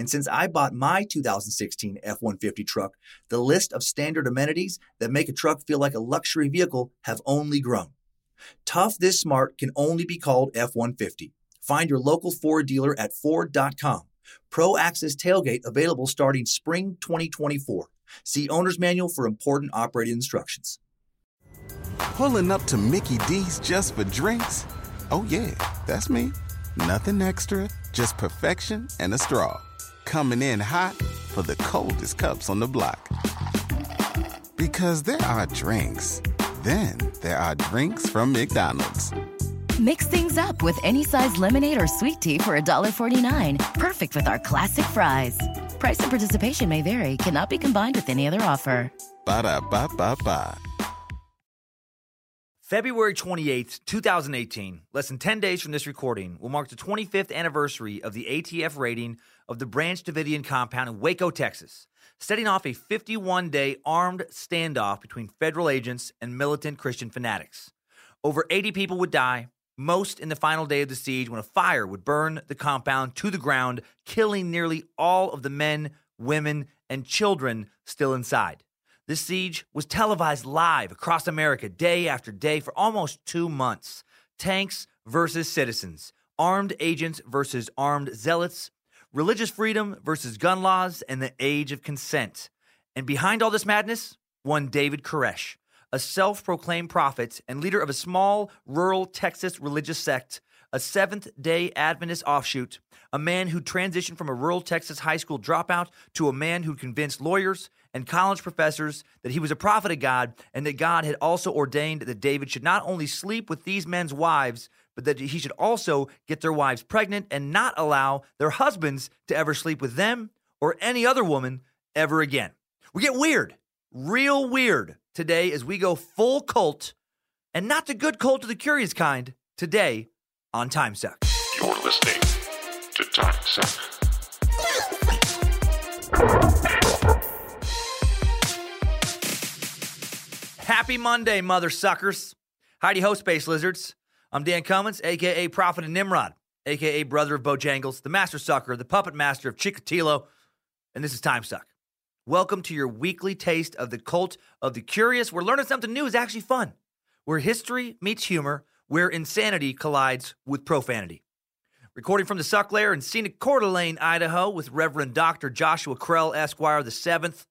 And since I bought my 2016 F 150 truck, the list of standard amenities that make a truck feel like a luxury vehicle have only grown. Tough this smart can only be called F 150. Find your local Ford dealer at Ford.com. Pro Access Tailgate available starting spring 2024. See Owner's Manual for important operating instructions. Pulling up to Mickey D's just for drinks? Oh, yeah, that's me. Nothing extra, just perfection and a straw. Coming in hot for the coldest cups on the block. Because there are drinks, then there are drinks from McDonald's. Mix things up with any size lemonade or sweet tea for $1.49. Perfect with our classic fries. Price and participation may vary, cannot be combined with any other offer. Ba da ba ba ba. February 28th, 2018, less than 10 days from this recording, will mark the 25th anniversary of the ATF raiding of the Branch Davidian compound in Waco, Texas, setting off a 51 day armed standoff between federal agents and militant Christian fanatics. Over 80 people would die, most in the final day of the siege when a fire would burn the compound to the ground, killing nearly all of the men, women, and children still inside. This siege was televised live across America day after day for almost two months. Tanks versus citizens, armed agents versus armed zealots, religious freedom versus gun laws, and the age of consent. And behind all this madness, one David Koresh, a self proclaimed prophet and leader of a small rural Texas religious sect, a Seventh day Adventist offshoot, a man who transitioned from a rural Texas high school dropout to a man who convinced lawyers and college professors that he was a prophet of God and that God had also ordained that David should not only sleep with these men's wives, but that he should also get their wives pregnant and not allow their husbands to ever sleep with them or any other woman ever again. We get weird, real weird today as we go full cult and not the good cult of the curious kind today on Time Suck. You're listening to Time Suck. Happy Monday, mother suckers. Heidi ho, Space Lizards. I'm Dan Cummins, aka Prophet of Nimrod, aka Brother of Bojangles, the Master Sucker, the Puppet Master of Chikatilo, and this is Time Suck. Welcome to your weekly taste of the cult of the curious, where learning something new is actually fun, where history meets humor, where insanity collides with profanity. Recording from the Suck Lair in scenic Coeur d'Alene, Idaho, with Reverend Dr. Joshua Krell, Esquire, the seventh.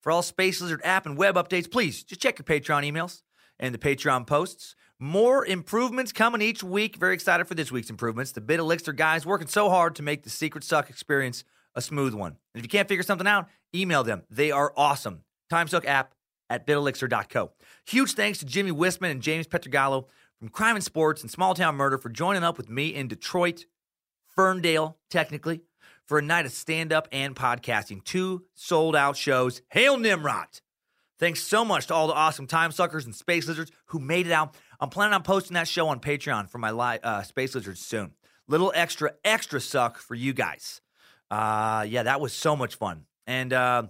For all Space Lizard app and web updates, please just check your Patreon emails and the Patreon posts. More improvements coming each week. Very excited for this week's improvements. The Bit Elixir guys working so hard to make the Secret Suck experience a smooth one. And if you can't figure something out, email them. They are awesome. TimeSuck app at bitelixir.co. Huge thanks to Jimmy Whisman and James Pietragallo from Crime in Sports and Small Town Murder for joining up with me in Detroit, Ferndale, technically, for a night of stand up and podcasting. Two sold out shows. Hail Nimrod! Thanks so much to all the awesome time suckers and space lizards who made it out. I'm planning on posting that show on Patreon for my live uh, space lizards soon. Little extra, extra suck for you guys. Uh, yeah, that was so much fun. And uh,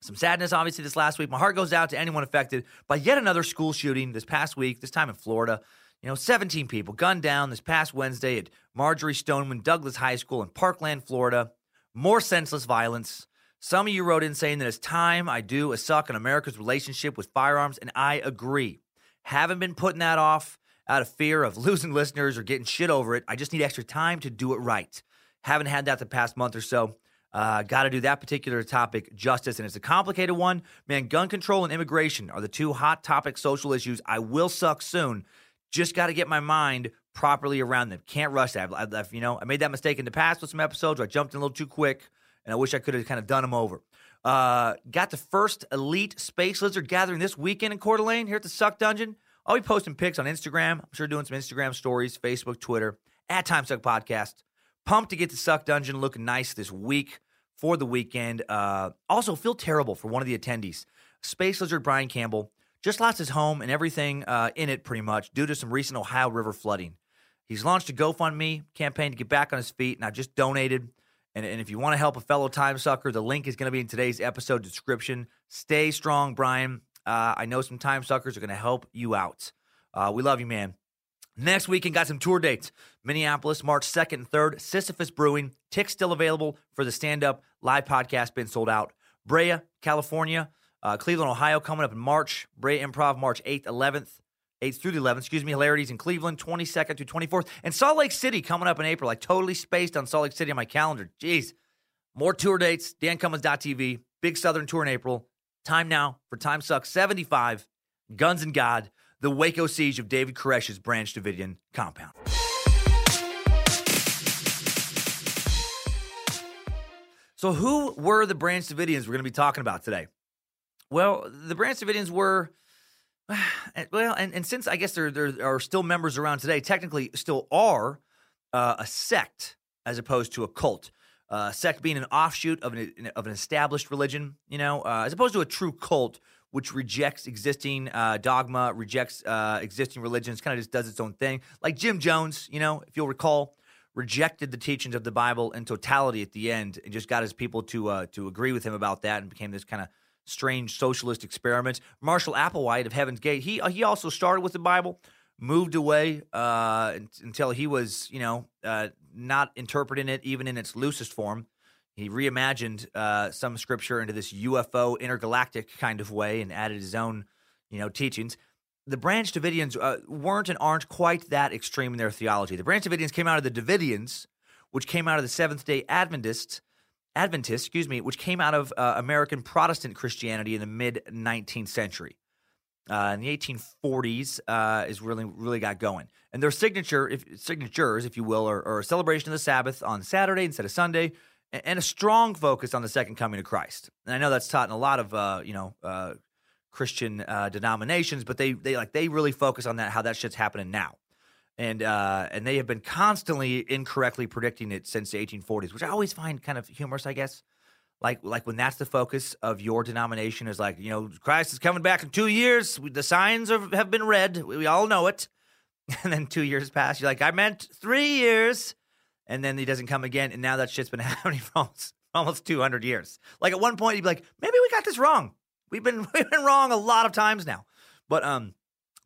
some sadness, obviously, this last week. My heart goes out to anyone affected by yet another school shooting this past week, this time in Florida. You know, 17 people gunned down this past Wednesday at Marjory Stoneman Douglas High School in Parkland, Florida. More senseless violence. Some of you wrote in saying that it's time I do a suck on America's relationship with firearms, and I agree. Haven't been putting that off out of fear of losing listeners or getting shit over it. I just need extra time to do it right. Haven't had that the past month or so. Uh, Got to do that particular topic justice, and it's a complicated one. Man, gun control and immigration are the two hot topic social issues. I will suck soon. Just got to get my mind properly around them. Can't rush that. I've, I've, you know, I made that mistake in the past with some episodes where I jumped in a little too quick, and I wish I could have kind of done them over. Uh, got the first elite space lizard gathering this weekend in Coeur d'Alene here at the Suck Dungeon. I'll be posting pics on Instagram. I'm sure doing some Instagram stories, Facebook, Twitter, at Time Suck Podcast. Pumped to get the Suck Dungeon looking nice this week for the weekend. Uh, also, feel terrible for one of the attendees. Space Lizard Brian Campbell just lost his home and everything uh, in it pretty much due to some recent Ohio River flooding. He's launched a GoFundMe campaign to get back on his feet, and I just donated. And, and if you want to help a fellow time sucker, the link is going to be in today's episode description. Stay strong, Brian. Uh, I know some time suckers are going to help you out. Uh, we love you, man. Next weekend, got some tour dates. Minneapolis, March 2nd and 3rd. Sisyphus Brewing. Tickets still available for the stand up live podcast, been sold out. Brea, California. Uh, Cleveland, Ohio, coming up in March. Brea Improv, March 8th, 11th. 8th through the 11th, excuse me, Hilarities in Cleveland, 22nd to 24th. And Salt Lake City coming up in April. I totally spaced on Salt Lake City on my calendar. Jeez. More tour dates, dancummins.tv, Big Southern Tour in April. Time now for Time Suck 75, Guns and God, the Waco siege of David Koresh's Branch Davidian compound. So, who were the Branch Davidians we're going to be talking about today? Well, the Branch Davidians were, well, and, and since I guess there, there are still members around today, technically still are uh, a sect as opposed to a cult. Uh, sect being an offshoot of an, of an established religion, you know, uh, as opposed to a true cult, which rejects existing uh, dogma, rejects uh, existing religions, kind of just does its own thing. Like Jim Jones, you know, if you'll recall, rejected the teachings of the Bible in totality at the end, and just got his people to uh, to agree with him about that, and became this kind of strange socialist experiment. Marshall Applewhite of Heaven's Gate, he he also started with the Bible, moved away uh, until he was, you know, uh, not interpreting it even in its loosest form. He reimagined uh, some scripture into this UFO intergalactic kind of way and added his own, you know, teachings. The Branch Davidians uh, weren't and aren't quite that extreme in their theology. The Branch Davidians came out of the Davidians, which came out of the Seventh Day Adventists, Adventists, excuse me, which came out of uh, American Protestant Christianity in the mid 19th century. Uh, in the 1840s uh, is really really got going, and their signature, if, signatures, if you will, are, are, a celebration of the Sabbath on Saturday instead of Sunday, and, and, a strong focus on the second coming of Christ. And I know that's taught in a lot of uh, you know uh, Christian uh, denominations, but they they like they really focus on that how that shit's happening now and uh, and they have been constantly incorrectly predicting it since the 1840s, which I always find kind of humorous, I guess. Like like when that's the focus of your denomination is like you know Christ is coming back in two years. The signs are, have been read. We all know it. And then two years pass. You're like I meant three years, and then he doesn't come again. And now that shit's been happening for almost, almost 200 years. Like at one point you'd be like maybe we got this wrong. We've been we've been wrong a lot of times now. But um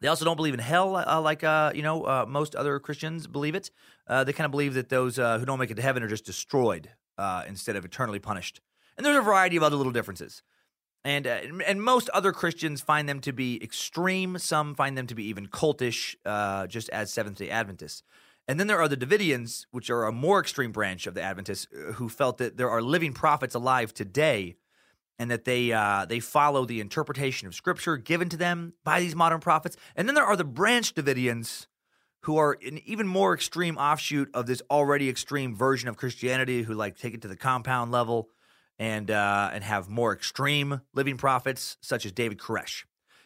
they also don't believe in hell, uh, like uh, you know uh, most other Christians believe it. Uh, they kind of believe that those uh, who don't make it to heaven are just destroyed uh, instead of eternally punished. And there's a variety of other little differences. And and most other Christians find them to be extreme. Some find them to be even cultish, just as Seventh Day Adventists. And then there are the Davidians, which are a more extreme branch of the Adventists, who felt that there are living prophets alive today and that they uh, they follow the interpretation of scripture given to them by these modern prophets. And then there are the branch Davidians who are an even more extreme offshoot of this already extreme version of Christianity, who like take it to the compound level and uh, and have more extreme living prophets, such as David Koresh.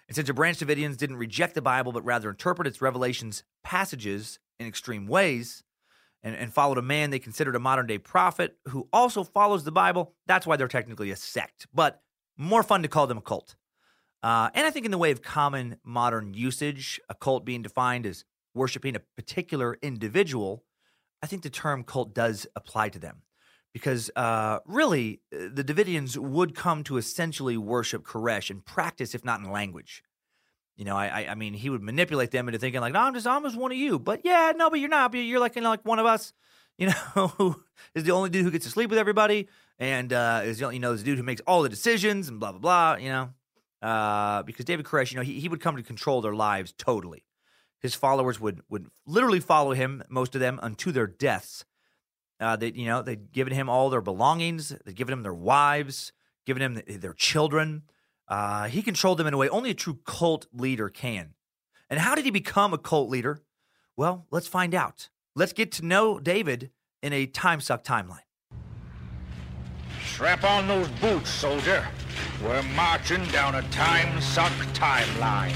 And since the branch Davidians didn't reject the Bible, but rather interpret its revelations passages in extreme ways, and, and followed a man they considered a modern day prophet who also follows the Bible. That's why they're technically a sect, but more fun to call them a cult. Uh, and I think, in the way of common modern usage, a cult being defined as worshiping a particular individual, I think the term cult does apply to them. Because uh, really, uh, the Davidians would come to essentially worship Koresh in practice, if not in language. You know, I, I mean, he would manipulate them into thinking like, "No, I'm just, I'm just one of you." But yeah, no, but you're not. But You're like, you know, like one of us. You know, who is the only dude who gets to sleep with everybody, and uh, is the only, you know, the dude who makes all the decisions and blah blah blah. You know, uh, because David Koresh, you know, he he would come to control their lives totally. His followers would would literally follow him, most of them, unto their deaths. Uh, they, you know, they'd given him all their belongings. They'd given him their wives, given him th- their children. Uh, he controlled them in a way only a true cult leader can. And how did he become a cult leader? Well, let's find out. Let's get to know David in a time suck timeline. Strap on those boots, soldier. We're marching down a time suck timeline.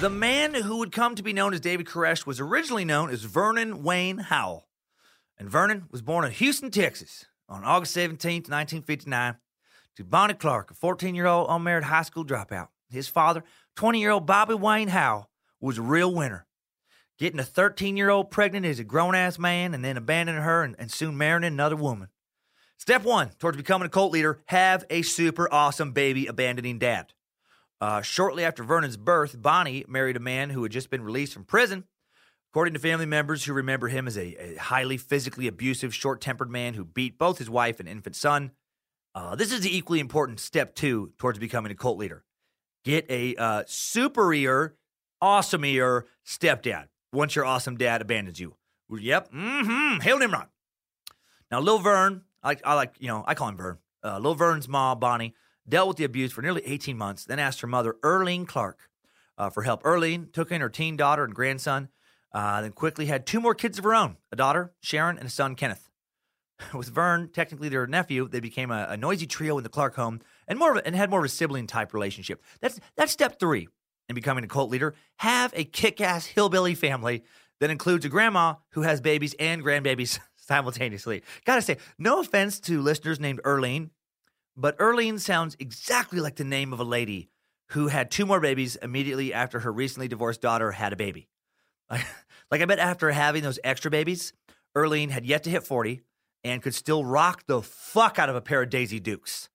The man who would come to be known as David Koresh was originally known as Vernon Wayne Howell. And Vernon was born in Houston, Texas on August 17th, 1959, to Bonnie Clark, a 14 year old unmarried high school dropout. His father, 20 year old Bobby Wayne Howell, was a real winner. Getting a 13 year old pregnant as a grown ass man and then abandoning her and, and soon marrying another woman. Step one towards becoming a cult leader have a super awesome baby abandoning dad. Uh, shortly after Vernon's birth, Bonnie married a man who had just been released from prison. According to family members who remember him as a, a highly physically abusive, short tempered man who beat both his wife and infant son. Uh, this is the equally important step two towards becoming a cult leader. Get a uh, superior, awesomer stepdad once your awesome dad abandons you. Yep. Mm-hmm. Hail Nimrod. Now, Lil Vern, I, I like, you know, I call him Vern. Uh, Lil Vern's mom, Bonnie, dealt with the abuse for nearly 18 months, then asked her mother, Earlene Clark, uh, for help. Earlene took in her teen daughter and grandson, uh, then quickly had two more kids of her own a daughter, Sharon, and a son, Kenneth. With Vern, technically their nephew, they became a, a noisy trio in the Clark home and more a, and had more of a sibling type relationship. That's that's step three in becoming a cult leader. Have a kick ass hillbilly family that includes a grandma who has babies and grandbabies simultaneously. Gotta say, no offense to listeners named Earlene, but Earlene sounds exactly like the name of a lady who had two more babies immediately after her recently divorced daughter had a baby. like I bet after having those extra babies, Earlene had yet to hit 40 and could still rock the fuck out of a pair of Daisy Dukes.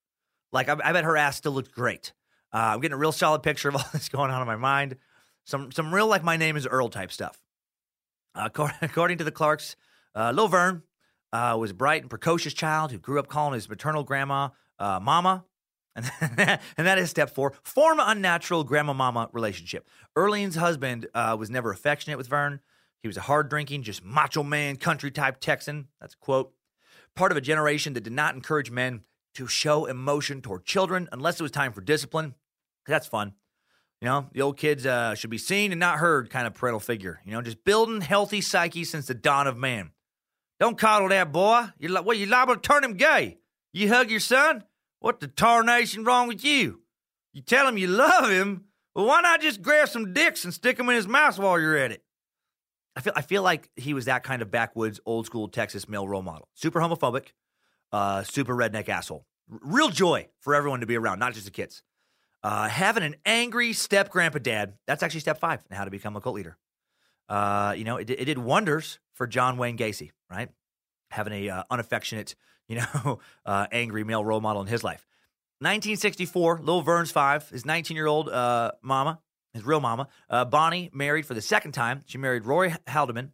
Like I, I bet her ass still looked great. Uh, I'm getting a real solid picture of all this going on in my mind. Some some real like my name is Earl type stuff. Uh, according to the Clarks, uh, Lil Vern uh, was a bright and precocious child who grew up calling his maternal grandma uh, Mama. And, and that is step four form unnatural grandma mama relationship. Earlene's husband uh, was never affectionate with Vern. He was a hard drinking, just macho man, country type Texan. That's a quote. Part of a generation that did not encourage men to show emotion toward children unless it was time for discipline. That's fun. You know, the old kids uh, should be seen and not heard kind of parental figure. You know, just building healthy psyche since the dawn of man. Don't coddle that boy. You're like, well, you're liable to turn him gay. You hug your son? What the tarnation wrong with you? You tell him you love him, well, why not just grab some dicks and stick them in his mouth while you're at it? I feel I feel like he was that kind of backwoods, old school Texas male role model. Super homophobic, uh, super redneck asshole. Real joy for everyone to be around, not just the kids. Uh, having an angry step grandpa dad, that's actually step five in how to become a cult leader. Uh, you know, it, it, did wonders for John Wayne Gacy, right? Having a uh, unaffectionate, you know, uh, angry male role model in his life. 1964, Lil Vern's five, his 19 year old uh, mama, his real mama, uh, Bonnie, married for the second time. She married Roy Haldeman,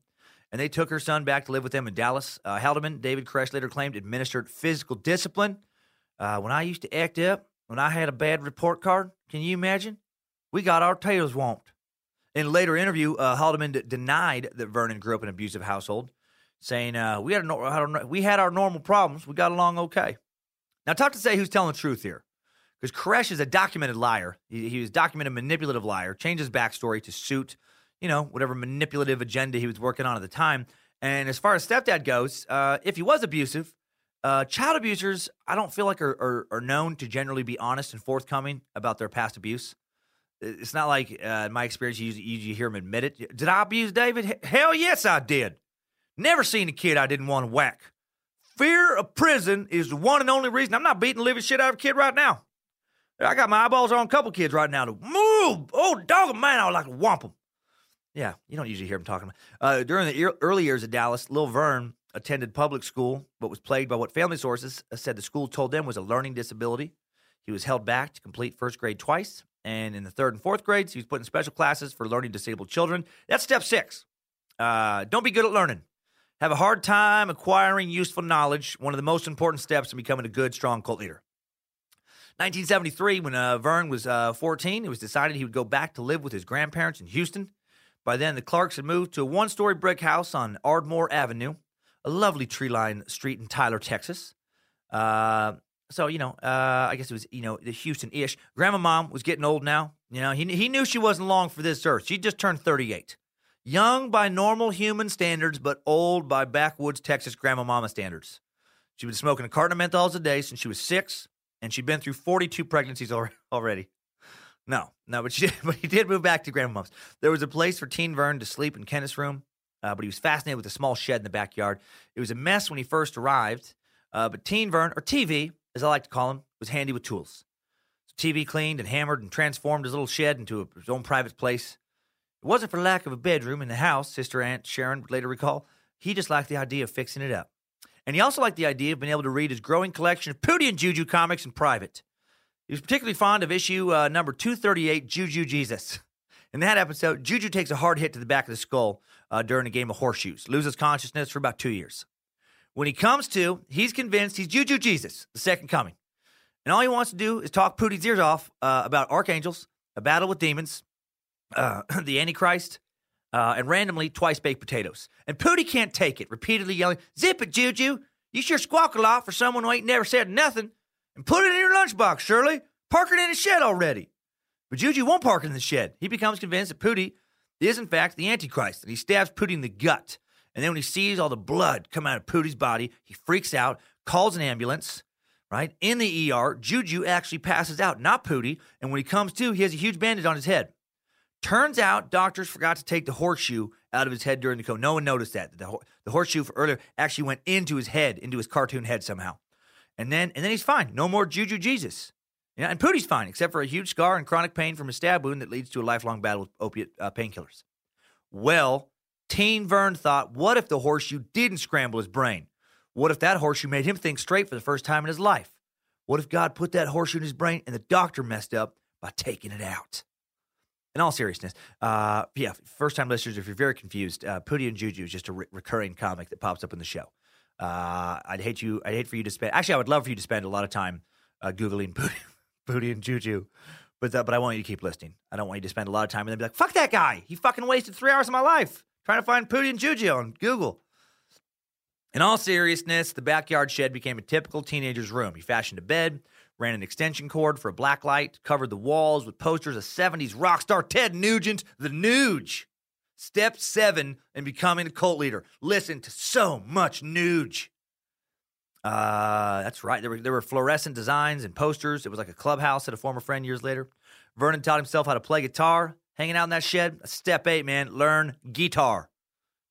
and they took her son back to live with them in Dallas. Uh, Haldeman, David Koresh later claimed, administered physical discipline. Uh, when I used to act up, when I had a bad report card, can you imagine? We got our tails womped. In a later interview, uh, Haldeman d- denied that Vernon grew up in an abusive household, saying, uh, we, had no- we had our normal problems. We got along okay. Now, tough to say who's telling the truth here, because Koresh is a documented liar. He, he was documented manipulative liar, changed his backstory to suit, you know, whatever manipulative agenda he was working on at the time. And as far as stepdad goes, uh, if he was abusive, uh, child abusers, I don't feel like are, are, are known to generally be honest and forthcoming about their past abuse. It's not like, uh, in my experience, you usually, you hear him admit it. Did I abuse David? Hell yes, I did. Never seen a kid I didn't want to whack. Fear of prison is the one and only reason I'm not beating living shit out of a kid right now. I got my eyeballs on a couple kids right now to move. Oh, dog, man, I would like to whomp them. Yeah, you don't usually hear him talking. About. Uh, during the early years of Dallas, Lil Vern attended public school, but was plagued by what family sources said the school told them was a learning disability. He was held back to complete first grade twice, and in the third and fourth grades, he was put in special classes for learning disabled children. That's step six. Uh, don't be good at learning. Have a hard time acquiring useful knowledge. One of the most important steps in becoming a good, strong cult leader. 1973, when uh, Vern was uh, 14, it was decided he would go back to live with his grandparents in Houston. By then, the Clarks had moved to a one story brick house on Ardmore Avenue, a lovely tree lined street in Tyler, Texas. Uh, so, you know, uh, I guess it was, you know, the Houston ish. Grandma mom was getting old now. You know, he, he knew she wasn't long for this earth. She just turned 38. Young by normal human standards, but old by backwoods Texas grandma mama standards. She'd been smoking a carton of menthols a day since she was six, and she'd been through 42 pregnancies already. No, no, but she but he did move back to grandma's. There was a place for Teen Vern to sleep in Kenneth's room, uh, but he was fascinated with a small shed in the backyard. It was a mess when he first arrived, uh, but Teen Vern, or TV, as I like to call him, was handy with tools. So TV cleaned and hammered and transformed his little shed into a, his own private place. It wasn't for lack of a bedroom in the house, Sister Aunt Sharon would later recall. He just liked the idea of fixing it up. And he also liked the idea of being able to read his growing collection of Pootie and Juju comics in private. He was particularly fond of issue uh, number 238, Juju Jesus. In that episode, Juju takes a hard hit to the back of the skull uh, during a game of horseshoes, loses consciousness for about two years. When he comes to, he's convinced he's Juju Jesus, the second coming. And all he wants to do is talk Pootie's ears off uh, about archangels, a battle with demons, uh, the Antichrist, uh, and randomly twice baked potatoes. And Pootie can't take it, repeatedly yelling, Zip it, Juju. You sure squawk a lot for someone who ain't never said nothing. And put it in your lunchbox, Shirley. Park it in the shed already. But Juju won't park it in the shed. He becomes convinced that Pootie is, in fact, the Antichrist, and he stabs Pootie in the gut. And then when he sees all the blood come out of Pootie's body, he freaks out, calls an ambulance, right? In the ER, Juju actually passes out, not Pootie. And when he comes to, he has a huge bandage on his head. Turns out doctors forgot to take the horseshoe out of his head during the code. No one noticed that. The, the horseshoe earlier actually went into his head, into his cartoon head somehow. And then and then he's fine. No more Juju Jesus. Yeah, and Pootie's fine, except for a huge scar and chronic pain from a stab wound that leads to a lifelong battle with opiate uh, painkillers. Well, Teen Vern thought, what if the horseshoe didn't scramble his brain? What if that horseshoe made him think straight for the first time in his life? What if God put that horseshoe in his brain and the doctor messed up by taking it out? In all seriousness, uh, yeah, first time listeners, if you're very confused, uh, Pootie and Juju is just a re- recurring comic that pops up in the show. Uh, I'd hate you. I'd hate for you to spend. Actually, I would love for you to spend a lot of time uh, googling Pootie, Pootie and Juju, but uh, but I want you to keep listening. I don't want you to spend a lot of time and then be like, "Fuck that guy! He fucking wasted three hours of my life trying to find Pootie and Juju on Google." In all seriousness, the backyard shed became a typical teenager's room. He fashioned a bed, ran an extension cord for a black light, covered the walls with posters of 70s rock star Ted Nugent, the Nuge. Step seven in becoming a cult leader. Listen to so much Nuge. Uh, that's right. There were, there were fluorescent designs and posters. It was like a clubhouse at a former friend years later. Vernon taught himself how to play guitar, hanging out in that shed. Step eight, man, learn guitar.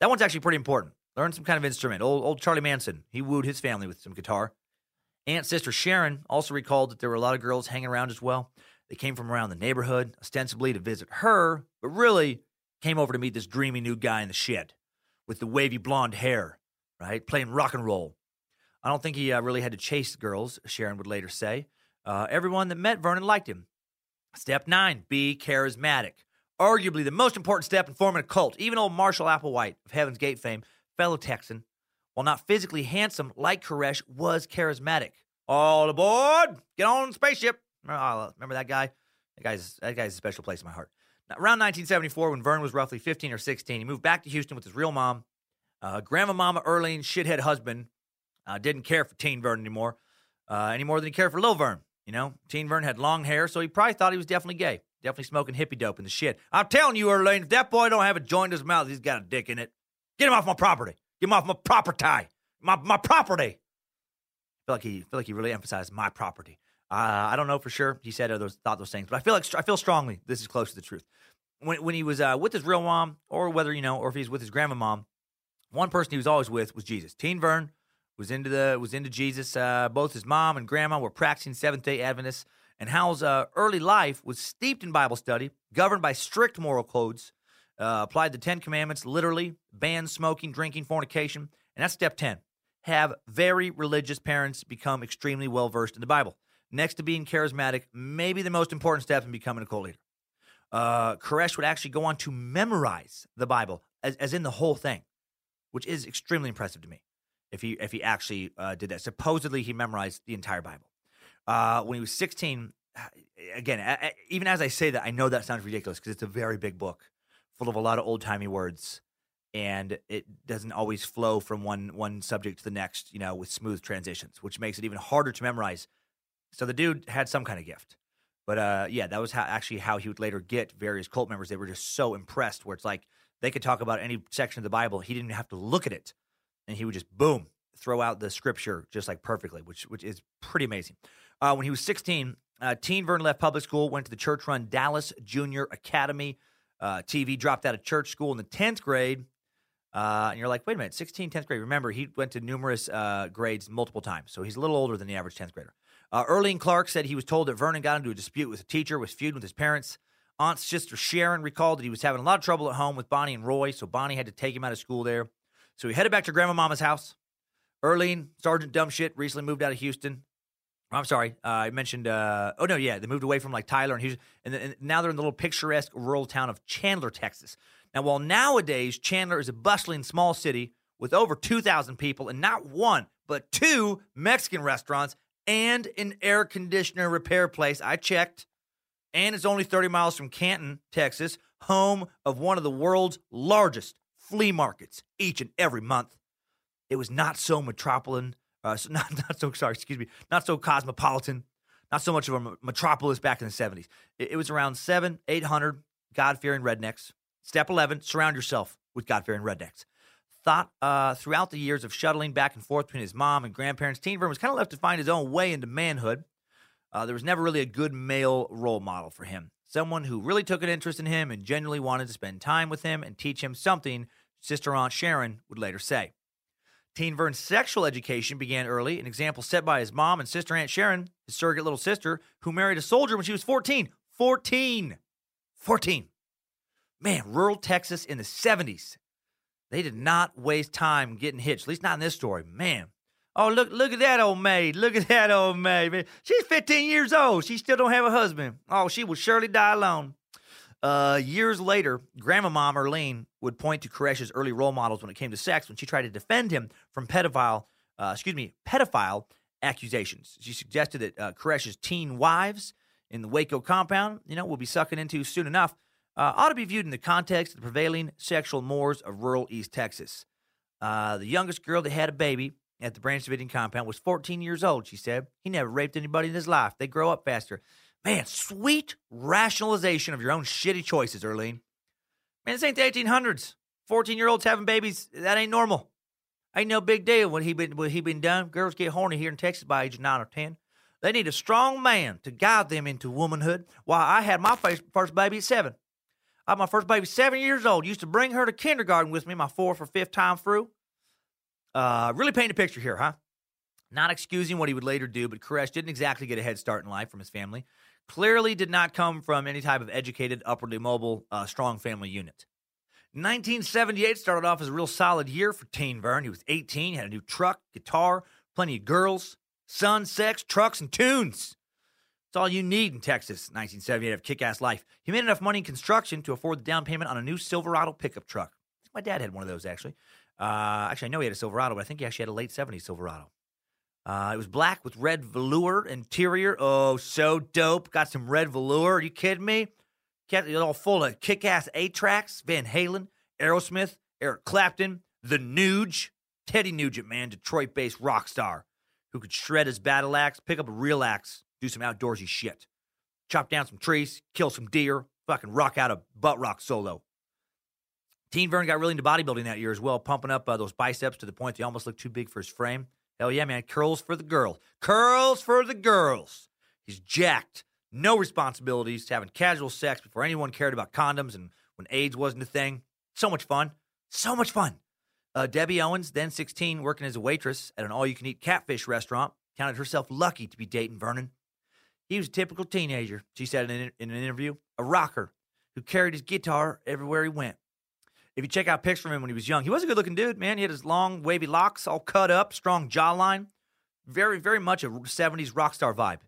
That one's actually pretty important. Learn some kind of instrument. Old, old Charlie Manson, he wooed his family with some guitar. Aunt Sister Sharon also recalled that there were a lot of girls hanging around as well. They came from around the neighborhood, ostensibly to visit her, but really came over to meet this dreamy new guy in the shed with the wavy blonde hair, right? Playing rock and roll. I don't think he uh, really had to chase girls, Sharon would later say. Uh, everyone that met Vernon liked him. Step nine, be charismatic. Arguably the most important step in forming a cult. Even old Marshall Applewhite of Heaven's Gate fame, fellow Texan, while not physically handsome like Koresh, was charismatic. All aboard! Get on the spaceship! Remember, remember that guy? That guy's that guy's a special place in my heart. Now, around 1974, when Vern was roughly 15 or 16, he moved back to Houston with his real mom. Uh, Grandma Mama Earlene's shithead husband uh, didn't care for Teen Vern anymore, uh, any more than he cared for Lil Vern. You know, Teen Vern had long hair, so he probably thought he was definitely gay. Definitely smoking hippie dope and the shit. I'm telling you, Earlene, if that boy don't have a joint in his mouth, he's got a dick in it. Get him off my property. Get him off my property. My my property. I feel like he feel like he really emphasized my property. Uh, I don't know for sure. He said those thought those things, but I feel like I feel strongly this is close to the truth. When when he was uh, with his real mom, or whether you know, or if he's with his grandma mom, one person he was always with was Jesus. Teen Vern was into the was into Jesus. Uh, both his mom and grandma were practicing Seventh Day Adventists, and Howell's uh, early life was steeped in Bible study, governed by strict moral codes. Uh, applied the Ten Commandments literally, banned smoking, drinking, fornication, and that's step ten have very religious parents become extremely well versed in the Bible. Next to being charismatic, maybe the most important step in becoming a cult leader. Uh, Koresh would actually go on to memorize the Bible, as, as in the whole thing, which is extremely impressive to me. If he if he actually uh, did that, supposedly he memorized the entire Bible. Uh, when he was 16, again, even as I say that, I know that sounds ridiculous because it's a very big book full of a lot of old timey words, and it doesn't always flow from one one subject to the next, you know, with smooth transitions, which makes it even harder to memorize. So the dude had some kind of gift. But uh, yeah, that was how, actually how he would later get various cult members. They were just so impressed, where it's like they could talk about any section of the Bible. He didn't have to look at it, and he would just boom throw out the scripture just like perfectly, which which is pretty amazing. Uh, when he was 16, uh, Teen Vern left public school, went to the church-run Dallas Junior Academy. Uh, TV dropped out of church school in the 10th grade. Uh, and you're like, wait a minute, 16, 10th grade. Remember, he went to numerous uh, grades multiple times, so he's a little older than the average 10th grader. Uh, Earlene Clark said he was told that Vernon got into a dispute with a teacher, was feuding with his parents. Aunt's sister Sharon recalled that he was having a lot of trouble at home with Bonnie and Roy, so Bonnie had to take him out of school there. So he headed back to Grandma Mama's house. Earlene, Sergeant Dumbshit, recently moved out of Houston. I'm sorry, uh, I mentioned. Uh, oh no, yeah, they moved away from like Tyler and Houston, and, and now they're in the little picturesque rural town of Chandler, Texas. Now, while nowadays Chandler is a bustling small city with over 2,000 people and not one but two Mexican restaurants and an air conditioner repair place. I checked. And it's only 30 miles from Canton, Texas, home of one of the world's largest flea markets each and every month. It was not so metropolitan, uh, so not, not so, sorry, excuse me, not so cosmopolitan, not so much of a metropolis back in the 70s. It, it was around seven, 800 God fearing rednecks. Step 11, surround yourself with God fearing rednecks thought uh, throughout the years of shuttling back and forth between his mom and grandparents, Teen was kind of left to find his own way into manhood. Uh, there was never really a good male role model for him, someone who really took an interest in him and genuinely wanted to spend time with him and teach him something, Sister Aunt Sharon would later say. Teen Vern's sexual education began early, an example set by his mom and sister Aunt Sharon, his surrogate little sister, who married a soldier when she was 14. 14! 14! Man, rural Texas in the 70s. They did not waste time getting hitched, at least not in this story. Man. Oh, look, look at that old maid. Look at that old maid. Man. She's 15 years old. She still don't have a husband. Oh, she will surely die alone. Uh, years later, Grandma Mom Earlene would point to Koresh's early role models when it came to sex when she tried to defend him from pedophile, uh, excuse me, pedophile accusations. She suggested that uh, Koresh's teen wives in the Waco compound, you know, will be sucking into soon enough uh, ought to be viewed in the context of the prevailing sexual mores of rural East Texas. Uh, the youngest girl that had a baby at the Branch Davidian compound was 14 years old, she said. He never raped anybody in his life. They grow up faster. Man, sweet rationalization of your own shitty choices, Earlene. Man, this ain't the 1800s. 14 year olds having babies, that ain't normal. Ain't no big deal when he been when he been done. Girls get horny here in Texas by age 9 or 10. They need a strong man to guide them into womanhood. Why, I had my first baby at 7. I had my first baby seven years old. Used to bring her to kindergarten with me, my fourth or fifth time through. Uh, really paint a picture here, huh? Not excusing what he would later do, but Koresh didn't exactly get a head start in life from his family. Clearly did not come from any type of educated, upwardly mobile, uh, strong family unit. 1978 started off as a real solid year for Teen Vern. He was 18, had a new truck, guitar, plenty of girls, sun, sex, trucks, and tunes. It's all you need in Texas, 1978 of kick ass life. He made enough money in construction to afford the down payment on a new Silverado pickup truck. My dad had one of those, actually. Uh, actually, I know he had a Silverado, but I think he actually had a late 70s Silverado. Uh, it was black with red velour interior. Oh, so dope. Got some red velour. Are you kidding me? Kept it all full of kick ass 8 tracks Van Halen, Aerosmith, Eric Clapton, The Nuge, Teddy Nugent, man, Detroit based rock star who could shred his battle axe, pick up a real axe, do some outdoorsy shit. Chop down some trees, kill some deer, fucking rock out a butt rock solo. Teen Vern got really into bodybuilding that year as well, pumping up uh, those biceps to the point they almost looked too big for his frame. Hell yeah, man. Curls for the girl. Curls for the girls. He's jacked. No responsibilities, having casual sex before anyone cared about condoms and when AIDS wasn't a thing. So much fun. So much fun. Uh, Debbie Owens, then 16, working as a waitress at an all you can eat catfish restaurant, counted herself lucky to be dating Vernon. He was a typical teenager, she said in, in an interview, a rocker who carried his guitar everywhere he went. If you check out pics of him when he was young, he was a good looking dude, man. He had his long, wavy locks, all cut up, strong jawline. Very, very much a 70s rock star vibe.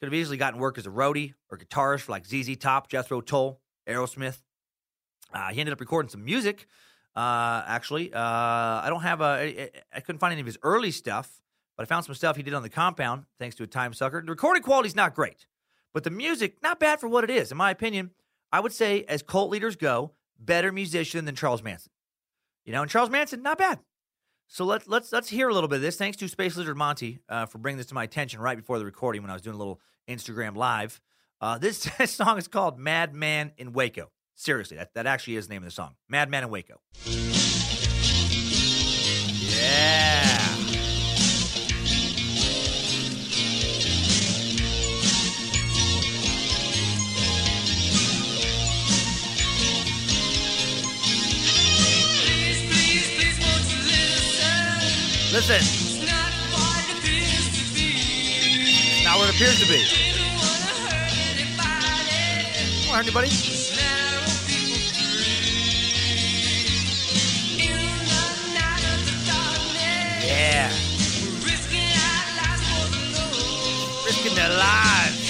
Could have easily gotten work as a roadie or guitarist for like ZZ Top, Jethro Tull, Aerosmith. Uh, he ended up recording some music, uh, actually. Uh, I don't have a, I couldn't find any of his early stuff. But I found some stuff he did on the compound, thanks to a time sucker. The recording quality's not great, but the music, not bad for what it is. In my opinion, I would say, as cult leaders go, better musician than Charles Manson. You know, and Charles Manson, not bad. So let's let's let's hear a little bit of this. Thanks to Space Lizard Monty uh, for bringing this to my attention right before the recording when I was doing a little Instagram live. Uh, this song is called "Madman in Waco." Seriously, that, that actually is the name of the song. "Madman in Waco." Yeah. Listen. Not what it appears to be. Come on, anybody? Yeah. Risking their lives.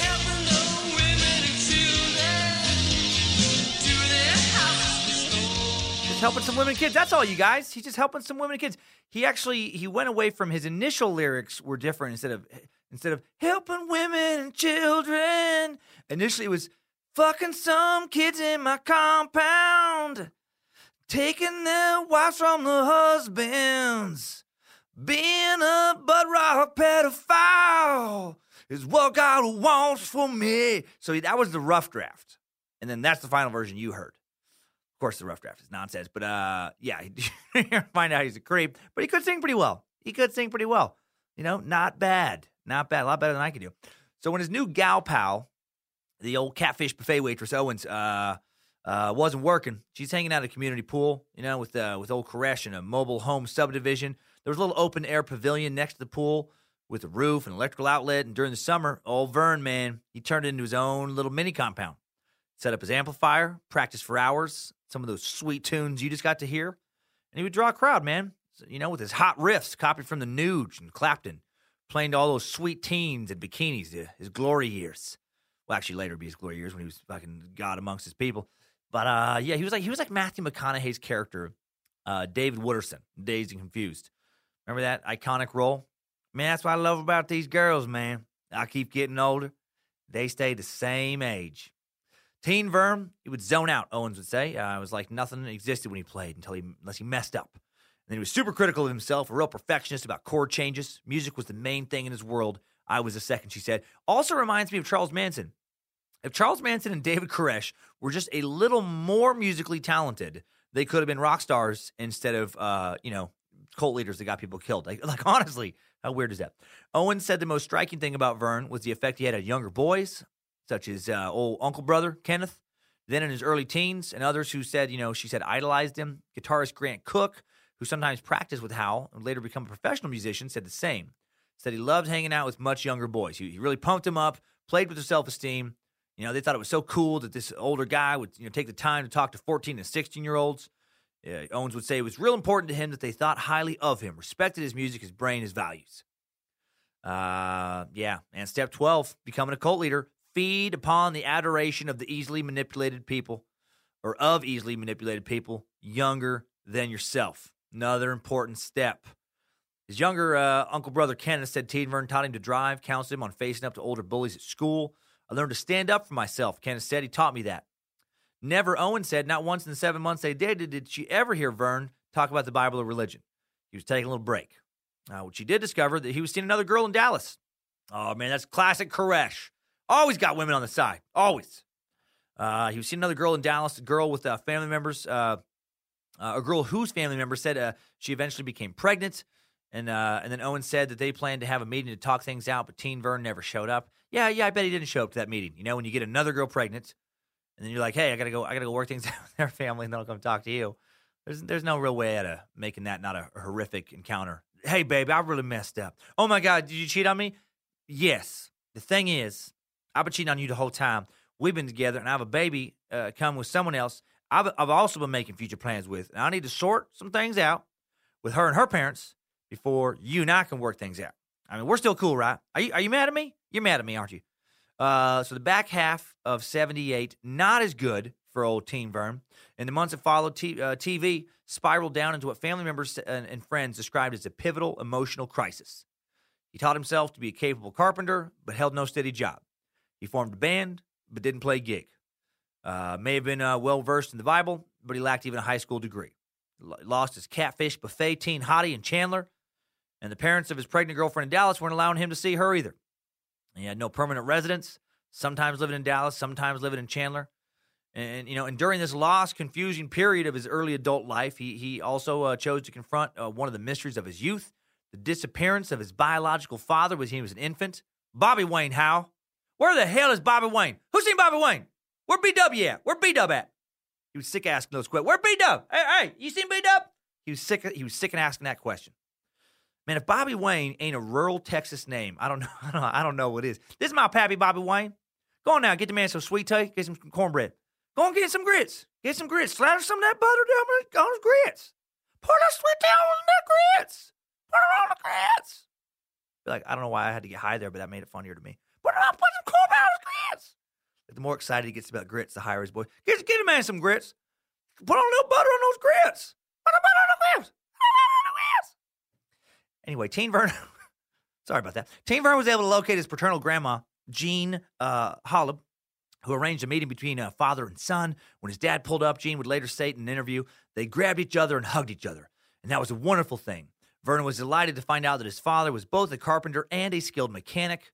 Just helping some women and kids. That's all, you guys. He's just helping some women and kids. He actually he went away from his initial lyrics were different instead of instead of helping women and children. Initially, it was fucking some kids in my compound, taking their wives from the husbands, being a butt rock pedophile is what God wants for me. So that was the rough draft, and then that's the final version you heard. Course, the rough draft is nonsense, but uh, yeah, find out he's a creep. But he could sing pretty well. He could sing pretty well. You know, not bad, not bad. A lot better than I could do. So when his new gal pal, the old catfish buffet waitress Owens, uh, uh, wasn't working, she's hanging out at a community pool. You know, with uh, with old Koresh in a mobile home subdivision. There was a little open air pavilion next to the pool with a roof and electrical outlet. And during the summer, old Vern, man, he turned it into his own little mini compound. Set up his amplifier, practiced for hours, some of those sweet tunes you just got to hear. And he would draw a crowd, man, you know, with his hot riffs copied from the Nuge and Clapton, playing to all those sweet teens in bikinis, his glory years. Well, actually, later be his glory years when he was fucking God amongst his people. But uh, yeah, he was like he was like Matthew McConaughey's character, uh, David Wooderson, Dazed and Confused. Remember that iconic role? Man, that's what I love about these girls, man. I keep getting older. They stay the same age. Teen Vern, he would zone out, Owens would say. Uh, it was like nothing existed when he played until he, unless he messed up. And then he was super critical of himself, a real perfectionist about chord changes. Music was the main thing in his world. I was the second, she said. Also reminds me of Charles Manson. If Charles Manson and David Koresh were just a little more musically talented, they could have been rock stars instead of, uh, you know, cult leaders that got people killed. Like, like honestly, how weird is that? Owen said the most striking thing about Vern was the effect he had on younger boys, such as uh, old uncle brother Kenneth, then in his early teens, and others who said, you know, she said idolized him. Guitarist Grant Cook, who sometimes practiced with Howell and later become a professional musician, said the same. Said he loved hanging out with much younger boys. He, he really pumped them up, played with their self esteem. You know, they thought it was so cool that this older guy would, you know, take the time to talk to 14 and 16 year olds. Uh, Owens would say it was real important to him that they thought highly of him, respected his music, his brain, his values. Uh, yeah. And step 12, becoming a cult leader, feed upon the adoration of the easily manipulated people or of easily manipulated people younger than yourself. Another important step. His younger uh, uncle brother Kenneth said Teen Vern taught him to drive, counseled him on facing up to older bullies at school. I learned to stand up for myself, Kenneth said. He taught me that. Never, Owen said, not once in the seven months they dated did she ever hear Vern talk about the Bible or religion. He was taking a little break. Uh, what she did discover that he was seeing another girl in Dallas. Oh man, that's classic Koresh. Always got women on the side. Always. Uh, he was seeing another girl in Dallas, a girl with uh, family members. Uh, uh, a girl whose family member said uh, she eventually became pregnant. And uh, and then Owen said that they planned to have a meeting to talk things out, but Teen Vern never showed up. Yeah, yeah, I bet he didn't show up to that meeting. You know, when you get another girl pregnant, and then you're like, hey, I gotta go, I gotta go work things out with their family, and then I'll come talk to you. There's there's no real way out of making that not a horrific encounter. Hey, babe, I really messed up. Oh my God, did you cheat on me? Yes. The thing is, I've been cheating on you the whole time. We've been together, and I have a baby uh, come with someone else. I've I've also been making future plans with, and I need to sort some things out with her and her parents before you and I can work things out. I mean, we're still cool, right? Are you are you mad at me? You're mad at me, aren't you? Uh, so the back half of 78, not as good for old Teen Vern. In the months that followed, T- uh, TV spiraled down into what family members and, and friends described as a pivotal emotional crisis. He taught himself to be a capable carpenter, but held no steady job. He formed a band, but didn't play gig. Uh, may have been uh, well versed in the Bible, but he lacked even a high school degree. L- Lost his catfish buffet teen hottie in Chandler, and the parents of his pregnant girlfriend in Dallas weren't allowing him to see her either. He had no permanent residence, sometimes living in Dallas, sometimes living in Chandler. And, you know, and during this lost, confusing period of his early adult life, he, he also uh, chose to confront uh, one of the mysteries of his youth the disappearance of his biological father when he was an infant. Bobby Wayne Howe. Where the hell is Bobby Wayne? Who's seen Bobby Wayne? Where B W at? Where B Dub at? He was sick asking those questions. Where B Dub? Hey, hey, you seen B Dub? He was sick. He was sick of asking that question. Man, if Bobby Wayne ain't a rural Texas name, I don't know. I don't know, I don't know what is. This is my pappy, Bobby Wayne. Go on now, get the man some sweet tea, get some cornbread. Go and get some grits. Get some grits. Slather some of that butter down on his grits. Pour that sweet tea on that grits. Put it on the grits. Like, I don't know why I had to get high there, but that made it funnier to me. Put on, put some corn his grits. The more excited he gets about grits, the higher his voice. Get, get a man some grits. Put on a little butter on those grits. Put a butter on the grits. Anyway, Teen Vern, sorry about that. Teen Vern was able to locate his paternal grandma, Jean uh, Hollab, who arranged a meeting between uh, father and son. When his dad pulled up, Gene would later state in an interview, they grabbed each other and hugged each other. And that was a wonderful thing. Vernon was delighted to find out that his father was both a carpenter and a skilled mechanic.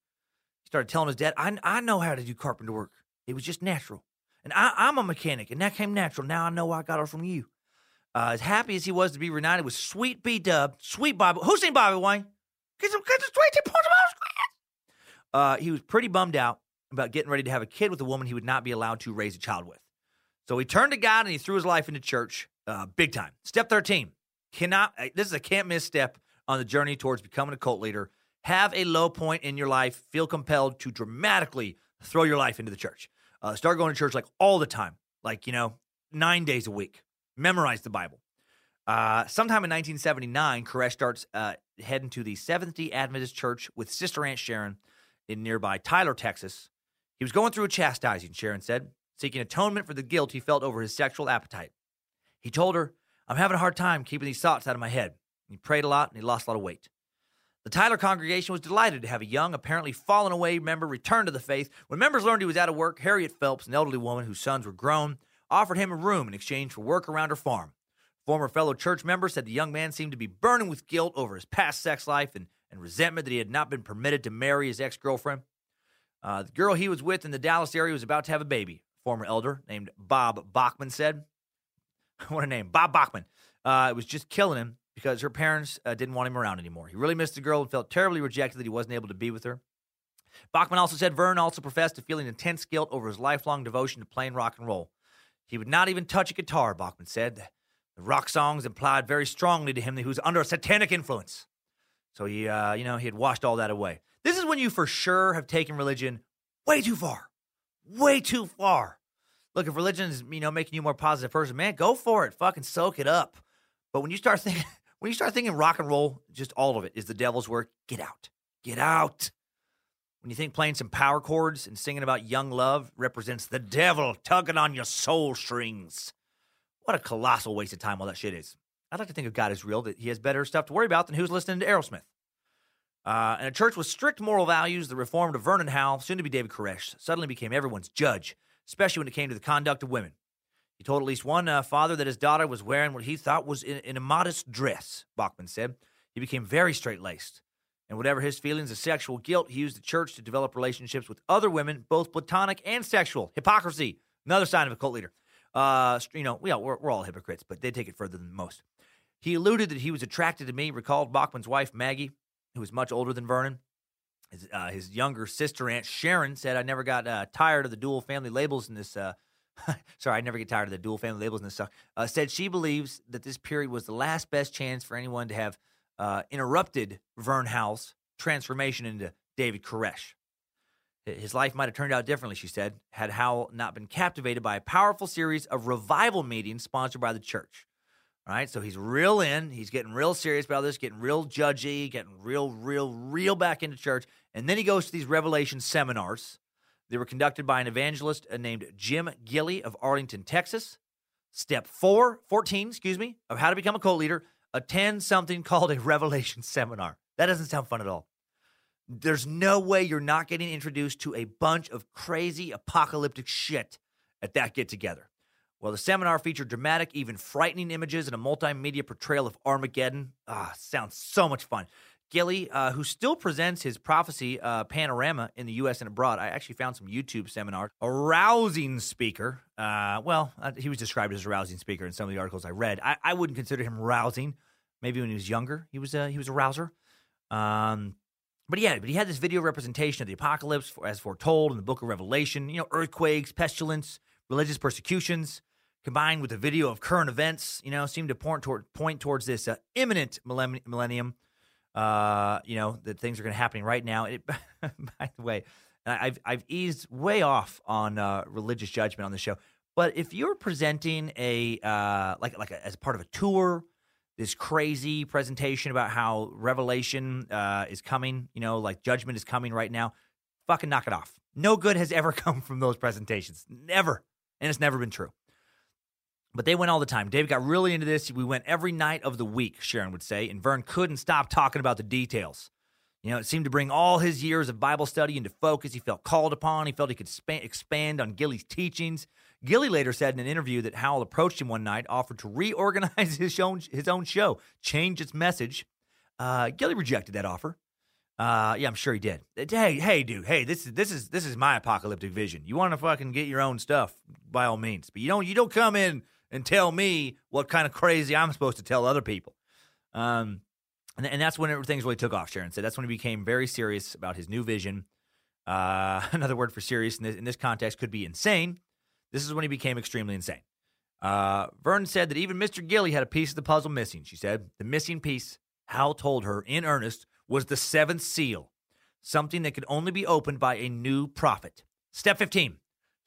Started telling his dad, I, I know how to do carpenter work. It was just natural. And I, I'm a mechanic, and that came natural. Now I know I got it from you. Uh, as happy as he was to be reunited with sweet B Dub, sweet Bobby. Who's seen Bobby Wayne? Get some, sweet his uh, He was pretty bummed out about getting ready to have a kid with a woman he would not be allowed to raise a child with. So he turned to God and he threw his life into church uh, big time. Step 13 cannot, uh, this is a can't miss step on the journey towards becoming a cult leader. Have a low point in your life, feel compelled to dramatically throw your life into the church. Uh, start going to church like all the time, like, you know, nine days a week. Memorize the Bible. Uh, sometime in 1979, Koresh starts uh, heading to the Seventh day Adventist Church with Sister Aunt Sharon in nearby Tyler, Texas. He was going through a chastising, Sharon said, seeking atonement for the guilt he felt over his sexual appetite. He told her, I'm having a hard time keeping these thoughts out of my head. He prayed a lot and he lost a lot of weight. The Tyler congregation was delighted to have a young, apparently fallen away member return to the faith. When members learned he was out of work, Harriet Phelps, an elderly woman whose sons were grown, offered him a room in exchange for work around her farm. Former fellow church member said the young man seemed to be burning with guilt over his past sex life and, and resentment that he had not been permitted to marry his ex girlfriend. Uh, the girl he was with in the Dallas area was about to have a baby. Former elder named Bob Bachman said, What a name, Bob Bachman. Uh, it was just killing him because her parents uh, didn't want him around anymore. He really missed the girl and felt terribly rejected that he wasn't able to be with her. Bachman also said Vern also professed to feeling intense guilt over his lifelong devotion to playing rock and roll. He would not even touch a guitar, Bachman said. The rock songs implied very strongly to him that he was under a satanic influence. So he, uh, you know, he had washed all that away. This is when you for sure have taken religion way too far, way too far. Look, if religion is, you know, making you a more positive person, man, go for it. Fucking soak it up. But when you start thinking, when you start thinking rock and roll, just all of it is the devil's work. Get out. Get out. When you think playing some power chords and singing about young love represents the devil tugging on your soul strings. What a colossal waste of time all that shit is. I'd like to think of God as real, that he has better stuff to worry about than who's listening to Aerosmith. Uh, and a church with strict moral values, the reformed Vernon Howell, soon to be David Koresh, suddenly became everyone's judge, especially when it came to the conduct of women. He told at least one uh, father that his daughter was wearing what he thought was in, in a modest dress, Bachman said. He became very straight laced. And whatever his feelings of sexual guilt, he used the church to develop relationships with other women, both platonic and sexual. Hypocrisy, another sign of a cult leader. Uh, you know, we all, we're, we're all hypocrites, but they take it further than most. He alluded that he was attracted to me, recalled Bachman's wife, Maggie, who was much older than Vernon. His, uh, his younger sister, Aunt Sharon, said, I never got uh, tired of the dual family labels in this. Uh, sorry, I never get tired of the dual family labels and stuff. Uh, said she believes that this period was the last best chance for anyone to have uh, interrupted Vern Howell's transformation into David Koresh. His life might have turned out differently, she said, had Howell not been captivated by a powerful series of revival meetings sponsored by the church. All right, so he's real in. He's getting real serious about this, getting real judgy, getting real, real, real back into church. And then he goes to these revelation seminars. They were conducted by an evangelist uh, named Jim Gilley of Arlington, Texas. Step four, 14, excuse me, of how to become a cult leader attend something called a revelation seminar. That doesn't sound fun at all. There's no way you're not getting introduced to a bunch of crazy apocalyptic shit at that get together. Well, the seminar featured dramatic, even frightening images and a multimedia portrayal of Armageddon. Ah, sounds so much fun. Gilley, uh, who still presents his prophecy uh, panorama in the U.S. and abroad. I actually found some YouTube seminars. A rousing speaker. Uh, well, uh, he was described as a rousing speaker in some of the articles I read. I, I wouldn't consider him rousing. Maybe when he was younger, he was a, he was a rouser. Um, but yeah, but he had this video representation of the apocalypse for, as foretold in the book of Revelation. You know, earthquakes, pestilence, religious persecutions, combined with a video of current events. You know, seemed to point toward point towards this uh, imminent millennium uh, you know, that things are going to happening right now. It, by the way, I've I've eased way off on uh, religious judgment on the show. But if you're presenting a uh, like like a, as part of a tour, this crazy presentation about how Revelation uh, is coming, you know, like judgment is coming right now, fucking knock it off. No good has ever come from those presentations, never, and it's never been true. But they went all the time. David got really into this. We went every night of the week, Sharon would say, and Vern couldn't stop talking about the details. You know, it seemed to bring all his years of Bible study into focus. He felt called upon. He felt he could span, expand on Gilley's teachings. Gilley later said in an interview that Howell approached him one night, offered to reorganize his own his own show, change its message. Uh, Gilley rejected that offer. Uh, yeah, I'm sure he did. Hey, hey, dude. Hey, this is this is this is my apocalyptic vision. You want to fucking get your own stuff by all means, but you don't you don't come in and tell me what kind of crazy I'm supposed to tell other people. Um, and, and that's when things really took off. Sharon said that's when he became very serious about his new vision. Uh, another word for serious in this, in this context could be insane. This is when he became extremely insane. Uh, Vern said that even Mr. Gilley had a piece of the puzzle missing. She said the missing piece, Hal told her in earnest, was the seventh seal, something that could only be opened by a new prophet. Step 15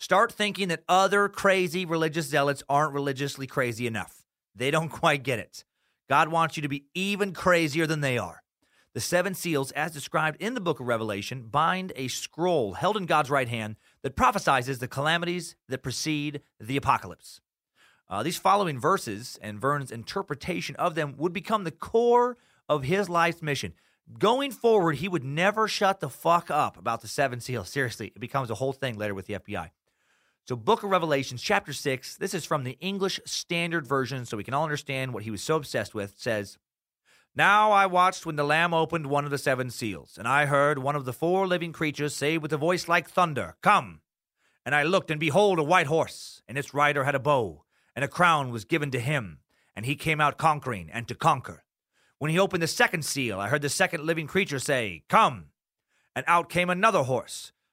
Start thinking that other crazy religious zealots aren't religiously crazy enough. They don't quite get it. God wants you to be even crazier than they are. The seven seals, as described in the book of Revelation, bind a scroll held in God's right hand that prophesies the calamities that precede the apocalypse. Uh, these following verses and Vern's interpretation of them would become the core of his life's mission. Going forward, he would never shut the fuck up about the seven seals. Seriously, it becomes a whole thing later with the FBI. So, Book of Revelations, chapter 6, this is from the English Standard Version, so we can all understand what he was so obsessed with, says, Now I watched when the Lamb opened one of the seven seals, and I heard one of the four living creatures say with a voice like thunder, Come! And I looked, and behold, a white horse, and its rider had a bow, and a crown was given to him, and he came out conquering and to conquer. When he opened the second seal, I heard the second living creature say, Come! And out came another horse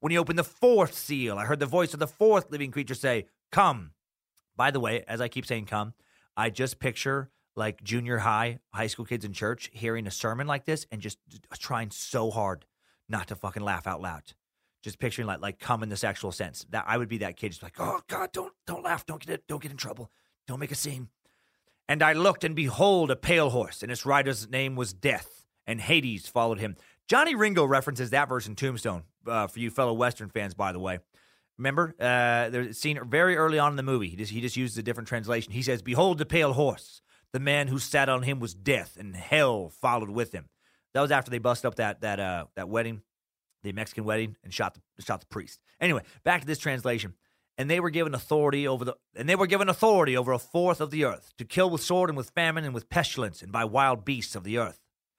When he opened the fourth seal, I heard the voice of the fourth living creature say, Come. By the way, as I keep saying come, I just picture like junior high, high school kids in church hearing a sermon like this and just trying so hard not to fucking laugh out loud. Just picturing like like come in the sexual sense. That I would be that kid just like, oh God, don't don't laugh, don't get it, don't get in trouble, don't make a scene. And I looked, and behold, a pale horse, and its rider's name was Death, and Hades followed him. Johnny Ringo references that verse in Tombstone uh, for you fellow Western fans, by the way. Remember, uh, there's seen very early on in the movie. He just he just uses a different translation. He says, "Behold the pale horse. The man who sat on him was death, and hell followed with him." That was after they busted up that that uh, that wedding, the Mexican wedding, and shot the shot the priest. Anyway, back to this translation. And they were given authority over the and they were given authority over a fourth of the earth to kill with sword and with famine and with pestilence and by wild beasts of the earth.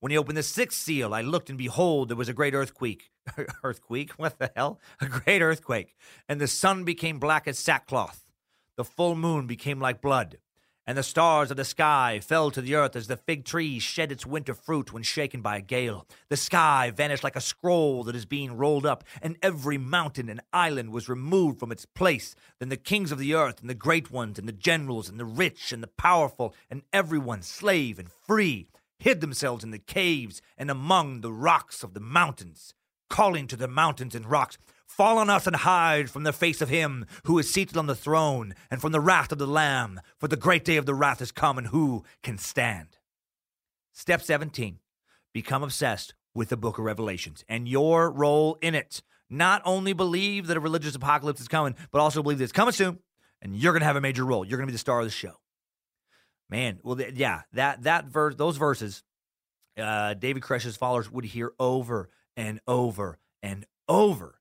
When he opened the sixth seal, I looked, and behold, there was a great earthquake. earthquake? What the hell? A great earthquake. And the sun became black as sackcloth. The full moon became like blood. and the stars of the sky fell to the earth as the fig tree shed its winter fruit when shaken by a gale. The sky vanished like a scroll that is being rolled up, and every mountain and island was removed from its place. Then the kings of the earth, and the great ones, and the generals, and the rich, and the powerful, and everyone, slave and free, hid themselves in the caves and among the rocks of the mountains, calling to the mountains and rocks, Fall on us and hide from the face of him who is seated on the throne and from the wrath of the Lamb, for the great day of the wrath is come, and who can stand? Step 17 Become obsessed with the book of Revelations and your role in it. Not only believe that a religious apocalypse is coming, but also believe that it's coming soon, and you're going to have a major role. You're going to be the star of the show. Man, well, th- yeah, that that verse, those verses, uh, David Koresh's followers would hear over and over and over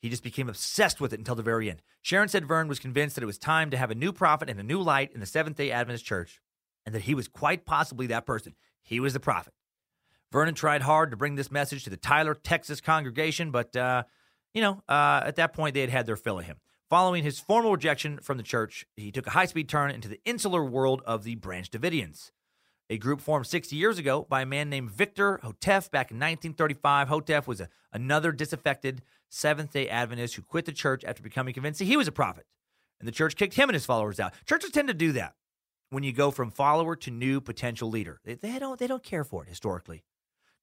he just became obsessed with it until the very end. Sharon said Vern was convinced that it was time to have a new prophet and a new light in the Seventh day Adventist church, and that he was quite possibly that person. He was the prophet. Vernon tried hard to bring this message to the Tyler, Texas congregation, but, uh, you know, uh, at that point they had had their fill of him. Following his formal rejection from the church, he took a high speed turn into the insular world of the Branch Davidians a group formed 60 years ago by a man named Victor Houteff back in 1935. Houteff was a, another disaffected Seventh day Adventist who quit the church after becoming convinced that he was a prophet. And the church kicked him and his followers out. Churches tend to do that when you go from follower to new potential leader. They, they, don't, they don't care for it historically.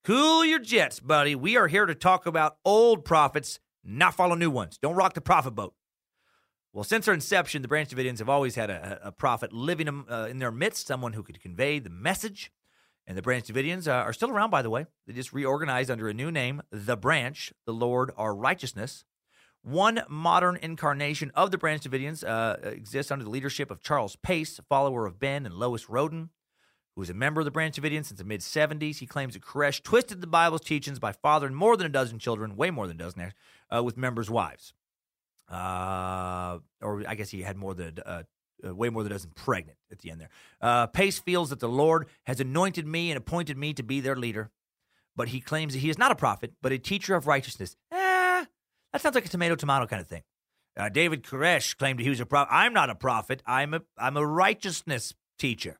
Cool your jets, buddy. We are here to talk about old prophets, not follow new ones. Don't rock the prophet boat. Well, since their inception, the Branch Davidians have always had a, a prophet living uh, in their midst, someone who could convey the message. And the Branch Davidians uh, are still around, by the way. They just reorganized under a new name, The Branch, the Lord, our righteousness. One modern incarnation of the Branch Davidians uh, exists under the leadership of Charles Pace, a follower of Ben and Lois Roden, who was a member of the Branch Davidians since the mid 70s. He claims that Koresh twisted the Bible's teachings by fathering more than a dozen children, way more than a dozen, uh, with members' wives uh, or I guess he had more than uh, uh, way more than a dozen pregnant at the end there. Uh, Pace feels that the Lord has anointed me and appointed me to be their leader, but he claims that he is not a prophet, but a teacher of righteousness. Eh, that sounds like a tomato tomato kind of thing. Uh, David Koresh claimed he was a prophet. I'm not a prophet. I'm a I'm a righteousness teacher.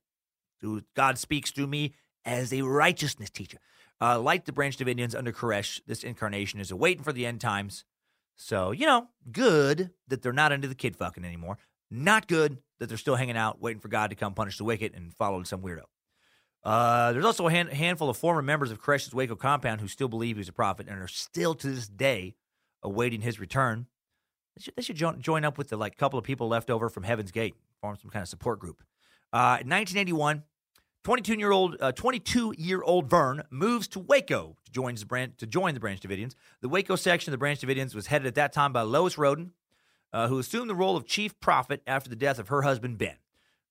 God speaks through me as a righteousness teacher. Uh, like the Branch Davidians under Koresh, this incarnation is a waiting for the end times. So, you know, good that they're not into the kid fucking anymore. Not good that they're still hanging out, waiting for God to come punish the wicked and following some weirdo. Uh, there's also a hand, handful of former members of Koresh's Waco compound who still believe he's a prophet and are still to this day awaiting his return. They should, they should join, join up with the like couple of people left over from Heaven's Gate, form some kind of support group. Uh, in 1981, 22 year old uh, 22 year old Vern moves to Waco to join the branch to join the Branch Davidians. The Waco section of the Branch Davidians was headed at that time by Lois Roden, uh, who assumed the role of chief prophet after the death of her husband Ben.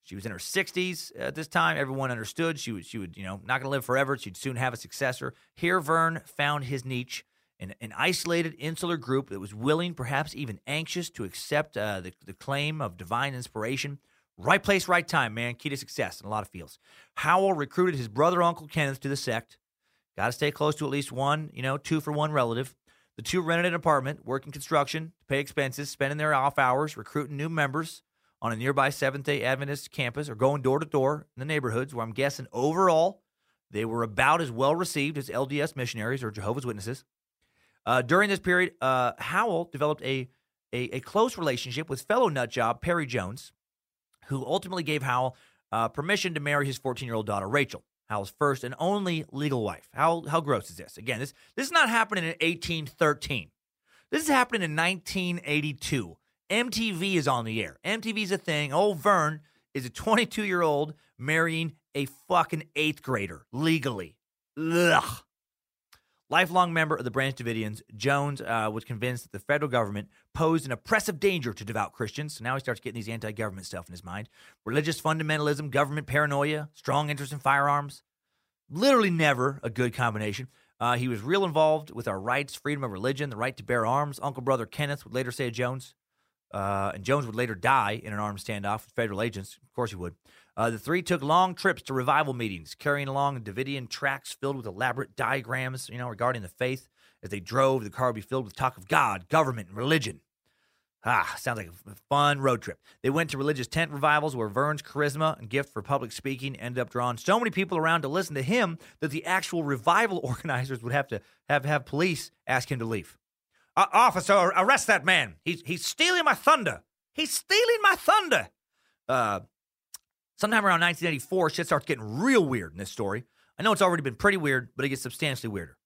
She was in her 60s at this time. Everyone understood she would she would you know not going to live forever. She'd soon have a successor. Here, Vern found his niche. in an isolated insular group that was willing, perhaps even anxious, to accept uh, the, the claim of divine inspiration. Right place, right time, man. Key to success in a lot of fields. Howell recruited his brother, Uncle Kenneth, to the sect. Got to stay close to at least one, you know, two for one relative. The two rented an apartment, working construction, to pay expenses, spending their off hours, recruiting new members on a nearby Seventh day Adventist campus or going door to door in the neighborhoods where I'm guessing overall they were about as well received as LDS missionaries or Jehovah's Witnesses. Uh, during this period, uh, Howell developed a, a, a close relationship with fellow nut job Perry Jones, who ultimately gave Howell uh, permission to marry his 14 year old daughter, Rachel, Howell's first and only legal wife. How, how gross is this? Again, this, this is not happening in 1813. This is happening in 1982. MTV is on the air. MTV's a thing. Old Vern is a 22 year old marrying a fucking eighth grader legally. Ugh. Lifelong member of the Branch Davidians, Jones uh, was convinced that the federal government posed an oppressive danger to devout Christians. So now he starts getting these anti government stuff in his mind religious fundamentalism, government paranoia, strong interest in firearms. Literally never a good combination. Uh, he was real involved with our rights, freedom of religion, the right to bear arms. Uncle Brother Kenneth would later say of Jones. Uh, and Jones would later die in an armed standoff with federal agents. Of course he would. Uh, the three took long trips to revival meetings, carrying along Davidian tracts filled with elaborate diagrams, you know, regarding the faith. As they drove, the car would be filled with talk of God, government, and religion. Ah, sounds like a fun road trip. They went to religious tent revivals where Vern's charisma and gift for public speaking ended up drawing so many people around to listen to him that the actual revival organizers would have to have have police ask him to leave. Uh, officer, arrest that man. He's he's stealing my thunder. He's stealing my thunder. Uh, sometime around 1984, shit starts getting real weird in this story. I know it's already been pretty weird, but it gets substantially weirder.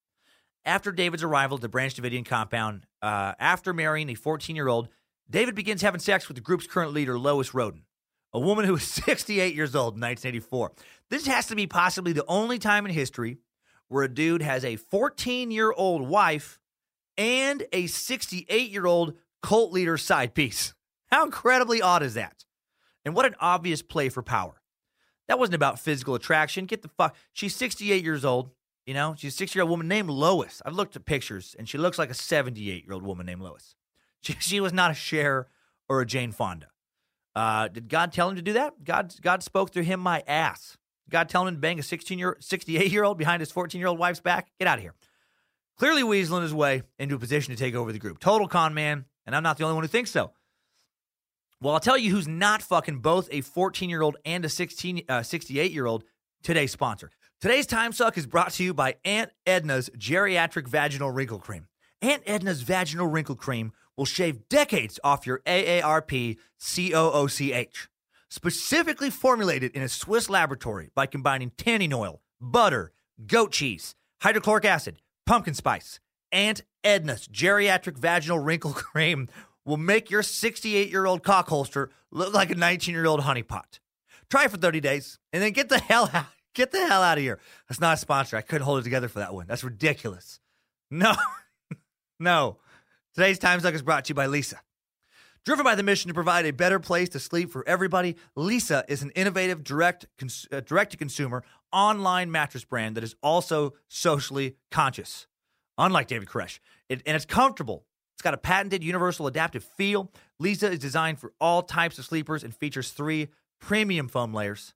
After David's arrival at the Branch Davidian compound, uh, after marrying a 14 year old, David begins having sex with the group's current leader, Lois Roden, a woman who was 68 years old in 1984. This has to be possibly the only time in history where a dude has a 14 year old wife and a 68 year old cult leader side piece. How incredibly odd is that? And what an obvious play for power. That wasn't about physical attraction. Get the fuck. She's 68 years old. You know, she's a six year old woman named Lois. I've looked at pictures and she looks like a 78 year old woman named Lois. She, she was not a Cher or a Jane Fonda. Uh, did God tell him to do that? God, God spoke through him my ass. God telling him to bang a 16 year, 68 year old behind his 14 year old wife's back? Get out of here. Clearly weaseling his way into a position to take over the group. Total con man, and I'm not the only one who thinks so. Well, I'll tell you who's not fucking both a 14 year old and a 16, uh, 68 year old. Today's sponsor. Today's time suck is brought to you by Aunt Edna's Geriatric Vaginal Wrinkle Cream. Aunt Edna's Vaginal Wrinkle Cream will shave decades off your AARP COOCH. Specifically formulated in a Swiss laboratory by combining tanning oil, butter, goat cheese, hydrochloric acid, pumpkin spice, Aunt Edna's Geriatric Vaginal Wrinkle Cream will make your 68 year old cock holster look like a 19 year old honeypot. Try it for 30 days and then get the hell out. Get the hell out of here. That's not a sponsor. I couldn't hold it together for that one. That's ridiculous. No, no. Today's Time Suck is brought to you by Leesa. Driven by the mission to provide a better place to sleep for everybody, Leesa is an innovative direct cons- uh, direct to consumer online mattress brand that is also socially conscious. Unlike David Koresh, it, and it's comfortable. It's got a patented universal adaptive feel. Leesa is designed for all types of sleepers and features three premium foam layers.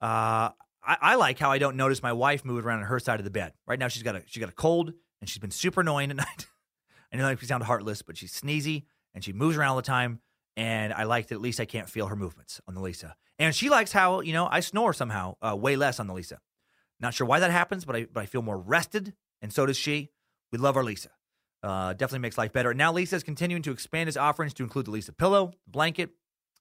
Uh, I, I like how I don't notice my wife moving around on her side of the bed. Right now, she's got a she got a cold and she's been super annoying at night. I know that sound heartless, but she's sneezy and she moves around all the time. And I like that at least I can't feel her movements on the Leesa. And she likes how you know I snore somehow uh, way less on the Leesa. Not sure why that happens, but I but I feel more rested, and so does she. We love our Leesa. Uh, definitely makes life better. And Now Leesa is continuing to expand its offerings to include the Leesa pillow, blanket,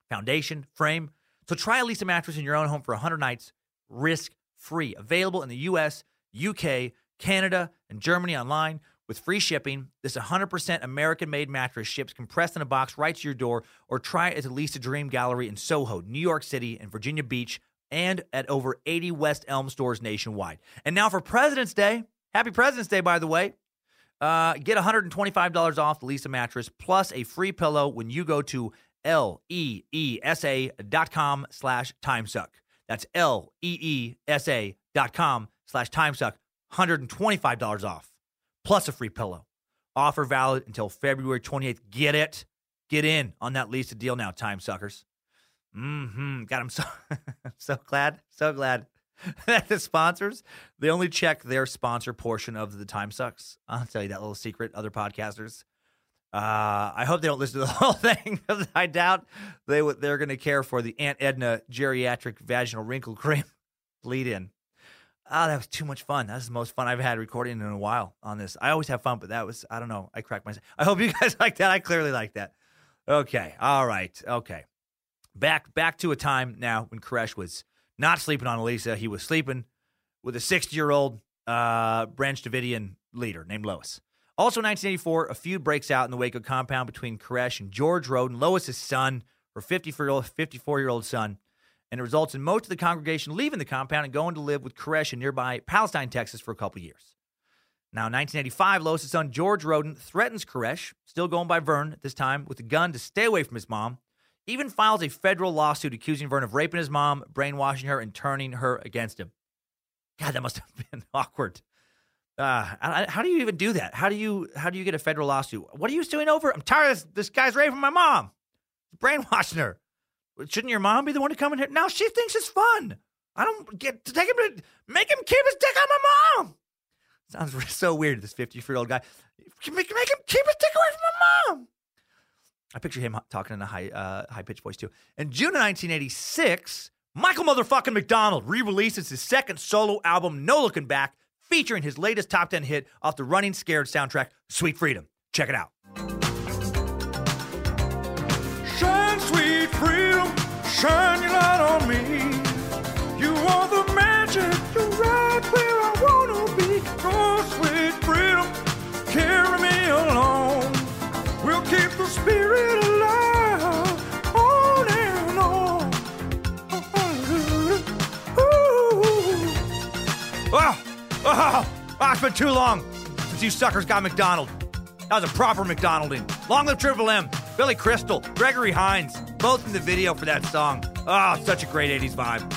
foundation, frame. So try a Leesa mattress in your own home for 100 nights, risk free. Available in the U.S., UK, Canada, and Germany online with free shipping. This 100% American made mattress ships compressed in a box right to your door, or try it at the Leesa Dream Gallery in Soho, New York City, and Virginia Beach, and at over 80 West Elm stores nationwide. And now for President's Day, happy President's Day, by the way. Uh, get $125 off the Leesa mattress plus a free pillow when you go to L-E-E-S-A dot com slash timesuck. That's L-E-E-S-A dot com slash timesuck. $125 off plus a free pillow. Offer valid until February 28th. Get it. Get in on that Leesa deal now, time suckers. Mm-hmm. God, I'm so so glad, so glad that the sponsors they only check their sponsor portion of the time sucks. I'll tell you that little secret. Other podcasters, uh, I hope they don't listen to the whole thing because I doubt they would. They're going to care for the Aunt Edna geriatric vaginal wrinkle cream. Bleed in. Oh, that was too much fun. That's the most fun I've had recording in a while on this. I always have fun, but that was I don't know. I cracked myself. I hope you guys like that. I clearly like that. Okay. All right. Okay. Back back to a time now when Koresh was not sleeping on Elisa. He was sleeping with a 60 year old uh, Branch Davidian leader named Lois. Also in 1984, a feud breaks out in the Waco compound between Koresh and George Roden, Lois's son, her 54 year old son and it results in most of the congregation leaving the compound and going to live with Koresh in nearby Palestine, Texas, for a couple years. Now, in 1985, Lois' son George Roden threatens Koresh, still going by Vern at this time, with a gun to stay away from his mom. Even files a federal lawsuit accusing Vern of raping his mom, brainwashing her, and turning her against him. God, that must have been awkward. Uh, how do you even do that? How do you how do you get a federal lawsuit? What are you doing over? I'm tired of this, this guy's raping my mom, brainwashing her. Shouldn't your mom be the one to come in here? Now she thinks it's fun. I don't get to take him to make him keep his dick on my mom. Sounds so weird. This 50 year old guy make, make him keep his dick away from my mom. I picture him talking in a high uh, high pitched voice too. In June of 1986, Michael motherfucking McDonald re-releases his second solo album, No Looking Back, featuring his latest top 10 hit off the Running Scared soundtrack, Sweet Freedom. Check it out. Shine, sweet freedom, shine your light on me. Oh, oh, oh, it's been too long since you suckers got McDonald. That was a proper McDonalding. Long live Triple M, Billy Crystal, Gregory Hines, both in the video for that song. Oh, such a great 80s vibe.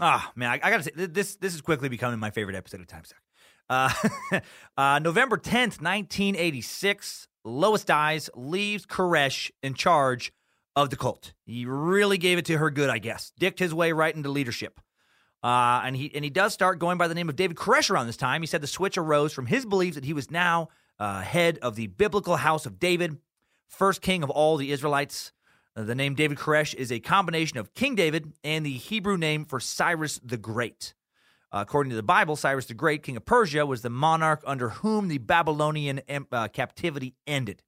Ah, man, I, I gotta say, this this is quickly becoming my favorite episode of Time Suck. Uh, uh, November 10th, 1986, Lois dies, leaves Koresh in charge of the cult. He really gave it to her good, I guess. Dicked his way right into leadership. Uh, and he and he does start going by the name of David Koresh around this time. He said the switch arose from his beliefs that he was now uh, head of the biblical house of David, first king of all the Israelites. Uh, the name David Koresh is a combination of King David and the Hebrew name for Cyrus the Great. Uh, according to the Bible, Cyrus the Great, king of Persia, was the monarch under whom the Babylonian uh, captivity ended.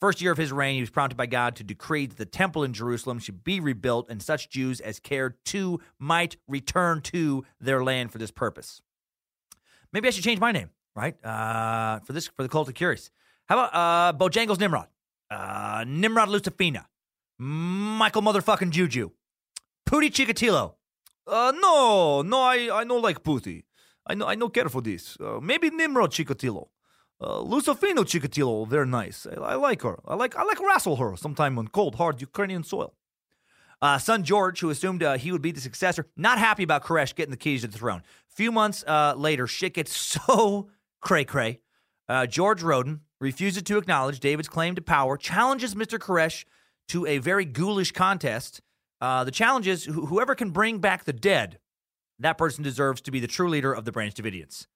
First year of his reign, he was prompted by God to decree that the temple in Jerusalem should be rebuilt, and such Jews as cared to might return to their land for this purpose. Maybe I should change my name, right? Uh, for this, for the cult of curious. How about uh, Bojangles Nimrod, uh, Nimrod Lucifina, Michael motherfucking Juju, Pooty Chikatilo. Uh, no, no, I, I no like Pooty. I know, I no care for this. Uh, maybe Nimrod Chikatilo. Uh, Lucifino Chikatilo, very nice. I, I like her. I like I like wrestle her sometime on cold, hard Ukrainian soil. Uh, son George, who assumed uh, he would be the successor, not happy about Koresh getting the keys to the throne. Few months uh, later, shit gets so cray cray. Uh, George Roden refuses to acknowledge David's claim to power, challenges Mr. Koresh to a very ghoulish contest. The challenge is wh- whoever can bring back the dead, that person deserves to be the true leader of the Branch Davidians.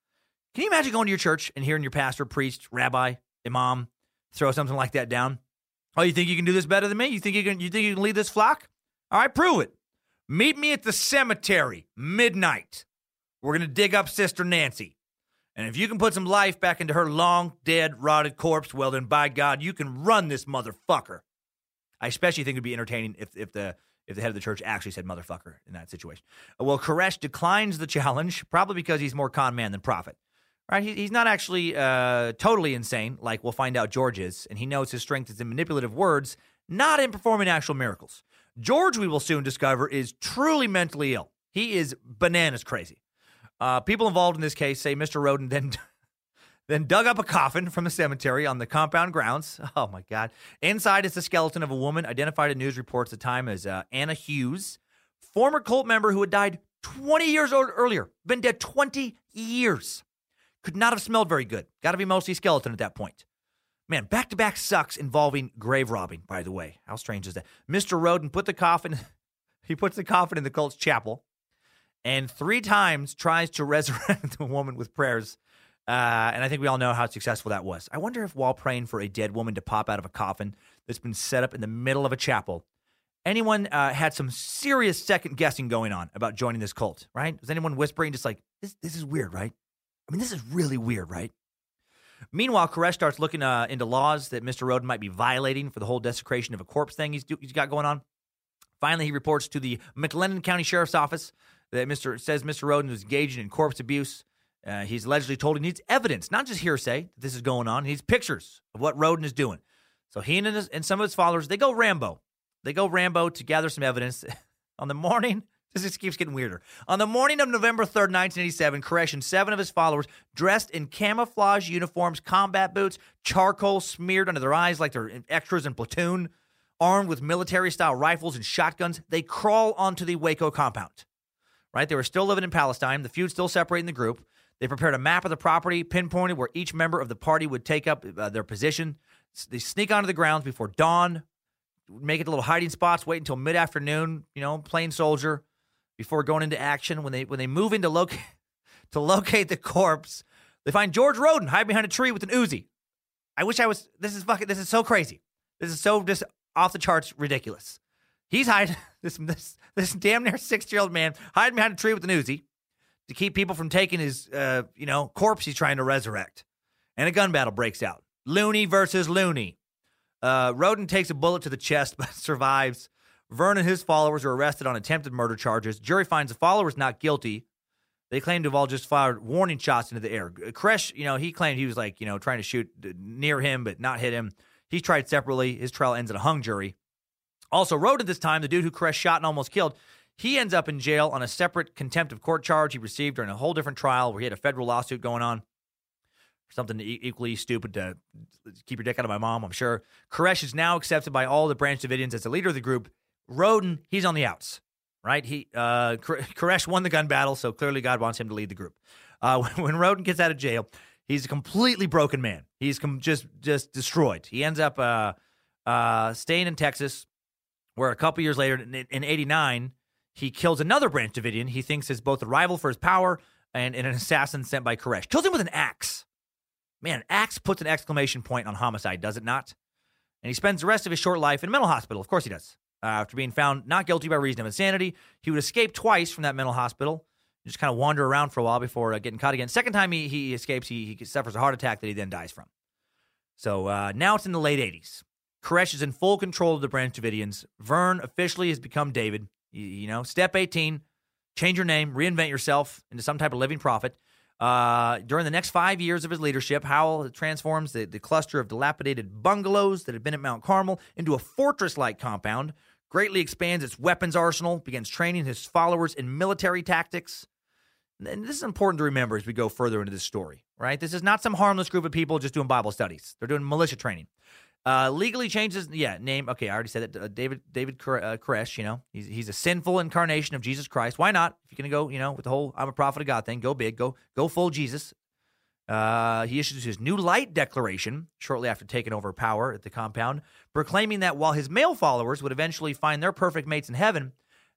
Can you imagine going to your church and hearing your pastor, priest, rabbi, imam throw something like that down? Oh, you think you can do this better than me? You think you can? You think you can lead this flock? All right, prove it. Meet me at the cemetery midnight. We're gonna dig up Sister Nancy, and if you can put some life back into her long dead, rotted corpse, well then, by God, you can run this motherfucker. I especially think it'd be entertaining if if the if the head of the church actually said motherfucker in that situation. Well, Koresh declines the challenge, probably because he's more con man than prophet right? He, he's not actually uh, totally insane, like we'll find out George is, and he knows his strength is in manipulative words, not in performing actual miracles. George, we will soon discover, is truly mentally ill. He is bananas crazy. Uh, people involved in this case say Mr. Roden then then dug up a coffin from the cemetery on the compound grounds. Oh my God! Inside is the skeleton of a woman identified in news reports at the time as uh, Anna Hughes, former cult member who had died 20 years o- earlier, been dead 20 years could not have smelled very good. Got to be mostly skeleton at that point. Man, back to back sucks involving grave robbing, by the way. How strange is that? Mr. Roden put the coffin, he puts the coffin in the cult's chapel and three times tries to resurrect the woman with prayers. Uh, and I think we all know how successful that was. I wonder if while praying for a dead woman to pop out of a coffin that's been set up in the middle of a chapel, anyone uh, had some serious second guessing going on about joining this cult, right? Was anyone whispering just like, this, this is weird, right? I mean, this is really weird, right? Meanwhile, Koresh starts looking uh, into laws that Mr. Roden might be violating for the whole desecration of a corpse thing he's, do- he's got going on. Finally, he reports to the McLennan County Sheriff's Office that Mr. says Mr. Roden was engaging in corpse abuse. Uh, he's allegedly told he needs evidence, not just hearsay, that this is going on. He needs pictures of what Roden is doing. So he and, his, and some of his followers, they go Rambo. They go Rambo to gather some evidence. on the morning, this just keeps getting weirder. On the morning of November 3rd, 1987, Koresh and seven of his followers, dressed in camouflage uniforms, combat boots, charcoal smeared under their eyes like they're extras in platoon, armed with military style rifles and shotguns, they crawl onto the Waco compound. Right? They were still living in Palestine, the feud still separating the group. They prepared a map of the property, pinpointed where each member of the party would take up uh, their position. They sneak onto the grounds before dawn, make it to little hiding spots, wait until mid afternoon, you know, plain soldier, before going into action. When they when they move in to locate to locate the corpse, they find George Roden hiding behind a tree with an Uzi. I wish I was. This is fucking. This is so crazy. This is so just off the charts ridiculous. He's hiding this this this damn near sixty year old man hiding behind a tree with an Uzi to keep people from taking his uh, you know corpse he's trying to resurrect. And a gun battle breaks out. Looney versus Looney. Uh, Roden takes a bullet to the chest but survives. Vern and his followers are arrested on attempted murder charges. Jury finds the followers not guilty. They claim to have all just fired warning shots into the air. Koresh, you know, he claimed he was like, you know, trying to shoot near him but not hit him. He's tried separately. His trial ends in a hung jury. Also, Roden this time, the dude who Koresh shot and almost killed, he ends up in jail on a separate contempt of court charge he received during a whole different trial where he had a federal lawsuit going on. Something equally stupid to keep your dick out of my mom, I'm sure. Koresh is now accepted by all the Branch Davidians as the leader of the group. Roden, he's on the outs, right? He uh, Koresh won the gun battle, so clearly God wants him to lead the group. Uh, when Roden gets out of jail, he's a completely broken man. He's com- just just destroyed. He ends up uh, uh, staying in Texas, where a couple years later, in, in '89, he kills another Branch Davidian. He thinks is both a rival for his power and, and an assassin sent by Koresh. Kills him with an axe. Man, axe puts an exclamation point on homicide, does it not? And he spends the rest of his short life in a mental hospital. Of course he does. Uh, after being found not guilty by reason of insanity, he would escape twice from that mental hospital. Just kind of wander around for a while before uh, getting caught again. Second time he, he escapes, he, he suffers a heart attack that he then dies from. So uh, now it's in the late 80s. Koresh is in full control of the Branch Davidians. Vern officially has become David. You, you, know, step 18, change your name, reinvent yourself into some type of living prophet. Uh, during the next five years of his leadership, Howell transforms the, the cluster of dilapidated bungalows that had been at Mount Carmel into a fortress like compound greatly expands its weapons arsenal, begins training his followers in military tactics. And this is important to remember as we go further into this story, right? This is not some harmless group of people just doing Bible studies. They're doing militia training. Uh, legally changes, yeah, name. Okay, I already said that. Uh, David David uh, Koresh, you know, he's he's a sinful incarnation of Jesus Christ. Why not? If you're gonna go, you know, with the whole "I'm a prophet of God" thing, go big, go go full Jesus. Uh, he issues his new light declaration shortly after taking over power at the compound, proclaiming that while his male followers would eventually find their perfect mates in heaven,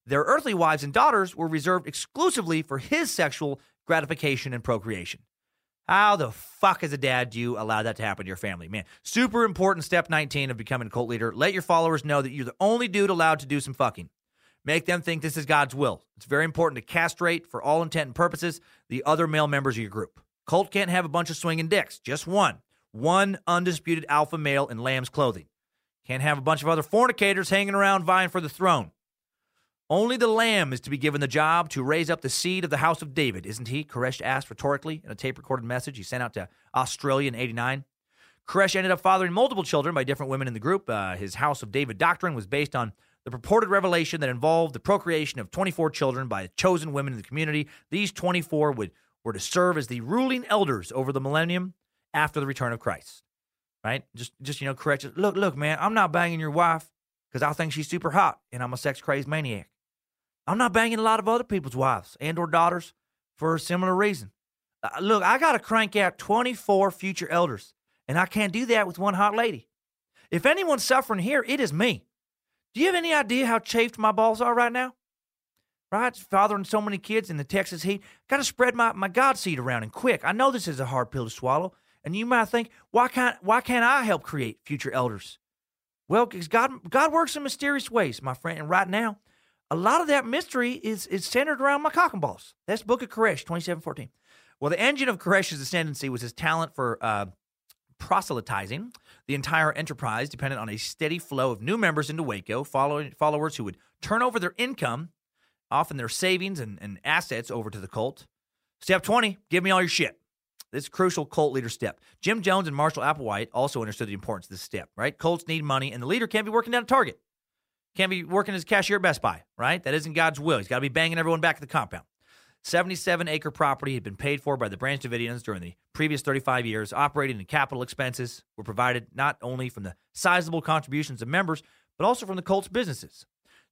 their earthly wives and daughters were reserved exclusively for his sexual gratification and procreation. How the fuck, as a dad, do you allow that to happen to your family? Man, super important step 19 of becoming a cult leader. Let your followers know that you're the only dude allowed to do some fucking. Make them think this is God's will. It's very important to castrate, for all intent and purposes, the other male members of your group. Cult can't have a bunch of swinging dicks, just one. One undisputed alpha male in lamb's clothing. Can't have a bunch of other fornicators hanging around vying for the throne. Only the lamb is to be given the job to raise up the seed of the house of David, isn't he? Koresh asked rhetorically in a tape recorded message he sent out to Australia in 89. Koresh ended up fathering multiple children by different women in the group. Uh, his House of David doctrine was based on the purported revelation that involved the procreation of 24 children by chosen women in the community. These 24 would were to serve as the ruling elders over the millennium after the return of Christ. Right? Just, just you know, correct. Look, look, man, I'm not banging your wife because I think she's super hot and I'm a sex crazed maniac. I'm not banging a lot of other people's wives and or daughters for a similar reason. Uh, look, I got to crank out 24 future elders, and I can't do that with one hot lady. If anyone's suffering here, it is me. Do you have any idea how chafed my balls are right now? Right? Fathering so many kids in the Texas heat. Got to spread my, my God seed around and quick. I know this is a hard pill to swallow. And you might think, why can't why can't I help create future elders? Well, because God God works in mysterious ways, my friend. And right now, a lot of that mystery is is centered around my cock and balls. That's Book of Koresh, 2714. Well, the engine of Koresh's ascendancy was his talent for uh, proselytizing. The entire enterprise depended on a steady flow of new members into Waco, following, followers who would turn over their income often their savings and, and assets over to the cult. Step 20, give me all your shit. This crucial cult leader step. Jim Jones and Marshall Applewhite also understood the importance of this step, right? Cults need money, and the leader can't be working down at Target. Can't be working as cashier at Best Buy, right? That isn't God's will. He's got to be banging everyone back at the compound. 77 acre property had been paid for by the Branch Davidians during the previous 35 years. Operating and capital expenses were provided not only from the sizable contributions of members, but also from the cult's businesses.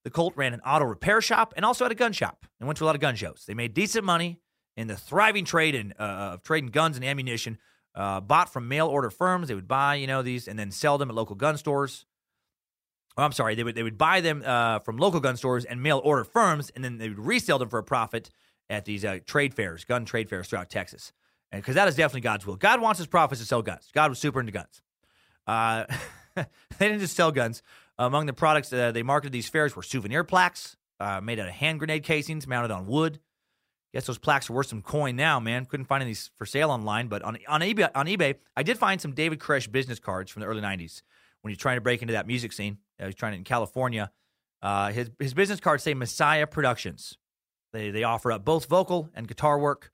The cult ran an auto repair shop and also had a gun shop and went to a lot of gun shows. They made decent money in the thriving trade in, uh, of trading guns and ammunition uh, bought from mail order firms. They would buy, you know, these and then sell them at local gun stores. Oh, I'm sorry, they would they would buy them uh, from local gun stores and mail order firms, and then they would resell them for a profit at these uh, trade fairs, gun trade fairs throughout Texas. And because that is definitely God's will. God wants his prophets to sell guns. God was super into guns. Uh, they didn't just sell guns. Among the products uh, they marketed these fairs were souvenir plaques uh, made out of hand grenade casings mounted on wood. Guess those plaques are worth some coin now, man. Couldn't find any for sale online, but on on eBay, on eBay, I did find some David Koresh business cards from the early '90s when he's trying to break into that music scene. Uh, he's trying it in California. Uh, his his business cards say Messiah Productions. They they offer up both vocal and guitar work.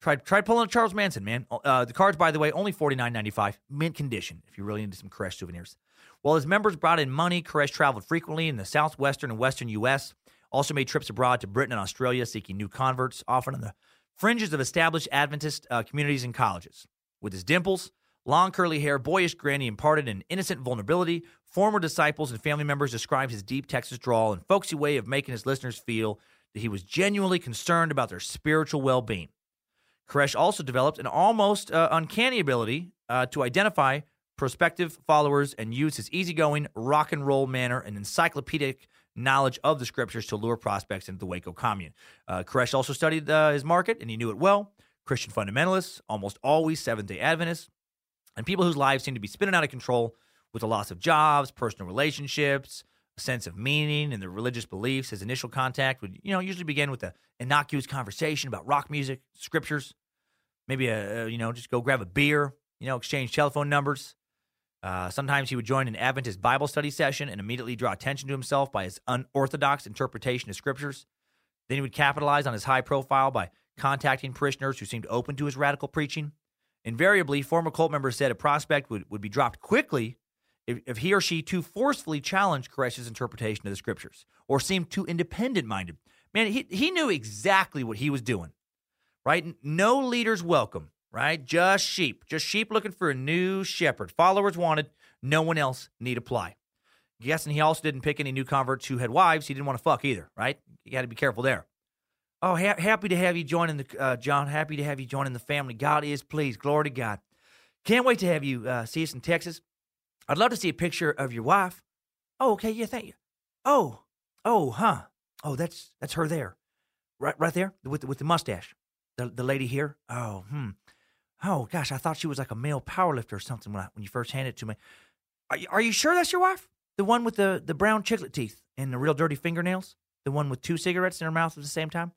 Tried tried pulling a Charles Manson, man. Uh, the cards, by the way, only forty nine ninety five, mint condition. If you're really into some Koresh souvenirs. While his members brought in money, Koresh traveled frequently in the southwestern and western U.S. Also made trips abroad to Britain and Australia, seeking new converts, often on the fringes of established Adventist uh, communities and colleges. With his dimples, long curly hair, boyish grin, he imparted an innocent vulnerability. Former disciples and family members described his deep Texas drawl and folksy way of making his listeners feel that he was genuinely concerned about their spiritual well being. Koresh also developed an almost uh, uncanny ability uh, to identify prospective followers and use his easygoing rock and roll manner and encyclopedic knowledge of the scriptures to lure prospects into the Waco commune. Uh, Koresh also studied uh, his market and he knew it well. Christian fundamentalists, almost always Seventh day Adventists, and people whose lives seem to be spinning out of control with the loss of jobs, personal relationships, a sense of meaning, and their religious beliefs. His initial contact would, you know, usually begin with an innocuous conversation about rock music, scriptures, maybe a, a you know, just go grab a beer, you know, exchange telephone numbers. Uh, sometimes he would join an Adventist Bible study session and immediately draw attention to himself by his unorthodox interpretation of scriptures. Then he would capitalize on his high profile by contacting parishioners who seemed open to his radical preaching. Invariably, former cult members said a prospect would, would be dropped quickly if, if he or she too forcefully challenged Koresh's interpretation of the scriptures or seemed too independent minded. Man, he, he knew exactly what he was doing, right? No leaders welcome right? Just sheep, just sheep looking for a new shepherd. Followers wanted, no one else need apply. Guessing he also didn't pick any new converts who had wives he didn't want to fuck either, right? You got to be careful there. Oh, ha- happy to have you joining the uh, John. Happy to have you joining the family. God is pleased. Glory to God. Can't wait to have you uh, see us in Texas. I'd love to see a picture of your wife. Oh, okay. Yeah, thank you. Oh, oh, huh. Oh, that's that's her there, right, right there with the, with the mustache. The the lady here. Oh, hmm. Oh gosh, I thought she was like a male powerlifter or something when I, when you first handed it to me. Are you, are you sure that's your wife? The one with the, the brown chiclet teeth and the real dirty fingernails? The one with two cigarettes in her mouth at the same time?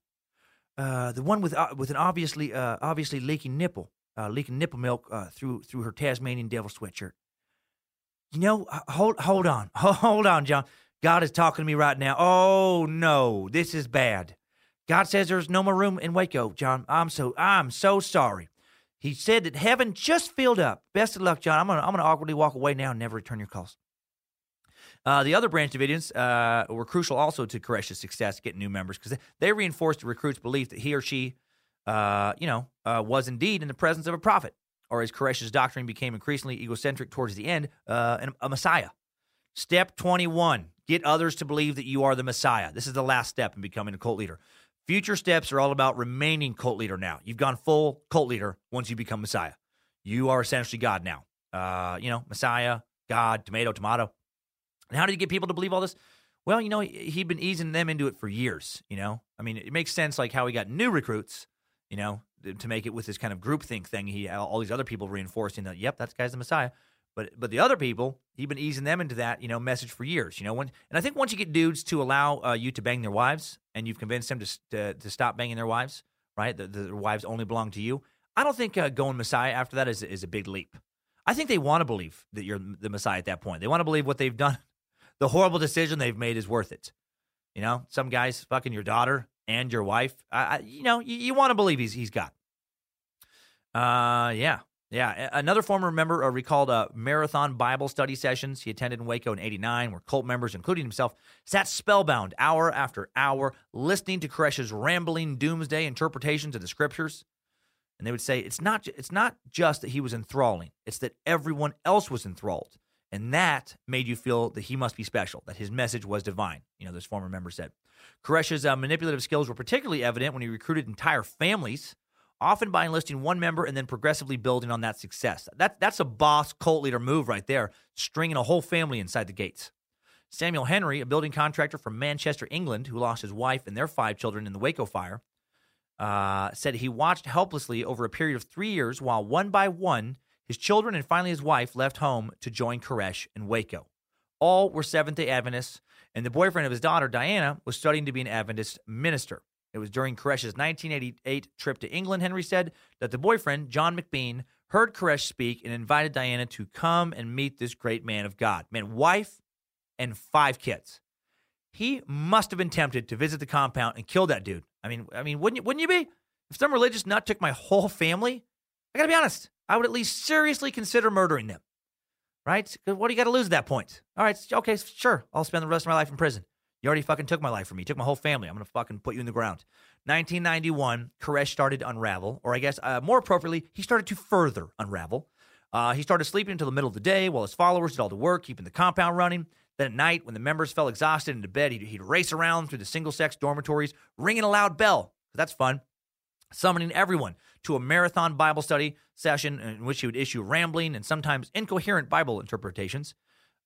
Uh, the one with uh, with an obviously uh, obviously leaking nipple, uh, leaking nipple milk uh, through through her Tasmanian devil sweatshirt. You know, hold hold on, hold on, John. God is talking to me right now. Oh no, this is bad. God says there's no more room in Waco, John. I'm so I'm so sorry. He said that heaven just filled up. Best of luck, John. I'm gonna I'm gonna awkwardly walk away now and never return your calls. Uh, the other Branch Davidians uh, were crucial also to Koresh's success getting new members because they reinforced the recruit's belief that he or she, uh, you know, uh, was indeed in the presence of a prophet, or as Koresh's doctrine became increasingly egocentric towards the end, uh, a Messiah. Step 21 get others to believe that you are the Messiah. This is the last step in becoming a cult leader. Future steps are all about remaining cult leader now. You've gone full cult leader once you become Messiah. You are essentially God now. Uh, you know, Messiah, God, tomato, tomato. And how did he get people to believe all this? Well, you know, he'd been easing them into it for years. You know, I mean, it makes sense like how he got new recruits. You know, to make it with this kind of groupthink thing. He all these other people reinforcing that. Yep, that guy's the Messiah. But but the other people, he'd been easing them into that you know message for years. You know when and I think once you get dudes to allow uh, you to bang their wives, and you've convinced them to to, to stop banging their wives, right? The, the wives only belong to you. I don't think uh, going Messiah after that is is a big leap. I think they want to believe that you're the Messiah at that point. They want to believe what they've done, the horrible decision they've made is worth it. You know, some guys fucking your daughter and your wife. I, I you know, you, you want to believe he's he's got. Uh, yeah. Yeah, another former member uh, recalled uh, marathon Bible study sessions he attended in Waco in 89, where cult members, including himself, sat spellbound hour after hour listening to Koresh's rambling doomsday interpretations of the scriptures. And they would say, it's not, it's not just that he was enthralling, it's that everyone else was enthralled. And that made you feel that he must be special, that his message was divine, you know, this former member said. Koresh's uh, manipulative skills were particularly evident when he recruited entire families often by enlisting one member and then progressively building on that success. That, that's a boss cult leader move right there, stringing a whole family inside the gates. Samuel Henry, a building contractor from Manchester, England, who lost his wife and their five children in the Waco fire, uh, said he watched helplessly over a period of three years while one by one His children and finally his wife left home to join Koresh in Waco. All were Seventh day Adventists, and the boyfriend of his daughter, Diana, was studying to be an Adventist minister. It was during Koresh's 1988 trip to England, Henry said, that the boyfriend, John McBean, heard Koresh speak and invited Diana to come and meet this great man of God. Man, wife and five kids. He must have been tempted to visit the compound and kill that dude. I mean, I mean, wouldn't you, wouldn't you be? If some religious nut took my whole family, I gotta be honest, I would at least seriously consider murdering them. Right? What do you got to lose at that point? All right, okay, sure. I'll spend the rest of my life in prison. You already fucking took my life from me. You took my whole family. I'm gonna fucking put you in the ground. 1991, Koresh started to unravel, or I guess uh, more appropriately, he started to further unravel. Uh, he started sleeping until the middle of the day while his followers did all the work, keeping the compound running. Then at night, when the members fell exhausted into bed, he'd, he'd race around through the single sex dormitories, ringing a loud bell. That's fun. Summoning everyone to a marathon Bible study session in which he would issue rambling and sometimes incoherent Bible interpretations.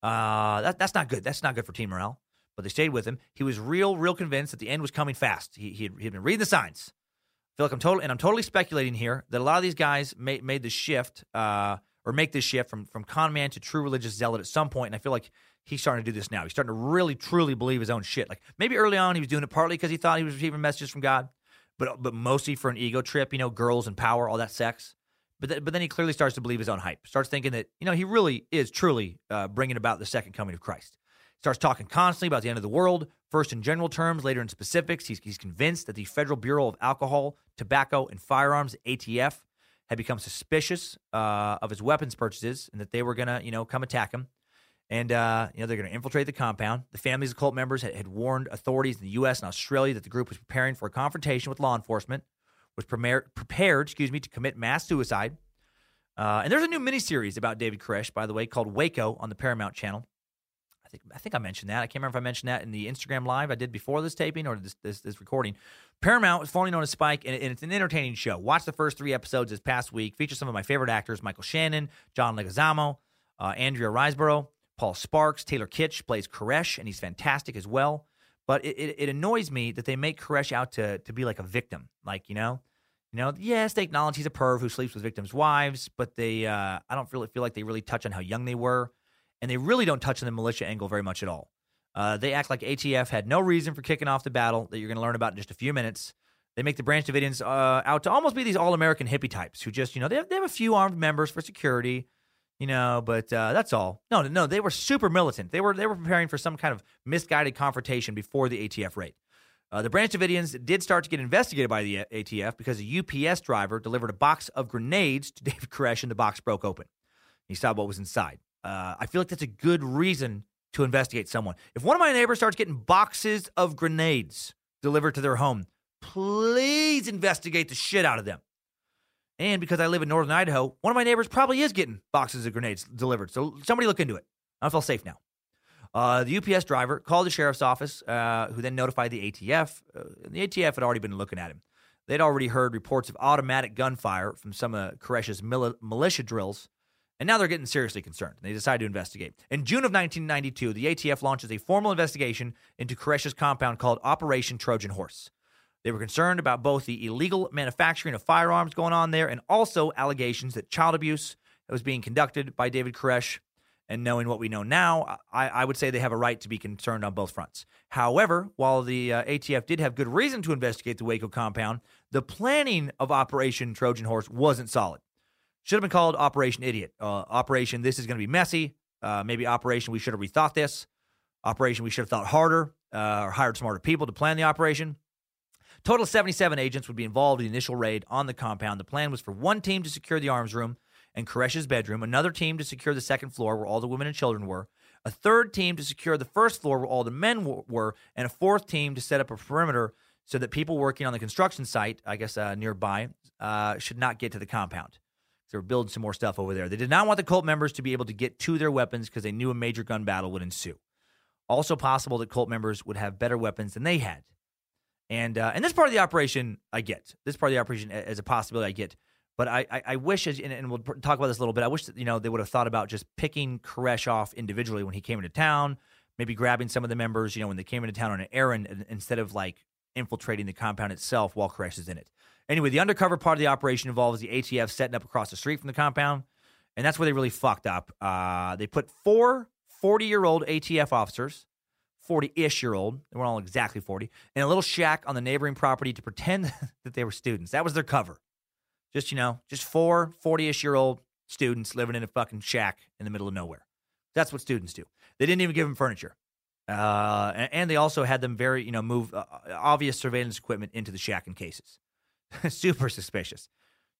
Uh, that, that's not good. That's not good for team morale. But they stayed with him. He was real, real convinced that the end was coming fast. He, he, had, he had been reading the signs. I feel like I'm total, and I'm totally speculating here that a lot of these guys made, made the shift, uh, or make this shift from from con man to true religious zealot at some point. And I feel like he's starting to do this now. He's starting to really, truly believe his own shit. Like maybe early on he was doing it partly because he thought he was receiving messages from God, but but mostly for an ego trip. You know, girls and power, all that sex. But th- but then he clearly starts to believe his own hype. Starts thinking that you know he really is truly uh, bringing about the second coming of Christ. Starts talking constantly about the end of the world, first in general terms, later in specifics. He's, he's convinced that the Federal Bureau of Alcohol, Tobacco, and Firearms, ATF, had become suspicious uh, of his weapons purchases and that they were going to, you know, come attack him. And, uh, you know, they're going to infiltrate the compound. The families of cult members had, had warned authorities in the U.S. and Australia that the group was preparing for a confrontation with law enforcement, was prepared, prepared excuse me, to commit mass suicide. Uh, and there's a new miniseries about David Koresh, by the way, called Waco on the Paramount Channel. I think I think I mentioned that. I can't remember if I mentioned that in the Instagram live I did before this taping or this this, this recording. Paramount is formerly known as Spike, and, and it's an entertaining show. Watch the first three episodes this past week. Features some of my favorite actors: Michael Shannon, John Leguizamo, uh, Andrea Riseborough, Paul Sparks, Taylor Kitsch plays Koresh, and he's fantastic as well. But it, it, it annoys me that they make Koresh out to to be like a victim, like you know. You know, yes, they acknowledge he's a perv who sleeps with victims' wives, but they, uh, I don't really feel like they really touch on how young they were and they really don't touch on the militia angle very much at all. Uh, they act like ATF had no reason for kicking off the battle that you're going to learn about in just a few minutes. They make the Branch Davidians uh, out to almost be these all American hippie types who just, you know, they have, they have a few armed members for security, you know, but uh, that's all. No, no, they were super militant. They were they were preparing for some kind of misguided confrontation before the ATF raid. Uh, the Branch Davidians did start to get investigated by the ATF because a UPS driver delivered a box of grenades to David Koresh, and the box broke open. He saw what was inside. Uh, I feel like that's a good reason to investigate someone. If one of my neighbors starts getting boxes of grenades delivered to their home, please investigate the shit out of them. And because I live in northern Idaho, one of my neighbors probably is getting boxes of grenades delivered. So somebody look into it. I feel safe now. Uh, the UPS driver called the sheriff's office, uh, who then notified the ATF. Uh, the ATF had already been looking at him. They'd already heard reports of automatic gunfire from some of Koresh's mil- militia drills, and now they're getting seriously concerned. They decide to investigate. In June of 1992, the ATF launches a formal investigation into Koresh's compound called Operation Trojan Horse. They were concerned about both the illegal manufacturing of firearms going on there and also allegations that child abuse was being conducted by David Koresh. And knowing what we know now, I, I would say they have a right to be concerned on both fronts. However, while the uh, ATF did have good reason to investigate the Waco compound, the planning of Operation Trojan Horse wasn't solid. Should have been called Operation Idiot. Uh, Operation This is going to be messy. Uh, maybe Operation We should have rethought this. Operation We should have thought harder uh, or hired smarter people to plan the operation. Total 77 agents would be involved in the initial raid on the compound. The plan was for one team to secure the arms room and Koresh's bedroom, another team to secure the second floor where all the women and children were, a third team to secure the first floor where all the men w- were, and a fourth team to set up a perimeter so that people working on the construction site, I guess uh, nearby, uh, should not get to the compound. They were building some more stuff over there. They did not want the cult members to be able to get to their weapons because they knew a major gun battle would ensue. Also possible that cult members would have better weapons than they had. And uh, and this part of the operation I get. This part of the operation as a possibility I get. But I, I, I wish, as, and, and we'll talk about this a little bit. I wish that you know they would have thought about just picking Koresh off individually when he came into town, maybe grabbing some of the members, you know, when they came into town on an errand, instead of like infiltrating the compound itself while Koresh is in it. Anyway, the undercover part of the operation involves the ATF setting up across the street from the compound, And that's where they really fucked up. Uh, they put four 40 year old ATF officers, 40 ish year old, they weren't all exactly 40, in a little shack on the neighboring property to pretend that they were students. That was their cover. Just, you know, just four 40 ish year old students living in a fucking shack in the middle of nowhere. That's what students do. They didn't even give them furniture. Uh, and, and they also had them very, you know, move uh, obvious surveillance equipment into the shack in cases. Super suspicious.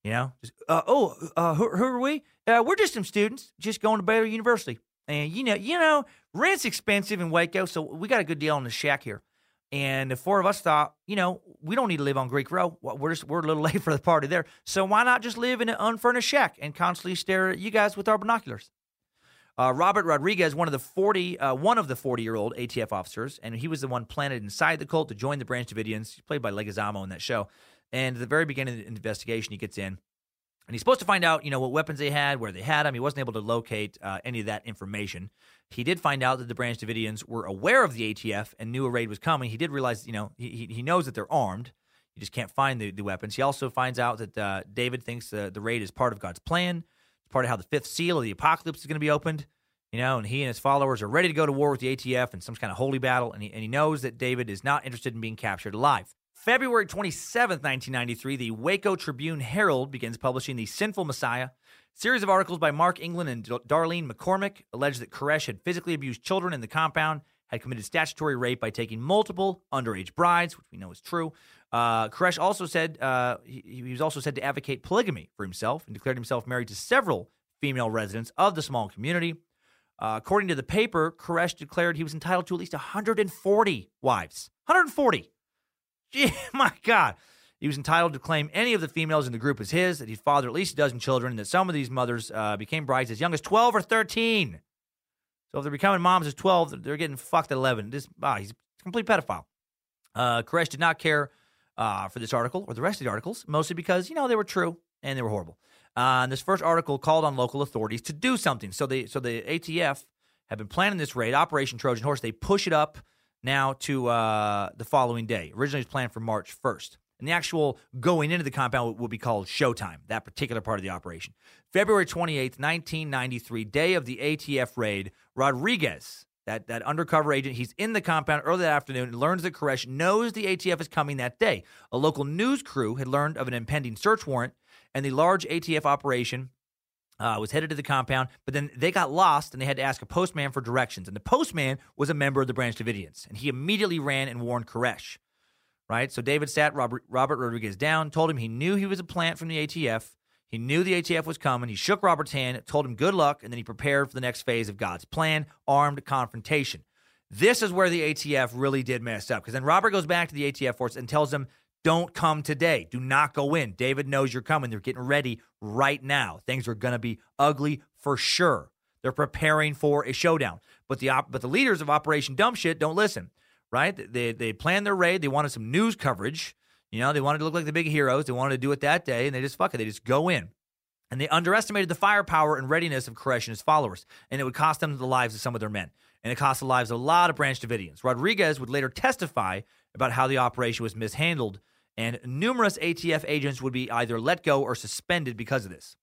You know, just, uh, oh, uh, who, who, are we? Uh, we're just some students, just going to Baylor University, and you know, you know, rent's expensive in Waco, so we got a good deal on the shack here. And the four of us thought, you know, we don't need to live on Greek Row. We're just we're a little late for the party there, so why not just live in an unfurnished shack and constantly stare at you guys with our binoculars? Uh, Robert Rodriguez, one of the 40, uh, one of the 40 year old ATF officers, and he was the one planted inside the cult to join the Branch Davidians. Played by Leguizamo in that show. And at the very beginning of the investigation, he gets in, and he's supposed to find out, you know, what weapons they had, where they had them. He wasn't able to locate uh, any of that information. He did find out that the Branch Davidians were aware of the ATF and knew a raid was coming. He did realize, you know, he he knows that they're armed. He just can't find the, the weapons. He also finds out that uh, David thinks the, the raid is part of God's plan. Part of how the fifth seal of the apocalypse is going to be opened you know, and he and his followers are ready to go to war with the ATF in some kind of holy battle, and he, and he knows that David is not interested in being captured alive. February 27th, 1993, the Waco Tribune Herald begins publishing The Sinful Messiah. series of articles by Mark England and Darlene McCormick alleged that Koresh had physically abused children in the compound, had committed statutory rape by taking multiple underage brides, which we know is true. Uh, Koresh also said uh, he, he was also said to advocate polygamy for himself and declared himself married to several female residents of the small community. Uh, according to the paper, Koresh declared he was entitled to at least 140 wives. 140. Gee, my God. He was entitled to claim any of the females in the group as his, that he'd fathered at least a dozen children, and that some of these mothers uh, became brides as young as 12 or 13. So if they're becoming moms as 12, they're getting fucked at 11. This, ah, he's a complete pedophile. Uh, Koresh did not care uh, for this article or the rest of the articles, mostly because, you know, they were true and they were horrible. Uh, and this first article called on local authorities to do something. So they, so the ATF have been planning this raid, Operation Trojan Horse. They push it up now to uh, the following day. Originally, it was planned for March 1st. And the actual going into the compound will be called Showtime, that particular part of the operation. February 28th, 1993, day of the ATF raid, Rodriguez, that, that undercover agent, he's in the compound early that afternoon and learns that Koresh knows the ATF is coming that day. A local news crew had learned of an impending search warrant and the large ATF operation uh, was headed to the compound, but then they got lost and they had to ask a postman for directions. And the postman was a member of the Branch Davidians, and he immediately ran and warned Koresh. Right? So David sat Robert, Robert Rodriguez down, told him he knew he was a plant from the ATF. He knew the ATF was coming. He shook Robert's hand, told him good luck, and then he prepared for the next phase of God's plan armed confrontation. This is where the ATF really did mess up because then Robert goes back to the ATF force and tells them don't come today. Do not go in. David knows you're coming. They're getting ready right now. Things are going to be ugly for sure. They're preparing for a showdown. But the op- but the leaders of Operation Dumb Shit don't listen, right? They they planned their raid. They wanted some news coverage. You know, they wanted to look like the big heroes. They wanted to do it that day, and they just fuck it. They just go in. And they underestimated the firepower and readiness of Koresh and his followers, and it would cost them the lives of some of their men. And it cost the lives of a lot of Branch Davidians. Rodriguez would later testify about how the operation was mishandled and numerous ATF agents would be either let go or suspended because of this.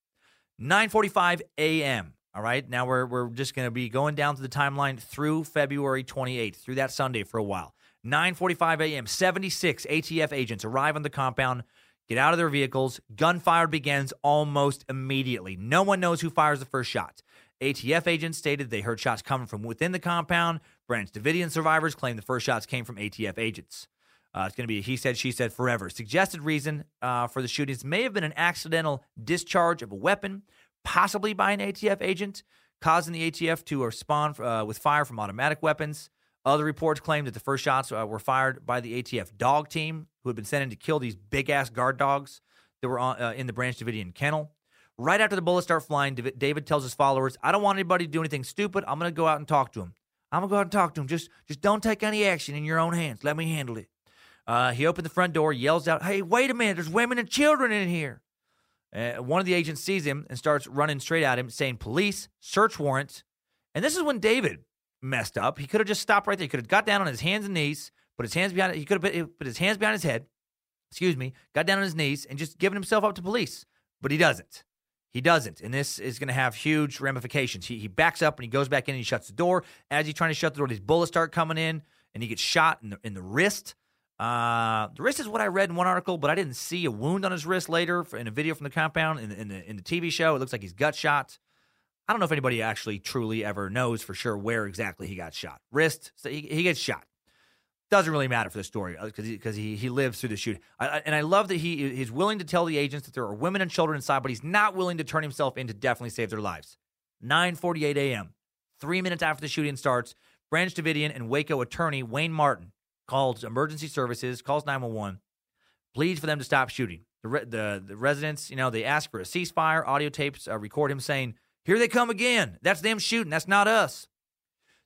9:45 a.m. All right, now we're we're just going to be going down to the timeline through February 28th, through that Sunday for a while. 9:45 a.m. 76 ATF agents arrive on the compound, get out of their vehicles. Gunfire begins almost immediately. No one knows who fires the first shot. ATF agents stated they heard shots coming from within the compound. Branch Davidian survivors claim the first shots came from ATF agents. Uh, it's going to be a he said, she said forever. Suggested reason uh, for the shootings may have been an accidental discharge of a weapon, possibly by an ATF agent, causing the ATF to respond uh, with fire from automatic weapons. Other reports claim that the first shots uh, were fired by the ATF dog team, who had been sent in to kill these big ass guard dogs that were on, uh, in the Branch Davidian kennel. Right after the bullets start flying, David tells his followers, I don't want anybody to do anything stupid. I'm going to go out and talk to him. I'm going to go out and talk to him. Just, just don't take any action in your own hands. Let me handle it. Uh, he opened the front door, yells out, Hey, wait a minute, there's women and children in here. Uh, one of the agents sees him and starts running straight at him, saying, Police, search warrants!" And this is when David messed up. He could have just stopped right there. He could have got down on his hands and knees, put his hands behind he could have put, his hands behind his head, excuse me, got down on his knees and just given himself up to police. But he doesn't. He doesn't, and this is going to have huge ramifications. He, he backs up and he goes back in and he shuts the door. As he's trying to shut the door, these bullets start coming in, and he gets shot in the in the wrist. Uh, the wrist is what I read in one article, but I didn't see a wound on his wrist later in a video from the compound in, in the in the TV show. It looks like he's gut shot. I don't know if anybody actually truly ever knows for sure where exactly he got shot. Wrist, so he, he gets shot. Doesn't really matter for the story because he, cause he, he lives through the shooting. I, I, and I love that he he's willing to tell the agents that there are women and children inside, but he's not willing to turn himself in to definitely save their lives. 9:48 a.m. Three minutes after the shooting starts, Branch Davidian and Waco attorney Wayne Martin calls emergency services, calls 911, pleads for them to stop shooting. The, re- the, the residents, you know, they ask for a ceasefire. Audio tapes uh, record him saying, Here they come again. That's them shooting. That's not us.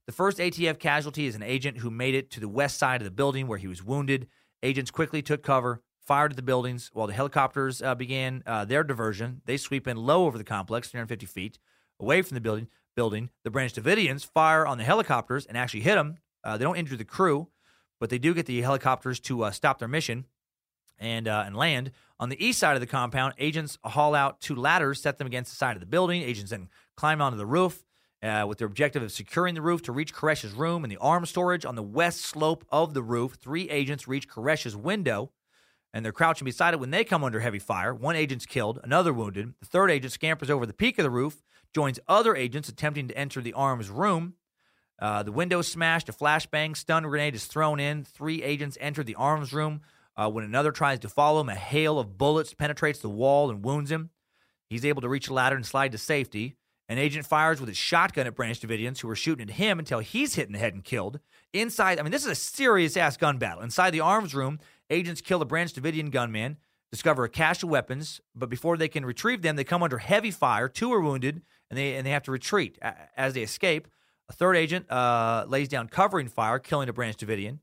The first ATF casualty is an agent who made it to the west side of the building where he was wounded. Agents quickly took cover, fired at the buildings while the helicopters uh, began uh, their diversion. They sweep in low over the complex, 350 feet away from the building. Building. The Branch Davidians fire on the helicopters and actually hit them. Uh, they don't injure the crew, but they do get the helicopters to uh, stop their mission and uh, and land. On the east side of the compound, agents haul out two ladders, set them against the side of the building. Agents then climb onto the roof uh, with their objective of securing the roof to reach Koresh's room and the arms storage on the west slope of the roof. Three agents reach Koresh's window, and they're crouching beside it when they come under heavy fire. One agent's killed, another wounded. The third agent scampers over the peak of the roof, joins other agents attempting to enter the arms room. Uh, the window smashed, a flashbang, stun grenade is thrown in. Three agents enter the arms room. Uh, when another tries to follow him, a hail of bullets penetrates the wall and wounds him. He's able to reach a ladder and slide to safety. An agent fires with his shotgun at Branch Davidians, who are shooting at him until he's hit in the head and killed. Inside, I mean, this is a serious ass gun battle. Inside the arms room, agents kill a Branch Davidian gunman, discover a cache of weapons, but before they can retrieve them, they come under heavy fire. Two are wounded, and they and they have to retreat. As they escape, a third agent uh, lays down covering fire, killing a Branch Davidian.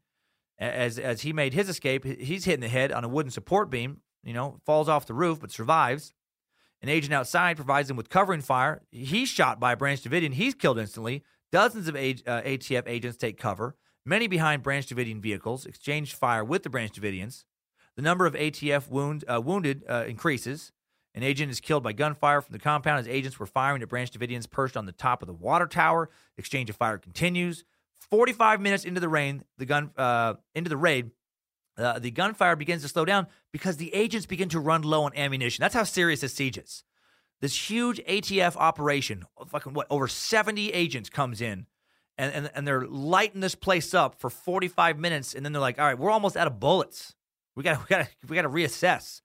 As as he made his escape, he's hit in the head on a wooden support beam. You know, falls off the roof but survives. An agent outside provides him with covering fire. He's shot by a Branch Davidian. He's killed instantly. Dozens of uh, ATF agents take cover. Many behind Branch Davidian vehicles exchange fire with the Branch Davidians. The number of ATF wound, uh, wounded uh, increases. An agent is killed by gunfire from the compound as agents were firing at Branch Davidians perched on the top of the water tower. Exchange of fire continues. 45 minutes into the rain, the gun uh, into the raid, uh, the gunfire begins to slow down because the agents begin to run low on ammunition. That's how serious this siege is. This huge ATF operation, fucking what, over 70 agents comes in and, and, and they're lighting this place up for 45 minutes. And then they're like, all right, we're almost out of bullets. We got we got we got to reassess.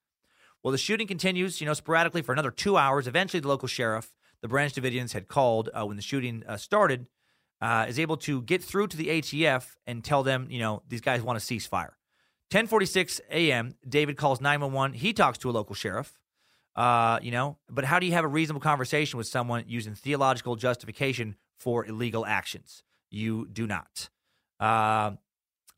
Well, the shooting continues, you know, sporadically for another two hours. Eventually, the local sheriff, the Branch Davidians had called uh, when the shooting uh, started, uh, is able to get through to the ATF and tell them, you know, these guys want a ceasefire. 10:46 a.m. David calls 911. He talks to a local sheriff. Uh, you know, but how do you have a reasonable conversation with someone using theological justification for illegal actions? You do not. Uh,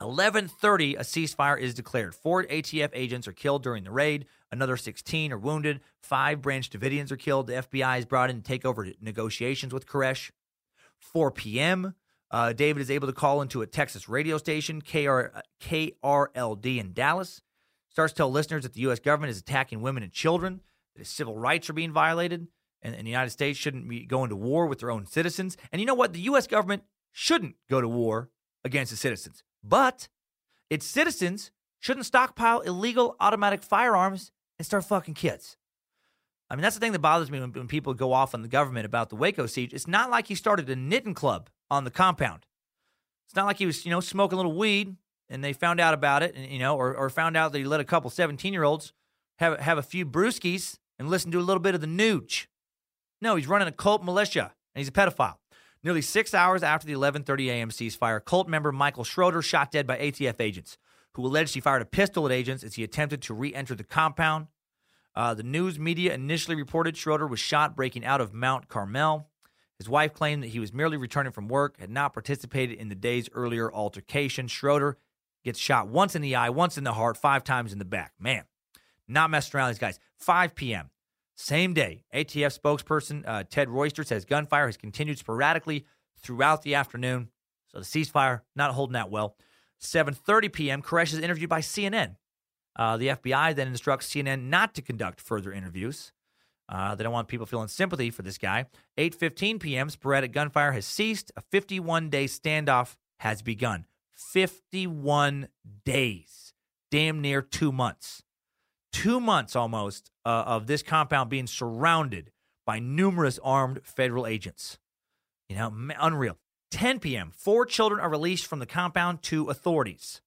11:30, a ceasefire is declared. Four ATF agents are killed during the raid. Another 16 are wounded. Five Branch Davidians are killed. The FBI is brought in to take over negotiations with Koresh. 4 p.m. Uh, David is able to call into a Texas radio station, KR, KRLD in Dallas. Starts to tell listeners that the U.S. government is attacking women and children, that civil rights are being violated, and, and the United States shouldn't be going to war with their own citizens. And you know what? The U.S. government shouldn't go to war against its citizens, but its citizens shouldn't stockpile illegal automatic firearms and start fucking kids. I mean, that's the thing that bothers me when, when people go off on the government about the Waco siege. It's not like he started a knitting club on the compound. It's not like he was, you know, smoking a little weed and they found out about it, and, you know, or, or found out that he let a couple 17 year olds have, have a few brewskis and listen to a little bit of the nooch. No, he's running a cult militia and he's a pedophile. Nearly six hours after the 11:30 a.m. ceasefire, cult member Michael Schroeder shot dead by ATF agents, who alleged he fired a pistol at agents as he attempted to re-enter the compound. Uh, the news media initially reported Schroeder was shot breaking out of Mount Carmel. His wife claimed that he was merely returning from work, had not participated in the day's earlier altercation. Schroeder gets shot once in the eye, once in the heart, five times in the back. Man, not messing around these guys. 5 p.m. Same day, ATF spokesperson uh, Ted Royster says gunfire has continued sporadically throughout the afternoon. So the ceasefire not holding that well. 7:30 p.m. Koresh is interviewed by CNN. Uh, the FBI then instructs CNN not to conduct further interviews. Uh, they don't want people feeling sympathy for this guy. 8:15 p.m. Sporadic gunfire has ceased. A 51-day standoff has begun. 51 days, damn near two months. Two months almost uh, of this compound being surrounded by numerous armed federal agents. You know, unreal. 10 p.m., four children are released from the compound to authorities.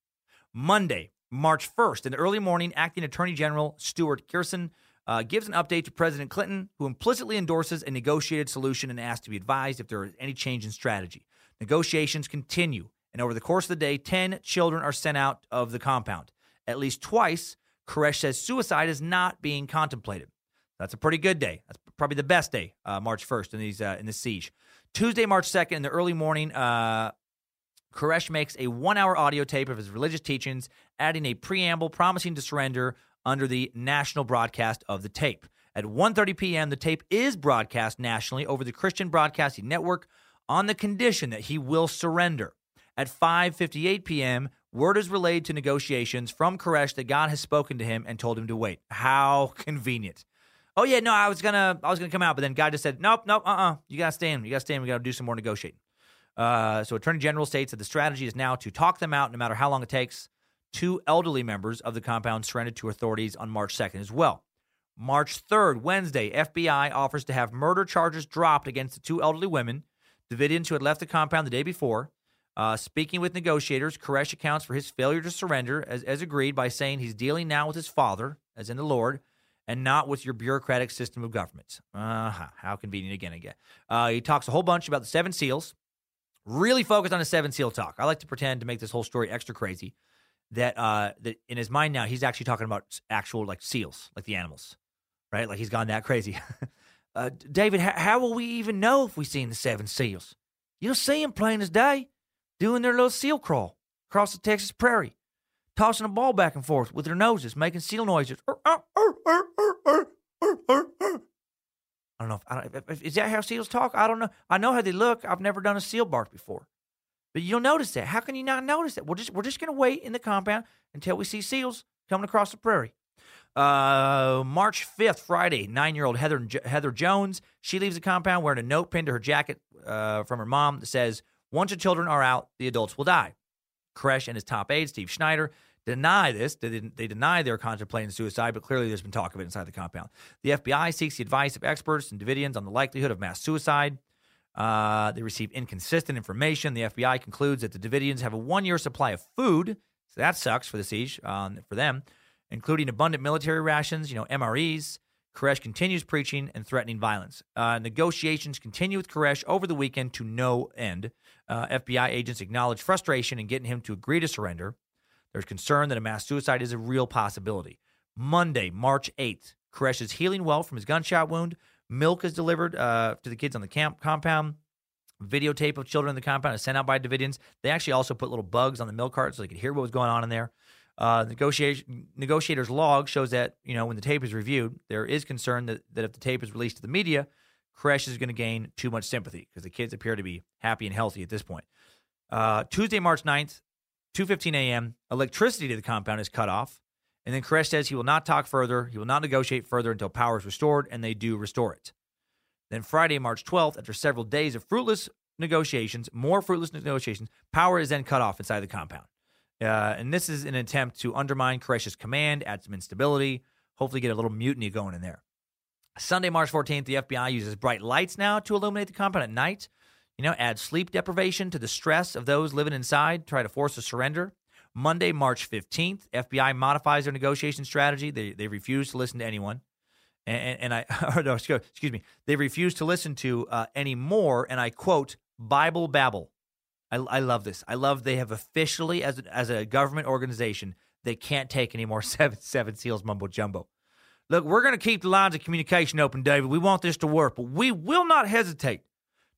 Monday, March 1st, in the early morning, acting Attorney General Stuart Gerson uh, gives an update to President Clinton, who implicitly endorses a negotiated solution and asks to be advised if there is any change in strategy. Negotiations continue, and over the course of the day, 10 children are sent out of the compound. At least twice, Koresh says suicide is not being contemplated. That's a pretty good day. That's probably the best day, uh, March 1st, in, these, uh, in this siege. Tuesday, March 2nd, in the early morning, uh, Koresh makes a one hour audio tape of his religious teachings, adding a preamble promising to surrender under the national broadcast of the tape. At 1:30 p.m., the tape is broadcast nationally over the Christian Broadcasting Network on the condition that he will surrender. At 5:58 p.m., word is relayed to negotiations from Koresh that God has spoken to him and told him to wait. How convenient. Oh yeah, no, I was gonna I was gonna come out, but then God just said, Nope, nope, uh uh You gotta stay in. You gotta stay in. We gotta do some more negotiating. Uh, so Attorney General states that the strategy is now to talk them out no matter how long it takes. Two elderly members of the compound surrendered to authorities on March 2nd as well. March 3rd, Wednesday, FBI offers to have murder charges dropped against the two elderly women, Davidians who had left the compound the day before. Uh, speaking with negotiators, Koresh accounts for his failure to surrender as, as agreed by saying he's dealing now with his father, as in the Lord, and not with your bureaucratic system of government. Uh-huh. How convenient again, again. Uh, he talks a whole bunch about the seven seals, really focused on the seven seal talk. I like to pretend to make this whole story extra crazy that uh that in his mind now he's actually talking about actual like seals, like the animals, right? Like he's gone that crazy. uh, David, how, how will we even know if we've seen the seven seals? You'll see them plain as day, doing their little seal crawl across the Texas prairie, tossing a ball back and forth with their noses, making seal noises. I don't know. If, I don't, if, is that how seals talk? I don't know. I know how they look. I've never done a seal bark before, but you'll notice that. How can you not notice that? We're just we're just going to wait in the compound until we see seals coming across the prairie. Uh, March fifth, Friday, nine-year-old Heather Heather Jones. She leaves the compound wearing a note pinned to her jacket uh, from her mom that says, "Once the children are out, the adults will die." Koresh and his top aide, Steve Schneider, deny this. They, they deny they're contemplating suicide, but clearly there's been talk of it inside the compound. The FBI seeks the advice of experts and Davidians on the likelihood of mass suicide. Uh, they receive inconsistent information. The FBI concludes that the Davidians have a one year supply of food. So that sucks for the siege um, for them, including abundant military rations, you know, MREs. Koresh continues preaching and threatening violence. Uh, negotiations continue with Koresh over the weekend to no end. Uh, FBI agents acknowledge frustration in getting him to agree to surrender. There's concern that a mass suicide is a real possibility. Monday, March 8th, Koresh is healing well from his gunshot wound. Milk is delivered uh, to the kids on the camp compound. Videotape of children in the compound is sent out by Davidians. They actually also put little bugs on the milk cart so they could hear what was going on in there. Uh, negotiation, negotiators' log shows that you know when the tape is reviewed, there is concern that, that if the tape is released to the media, Koresh is going to gain too much sympathy because the kids appear to be happy and healthy at this point. Uh, Tuesday, March 9th, 2:15 a.m. Electricity to the compound is cut off, and then Koresh says he will not talk further. He will not negotiate further until power is restored, and they do restore it. Then Friday, March 12th, after several days of fruitless negotiations, more fruitless negotiations, power is then cut off inside the compound. Uh, and this is an attempt to undermine Koresh's command, add some instability, hopefully get a little mutiny going in there. Sunday, March 14th, the FBI uses bright lights now to illuminate the compound at night you know, add sleep deprivation to the stress of those living inside, try to force a surrender. Monday, March 15th, FBI modifies their negotiation strategy. They, they refuse to listen to anyone. And, and I, or no, excuse me, they refuse to listen to uh, any more. And I quote, Bible babble. I, I love this. I love they have officially, as as a government organization, they can't take any more seven, seven seals mumbo jumbo. Look, we're going to keep the lines of communication open, David. We want this to work, but we will not hesitate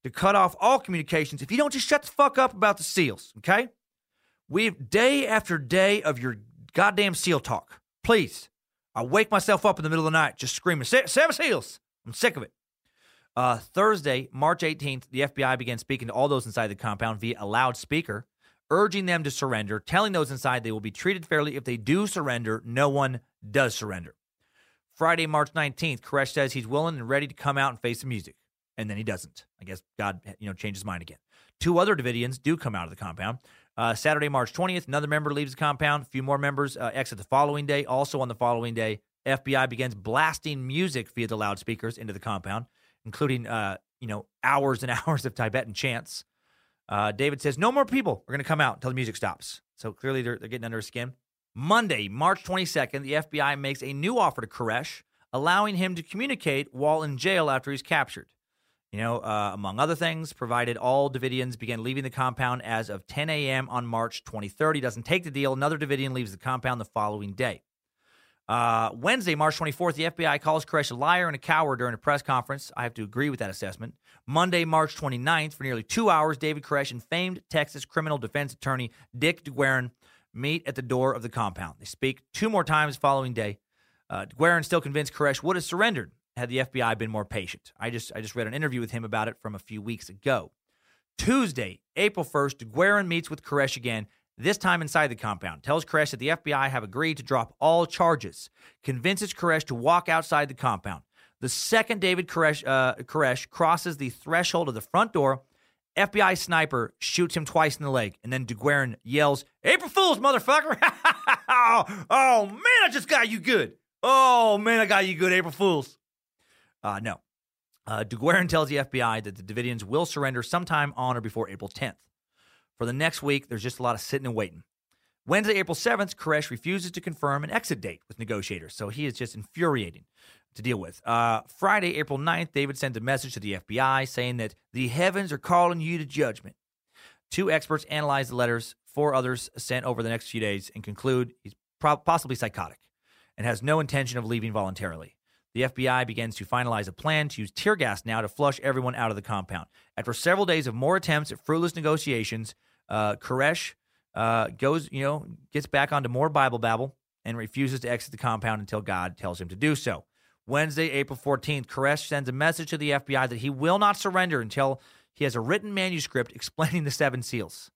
to cut off all communications if you don't just shut the fuck up about the seals, okay? We've day after day of your goddamn seal talk. Please. I wake myself up in the middle of the night just screaming, Seven seals. I'm sick of it. Uh, Thursday, March 18th, the FBI began speaking to all those inside the compound via a loudspeaker, urging them to surrender, telling those inside they will be treated fairly if they do surrender. No one does surrender. Friday, March 19th, Koresh says he's willing and ready to come out and face the music. And then he doesn't. I guess God, you know, changed his mind again. Two other Davidians do come out of the compound. Uh, Saturday, March 20th, another member leaves the compound. A few more members uh, exit the following day. Also on the following day, FBI begins blasting music via the loudspeakers into the compound, including, uh, you know, hours and hours of Tibetan chants. Uh, David says, no more people are going to come out until the music stops. So clearly they're, they're getting under his skin. Monday, March 22nd, the FBI makes a new offer to Koresh, allowing him to communicate while in jail after he's captured. You know, uh, among other things, provided all Davidians began leaving the compound as of 10 a.m. on March 23rd. He doesn't take the deal. Another Davidian leaves the compound the following day. Uh, Wednesday, March 24th, the FBI calls Koresh a liar and a coward during a press conference. I have to agree with that assessment. Monday, March 29th, for nearly two hours, David Koresh and famed Texas criminal defense attorney Dick DeGuerin meet at the door of the compound. They speak two more times following day. Uh, DeGuerin still convinced Koresh would have surrendered had the FBI been more patient. I just I just read an interview with him about it from a few weeks ago. Tuesday, April 1st, DeGuerin meets with Koresh again, this time inside the compound. Tells Koresh that the FBI have agreed to drop all charges. Convinces Koresh to walk outside the compound. The second David Koresh, uh, Koresh crosses the threshold of the front door, FBI sniper shoots him twice in the leg, and then DeGuerin yells, April Fools, motherfucker! oh, oh, man, I just got you good. Oh, man, I got you good, April Fools. Uh, no. Uh, DeGuerin tells the FBI that the Davidians will surrender sometime on or before April 10th. For the next week, there's just a lot of sitting and waiting. Wednesday, April 7th, Koresh refuses to confirm an exit date with negotiators, so he is just infuriating to deal with. Uh, Friday, April 9th, David sends a message to the FBI saying that the heavens are calling you to judgment. Two experts analyze the letters, four others sent over the next few days, and conclude he's pro- possibly psychotic and has no intention of leaving voluntarily. The FBI begins to finalize a plan to use tear gas now to flush everyone out of the compound. After several days of more attempts at fruitless negotiations, uh, Koresh uh, goes, you know, gets back onto more Bible babble and refuses to exit the compound until God tells him to do so. Wednesday, April 14th, Koresh sends a message to the FBI that he will not surrender until he has a written manuscript explaining the seven seals.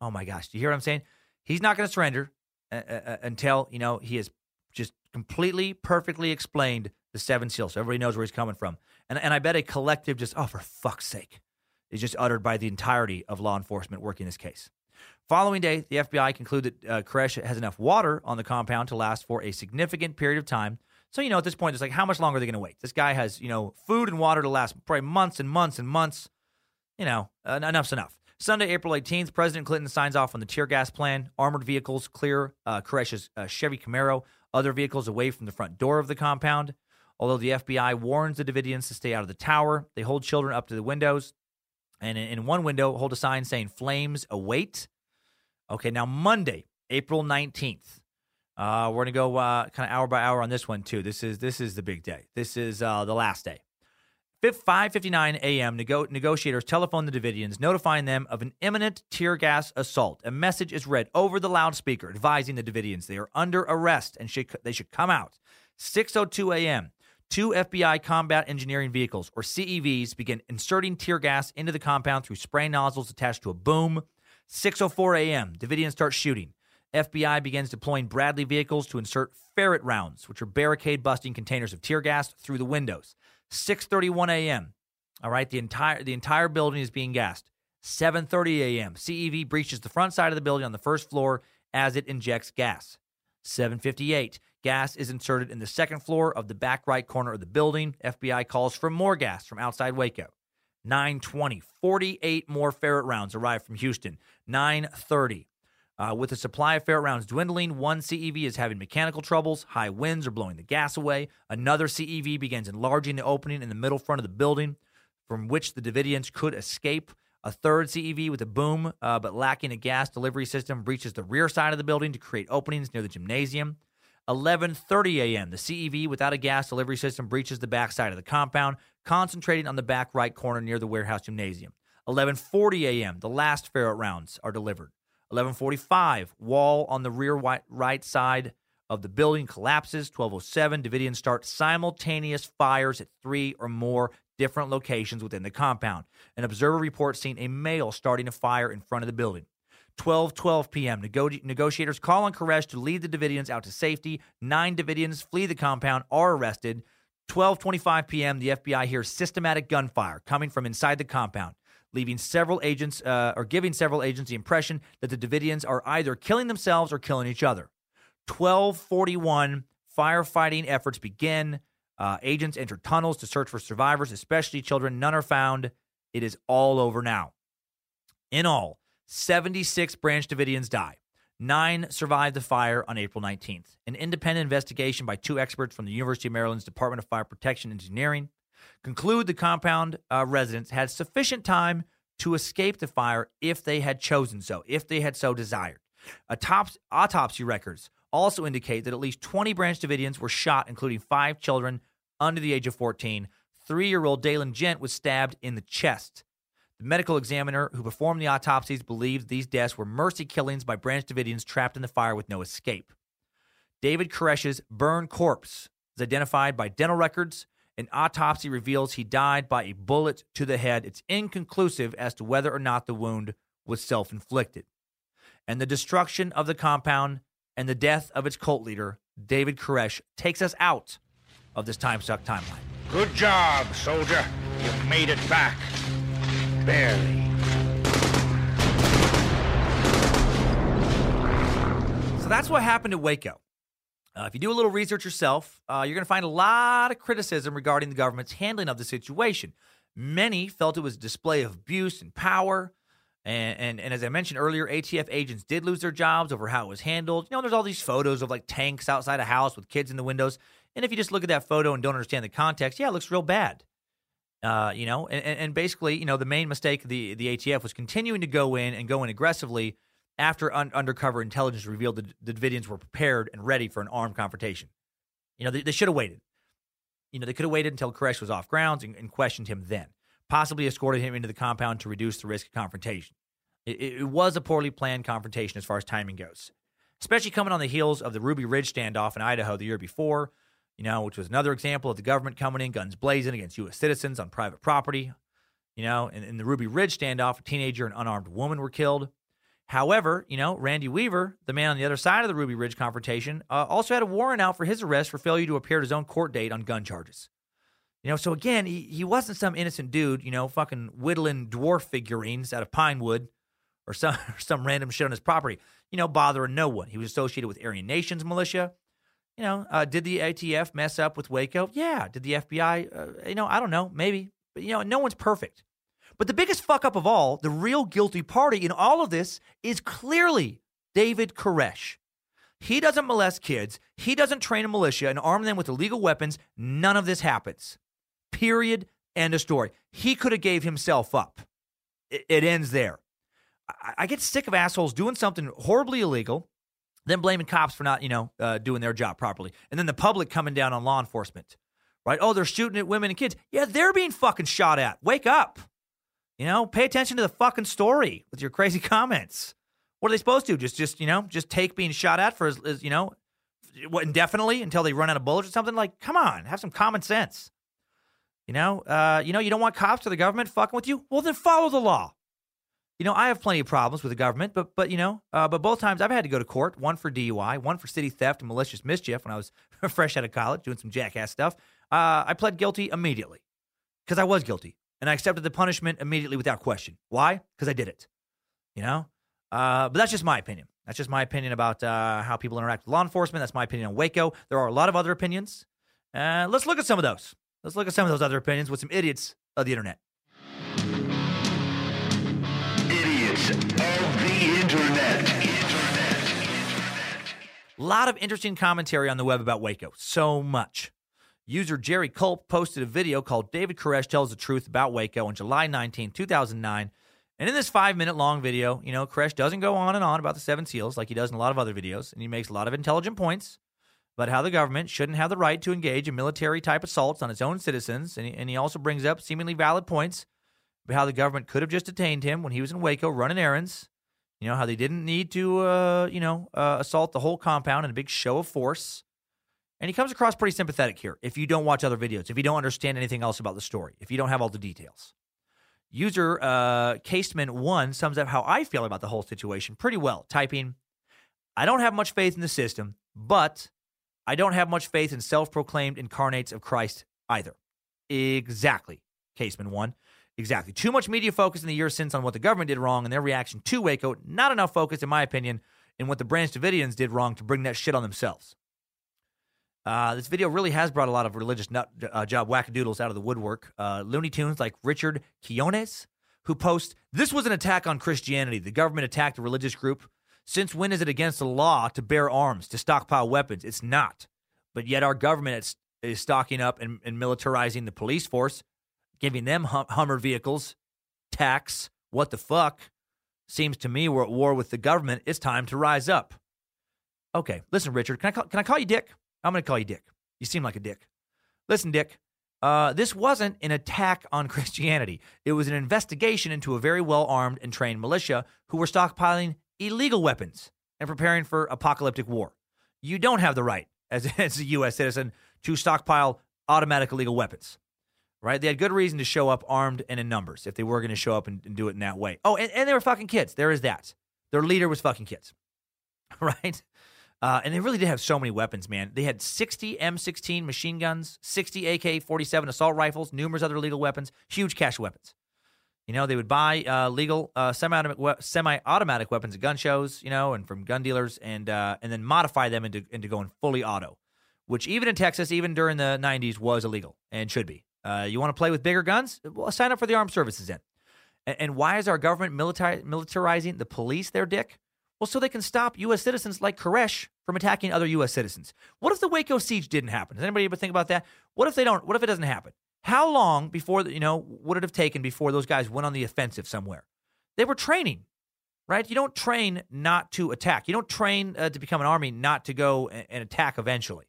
Oh my gosh, do you hear what I'm saying? He's not going to surrender uh, uh, uh, until, you know, he has just completely, perfectly explained the seven seals. So everybody knows where he's coming from. And, and I bet a collective just, oh, for fuck's sake, is just uttered by the entirety of law enforcement working this case. Following day, the FBI concluded that uh, Koresh has enough water on the compound to last for a significant period of time. So, you know, at this point, it's like, how much longer are they going to wait? This guy has, you know, food and water to last probably months and months and months. You know, uh, enough's enough. Sunday, April 18th, President Clinton signs off on the tear gas plan. Armored vehicles clear uh, Koresh's uh, Chevy Camaro, other vehicles away from the front door of the compound. Although the FBI warns the Davidians to stay out of the tower, they hold children up to the windows. And in, one window, hold a sign saying flames await. Okay, now Monday, April 19th. Uh, we're gonna go uh, kind of hour by hour on this one too. This is this is the big day. This is uh, the last day. 5:59 a.m. Nego- negotiators telephone the Davidians, notifying them of an imminent tear gas assault. A message is read over the loudspeaker, advising the Davidians they are under arrest and should, they should come out. 6:02 a.m. Two FBI combat engineering vehicles, or CEVs, begin inserting tear gas into the compound through spray nozzles attached to a boom. 6:04 a.m. Davidians start shooting. FBI begins deploying Bradley vehicles to insert ferret rounds, which are barricade busting containers of tear gas through the windows. 6:31 a.m. All right, the entire the entire building is being gassed. 7:30 a.m. CEV breaches the front side of the building on the first floor as it injects gas. 7:58 Gas is inserted in the second floor of the back right corner of the building. FBI calls for more gas from outside Waco. 920, 48 more ferret rounds arrive from Houston. 930. Uh, with the supply of ferret rounds dwindling, one CEV is having mechanical troubles. High winds are blowing the gas away. Another CEV begins enlarging the opening in the middle front of the building from which the Davidians could escape. A third CEV with a boom uh, but lacking a gas delivery system breaches the rear side of the building to create openings near the gymnasium. 11:30 a.m. The CEV without a gas delivery system breaches the backside of the compound, concentrating on the back right corner near the warehouse gymnasium. 11:40 a.m. The last ferret rounds are delivered. 11:45 wall on the rear right side of the building collapses. 12:07 Davidians start simultaneous fires at three or more different locations within the compound. An observer reports seeing a male starting a fire in front of the building. 12 12 p.m. Nego- negotiators call on Koresh to lead the Davidians out to safety. Nine Davidians flee the compound, are arrested. 12:25 p.m. The FBI hears systematic gunfire coming from inside the compound, leaving several agents uh, or giving several agents the impression that the Davidians are either killing themselves or killing each other. 12:41 firefighting efforts begin. Uh, agents enter tunnels to search for survivors, especially children. None are found. It is all over now. In all, 76 Branch Davidians die. Nine survived the fire on April 19th. An independent investigation by two experts from the University of Maryland's Department of Fire Protection Engineering conclude the compound uh, residents had sufficient time to escape the fire if they had chosen so, if they had so desired. Autops- autopsy records also indicate that at least 20 Branch Davidians were shot, including five children under the age of 14. Three year old Dalen Gent was stabbed in the chest. The medical examiner who performed the autopsies believed these deaths were mercy killings by Branch Davidians trapped in the fire with no escape. David Koresh's burned corpse is identified by dental records. An autopsy reveals he died by a bullet to the head. It's inconclusive as to whether or not the wound was self inflicted. And the destruction of the compound and the death of its cult leader, David Koresh, takes us out of this time suck timeline. Good job, soldier. You've made it back. Barely. So that's what happened at Waco. Uh, if you do a little research yourself, uh, you're going to find a lot of criticism regarding the government's handling of the situation. Many felt it was a display of abuse and power. And, and, and as I mentioned earlier, ATF agents did lose their jobs over how it was handled. You know, there's all these photos of like tanks outside a house with kids in the windows. And if you just look at that photo and don't understand the context, yeah, it looks real bad. Uh, you know, and, and basically, you know, the main mistake the the ATF was continuing to go in and go in aggressively after un- undercover intelligence revealed that the Davidians were prepared and ready for an armed confrontation. You know, they, they should have waited. You know, they could have waited until Koresh was off grounds and, and, questioned him then, possibly escorted him into the compound to reduce the risk of confrontation. It, it, was a poorly planned confrontation as far as timing goes, especially coming on the heels of the Ruby Ridge standoff in Idaho the year before, you know, which was another example of the government coming in, guns blazing against U.S. citizens on private property. You know, in, the Ruby Ridge standoff, a teenager and unarmed woman were killed. However, you know, Randy Weaver, the man on the other side of the Ruby Ridge confrontation, uh, also had a warrant out for his arrest for failure to appear at his own court date on gun charges. You know, so again, he, he wasn't some innocent dude, you know, fucking whittling dwarf figurines out of pine wood or some, or some random shit on his property, you know, bothering no one. He was associated with Aryan Nations militia. You know, uh, did the ATF mess up with Waco? Yeah. Did the FBI? Uh, you know, I don't know. Maybe. But, you know, no one's perfect. But the biggest fuck up of all, the real guilty party in all of this is clearly David Koresh. He doesn't molest kids. He doesn't train a militia and arm them with illegal weapons. None of this happens. Period. End of story. He could have gave himself up. It, it ends there. I, I, get sick of assholes doing something horribly illegal, then blaming cops for not, you know, uh, doing their job properly, and then the public coming down on law enforcement. Right? Oh, they're shooting at women and kids. Yeah, they're being fucking shot at. Wake up. You know, pay attention to the fucking story with your crazy comments. What are they supposed to do? Just, just you know, just take being shot at for as, as you know, indefinitely until they run out of bullets or something? Like, come on, have some common sense. You know, uh, you know, you don't want cops or the government fucking with you. Well, then follow the law. You know, I have plenty of problems with the government, but but you know, uh, but both times I've had to go to court. One for DUI, one for city theft and malicious mischief. When I was fresh out of college doing some jackass stuff, uh, I pled guilty immediately because I was guilty and I accepted the punishment immediately without question. Why? Because I did it. You know? Uh, but that's just my opinion. That's just my opinion about uh, how people interact with law enforcement. That's my opinion on Waco. There are a lot of other opinions. Let's look at some of those. Let's look at some of those other opinions with some idiots of the internet. A lot of interesting commentary on the web about Waco. So much. User Jerry Culp posted a video called David Koresh Tells the Truth About Waco on July 19, 2009. And in this five minute long video, you know, Koresh doesn't go on and on about the seven seals like he does in a lot of other videos. And he makes a lot of intelligent points about how the government shouldn't have the right to engage in military type assaults on its own citizens. And he, and he also brings up seemingly valid points about how the government could have just detained him when he was in Waco running errands. You know, how they didn't need to, uh, you know, uh, assault the whole compound in a big show of force. And he comes across pretty sympathetic here if you don't watch other videos, if you don't understand anything else about the story, if you don't have all the details. User uh, Caseman1 sums up how I feel about the whole situation pretty well, typing, I don't have much faith in the system, but I don't have much faith in self proclaimed incarnates of Christ either. Exactly, Caseman 1. Exactly. Too much media focus in the years since on what the government did wrong and their reaction to Waco. Not enough focus, in my opinion, in what the Branch Davidians did wrong to bring that shit on themselves. Uh, this video really has brought a lot of religious nut uh, job wackadoodles out of the woodwork. Uh, Looney Tunes like Richard Quiones, who post, This was an attack on Christianity. The government attacked a religious group. Since when is it against the law to bear arms, to stockpile weapons? It's not. But yet our government is, is stocking up and, and militarizing the police force, giving them hum- Hummer vehicles, tax. What the fuck? Seems to me we're at war with the government. It's time to rise up. Okay, listen, Richard, can I call, can I call you Dick? I'm going to call you Dick. You seem like a dick. Listen, Dick, uh, this wasn't an attack on Christianity. It was an investigation into a very well armed and trained militia who were stockpiling illegal weapons and preparing for apocalyptic war. You don't have the right, as, as a U.S. citizen, to stockpile automatic illegal weapons. Right? They had good reason to show up armed and in numbers if they were going to show up and, and do it in that way. Oh, and, and they were fucking kids. There is that. Their leader was fucking kids. Right? Uh, and they really did have so many weapons, man. They had 60 M16 machine guns, 60 AK 47 assault rifles, numerous other legal weapons, huge cache weapons. You know, they would buy uh, legal uh, semi-automatic weapons at gun shows, you know, and from gun dealers, and uh, and then modify them into into going fully auto, which even in Texas, even during the '90s, was illegal and should be. Uh, you want to play with bigger guns? Well, sign up for the armed services then. And, and why is our government militari- militarizing the police? There, Dick. Well, so they can stop U.S. citizens like Koresh from attacking other U.S. citizens. What if the Waco siege didn't happen? Does anybody ever think about that? What if they don't? What if it doesn't happen? How long before you know would it have taken before those guys went on the offensive somewhere? They were training, right? You don't train not to attack. You don't train uh, to become an army not to go and, and attack eventually.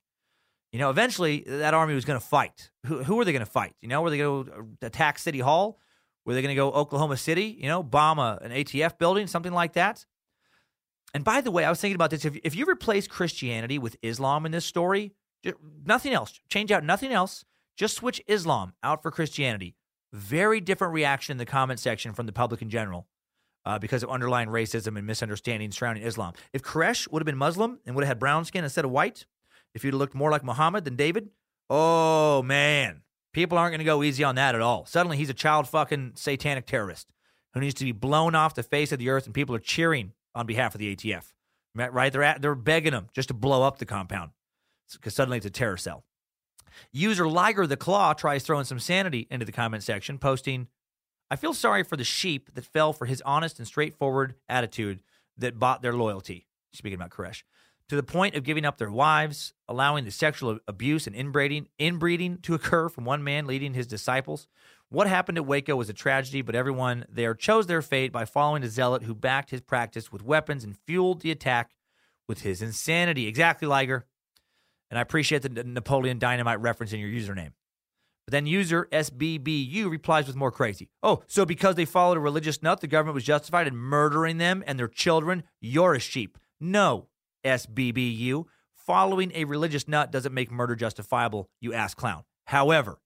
You know, eventually that army was going to fight. Who, who were they going to fight? You know, were they going to attack City Hall? Were they going to go Oklahoma City? You know, bomb a, an ATF building, something like that? And by the way, I was thinking about this. If, if you replace Christianity with Islam in this story, nothing else, change out nothing else, just switch Islam out for Christianity. Very different reaction in the comment section from the public in general uh, because of underlying racism and misunderstandings surrounding Islam. If Koresh would have been Muslim and would have had brown skin instead of white, if you'd looked more like Muhammad than David, oh man, people aren't going to go easy on that at all. Suddenly he's a child fucking satanic terrorist who needs to be blown off the face of the earth and people are cheering on behalf of the ATF. Right? They're at, they're begging them just to blow up the compound because suddenly it's a terror cell. User Liger the Claw tries throwing some sanity into the comment section, posting, I feel sorry for the sheep that fell for his honest and straightforward attitude that bought their loyalty. Speaking about Koresh. To the point of giving up their wives, allowing the sexual abuse and inbreeding, inbreeding to occur from one man leading his disciples. What happened at Waco was a tragedy, but everyone there chose their fate by following a zealot who backed his practice with weapons and fueled the attack with his insanity. Exactly, Liger. And I appreciate the Napoleon Dynamite reference in your username. But then user SBBU replies with more crazy. Oh, so because they followed a religious nut, the government was justified in murdering them and their children? You're a sheep. No, SBBU. Following a religious nut doesn't make murder justifiable, you ass clown. However,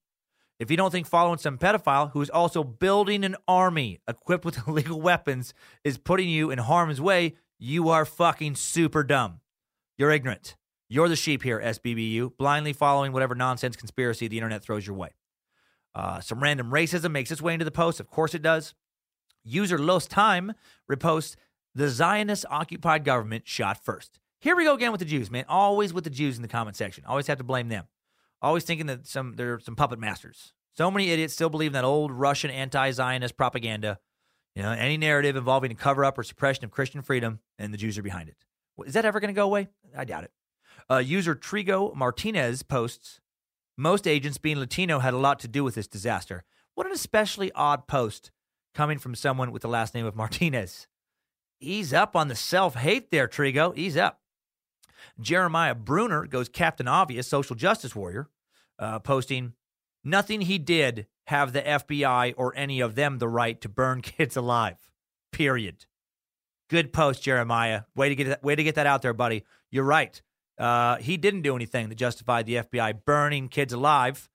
if you don't think following some pedophile who is also building an army equipped with illegal weapons is putting you in harm's way, you are fucking super dumb. You're ignorant. You're the sheep here, SBBU, blindly following whatever nonsense conspiracy the internet throws your way. Uh, some random racism makes its way into the post. Of course it does. User Lost Time reposts the Zionist occupied government shot first. Here we go again with the Jews, man. Always with the Jews in the comment section. Always have to blame them always thinking that some there are some puppet masters. So many idiots still believe in that old Russian anti-Zionist propaganda. You know, any narrative involving a cover-up or suppression of Christian freedom, and the Jews are behind it. Is that ever going to go away? I doubt it. Uh, user Trigo Martinez posts: Most agents being Latino had a lot to do with this disaster. What an especially odd post coming from someone with the last name of Martinez. Ease up on the self-hate there, Trigo. Ease up. Jeremiah Bruner goes Captain Obvious, social justice warrior uh, posting, Nothing he did have the FBI or any of them the right to burn kids alive. Period. Good post, Jeremiah. Way to get that, way to get that out there, buddy. You're right. Uh, he didn't do anything that justified the FBI burning kids alive.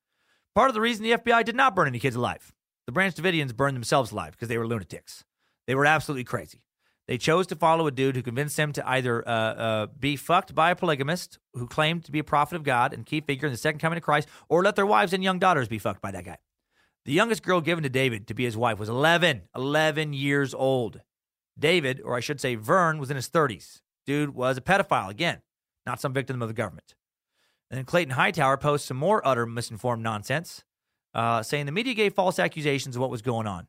Part of the reason the FBI did not burn any kids alive, The Branch Davidians burned themselves alive because they were lunatics. They were absolutely crazy. They chose to follow a dude who convinced them to either uh, uh, be fucked by a polygamist who claimed to be a prophet of God and key figure in the second coming of Christ, or let their wives and young daughters be fucked by that guy. The youngest girl given to David to be his wife was 11, 11 years old. David, or I should say Vern, was in his 30s. Dude was a pedophile, again, not some victim of the government. And then Clayton Hightower posts some more utter misinformed nonsense, uh, saying the media gave false accusations of what was going on.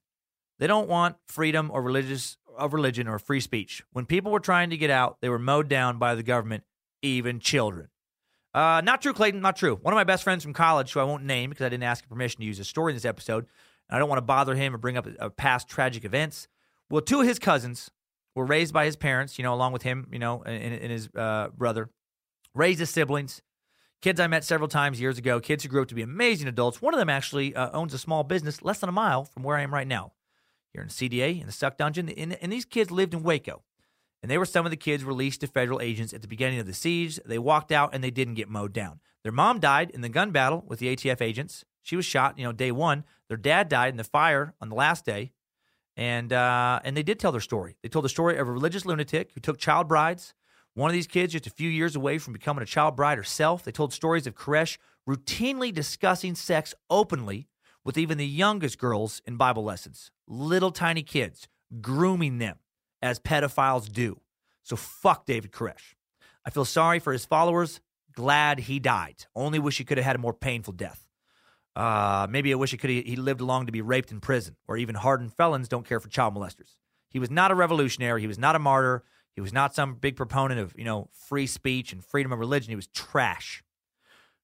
They don't want freedom or religious of religion or free speech. When people were trying to get out, they were mowed down by the government, even children. Uh, not true, Clayton. Not true. One of my best friends from college, who I won't name because I didn't ask permission to use his story in this episode, and I don't want to bother him or bring up uh, past tragic events. Well, two of his cousins were raised by his parents, you know, along with him, you know, and, and his uh, brother, raised as siblings. Kids I met several times years ago, kids who grew up to be amazing adults. One of them actually uh, owns a small business less than a mile from where I am right now, here in CDA, in the Suck Dungeon. And, and these kids lived in Waco. And they were some of the kids released to federal agents at the beginning of the siege. They walked out and they didn't get mowed down. Their mom died in the gun battle with the ATF agents. She was shot, you know, day one. Their dad died in the fire on the last day and uh, and they did tell their story. They told the story of a religious lunatic who took child brides. One of these kids, just a few years away from becoming a child bride herself, they told stories of Koresh routinely discussing sex openly with even the youngest girls in Bible lessons, little tiny kids, grooming them as pedophiles do. So fuck David Koresh. I feel sorry for his followers. Glad he died. Only wish he could have had a more painful death. Uh, maybe I wish he could he lived long to be raped in prison, or even hardened felons don't care for child molesters. He was not a revolutionary. He was not a martyr. He was not some big proponent of you know free speech and freedom of religion. He was trash.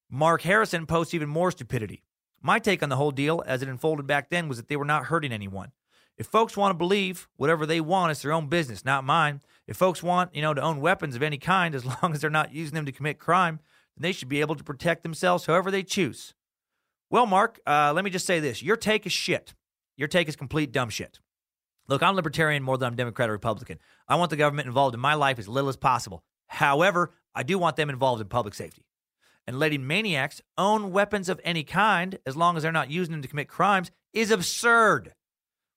Mark Harrison posts even more stupidity. My take on the whole deal, as it unfolded back then, was that they were not hurting anyone. If folks want to believe whatever they want, it's their own business, not mine. If folks want, you know, to own weapons of any kind, as long as they're not using them to commit crime, then they should be able to protect themselves however they choose. Well, Mark, uh, let me just say this. Your take is shit. Your take is complete dumb shit. Look, I'm libertarian more than I'm Democrat or Republican. I want the government involved in my life as little as possible. However, I do want them involved in public safety. And letting maniacs own weapons of any kind, as long as they're not using them to commit crimes, is absurd.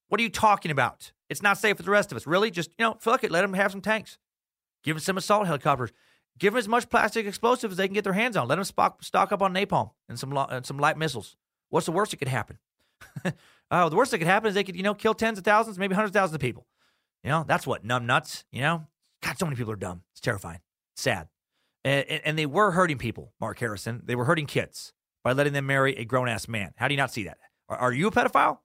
What are you talking about? It's not safe for the rest of us. Really? Just, you know, fuck it. Let them have some tanks. Give them some assault helicopters. Give them as much plastic explosives as they can get their hands on. Let them stock, up on napalm and some and some light missiles. What's the worst that could happen? oh, the worst that could happen is they could, you know, kill tens of thousands, maybe hundreds of thousands of people. You know, that's what numb nuts. You know, God, so many people are dumb. It's terrifying. Sad. And, and they were hurting people, Mark Harrison. They were hurting kids by letting them marry a grown ass man. How do you not see that? Are, are you a pedophile?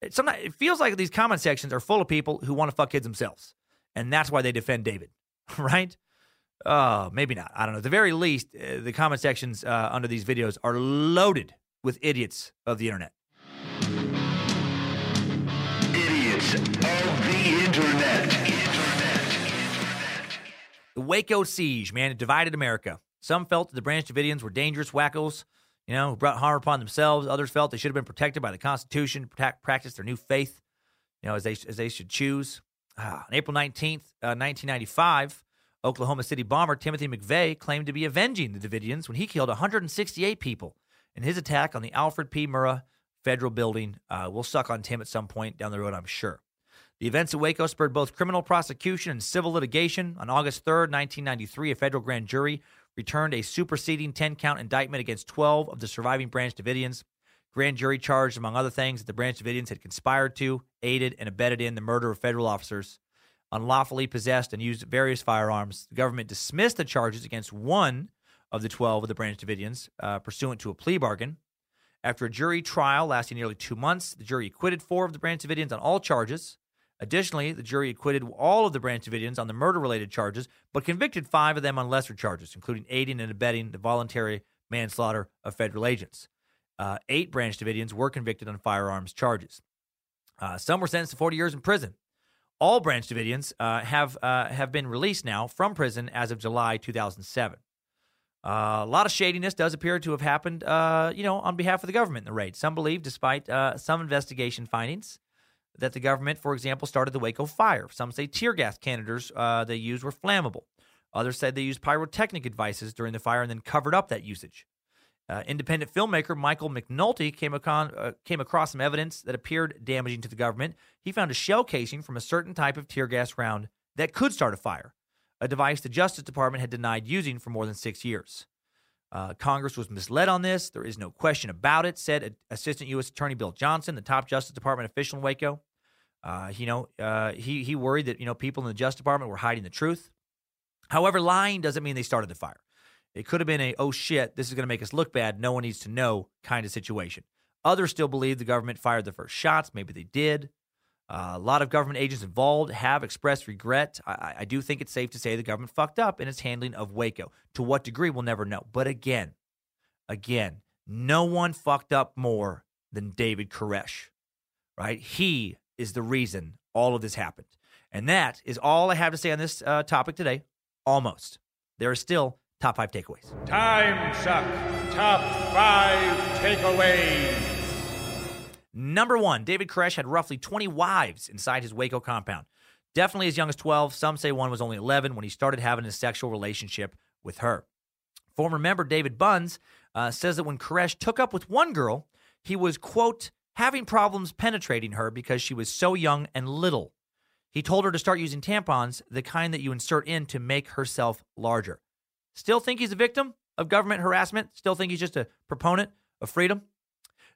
It, sometimes it feels like these comment sections are full of people who want to fuck kids themselves, and that's why they defend David, right? Uh, maybe not. I don't know. At the very least, uh, the comment sections uh, under these videos are loaded with idiots of the internet. Idiots of the internet. The Waco siege, man, it divided America. Some felt that the Branch Davidians were dangerous wackos, you know, who brought harm upon themselves. Others felt they should have been protected by the Constitution protect, practice their new faith, you know, as they as they should choose. Ah, on April nineteenth, uh, nineteen ninety five. Oklahoma City bomber Timothy McVeigh claimed to be avenging the Davidians when he killed 168 people in his attack on the Alfred P. Murrah Federal Building. Uh, we'll suck on Tim at some point down the road, I'm sure. The events at Waco spurred both criminal prosecution and civil litigation. On August 3, 1993, a federal grand jury returned a superseding 10 count indictment against 12 of the surviving Branch Davidians. Grand jury charged, among other things, that the Branch Davidians had conspired to, aided, and abetted in the murder of federal officers unlawfully possessed and used various firearms. The government dismissed the charges against one of the 12 of the Branch Davidians uh, pursuant to a plea bargain. After a jury trial lasting nearly two months, the jury acquitted four of the Branch Davidians on all charges. Additionally, the jury acquitted all of the Branch Davidians on the murder related charges, but convicted five of them on lesser charges, including aiding and abetting the voluntary manslaughter of federal agents. Uh, eight Branch Davidians were convicted on firearms charges. Uh, some were sentenced to 40 years in prison all Branch Davidians uh, have uh, have been released now from prison as of July 2007. Uh, a lot of shadiness does appear to have happened, uh, you know, on behalf of the government in the raid. Some believe, despite some investigation findings, that the government, for example, started the Waco fire. Some say tear gas canisters uh, they used were flammable. Others said they used pyrotechnic devices during the fire and then covered up that usage. Uh, independent filmmaker Michael McNulty came, acon, uh, came across some evidence that appeared damaging to the government. He found a shell casing from a certain type of tear gas round that could start a fire, a device the Justice Department had denied using for more than six years. Uh, Congress was misled on this. There is no question about it, said Assistant U.S. Attorney Bill Johnson, the top Justice Department official in Waco. Uh, you know, uh, he he worried that you know people in the Justice Department were hiding the truth. However, lying doesn't mean they started the fire. It could have been a, oh shit, this is going to make us look bad. No one needs to know kind of situation. Others still believe the government fired the first shots. Maybe they did. Uh, a lot of government agents involved have expressed regret. I, I do think it's safe to say the government fucked up in its handling of Waco. To what degree, we'll never know. But again, again, no one fucked up more than David Koresh, right? He is the reason all of this happened. And that is all I have to say on this uh, topic today. Almost. There are still top five takeaways. Time suck. Top five takeaways. Number one, David Koresh had roughly 20 wives inside his Waco compound. Definitely as young as 12. Some say one was only 11 when he started having a sexual relationship with her. Former member David Bunds uh, says that when Koresh took up with one girl, he was, quote, having problems penetrating her because she was so young and little. He told her to start using tampons, the kind that you insert in to make herself larger. Still think he's a victim of government harassment? Still think he's just a proponent of freedom?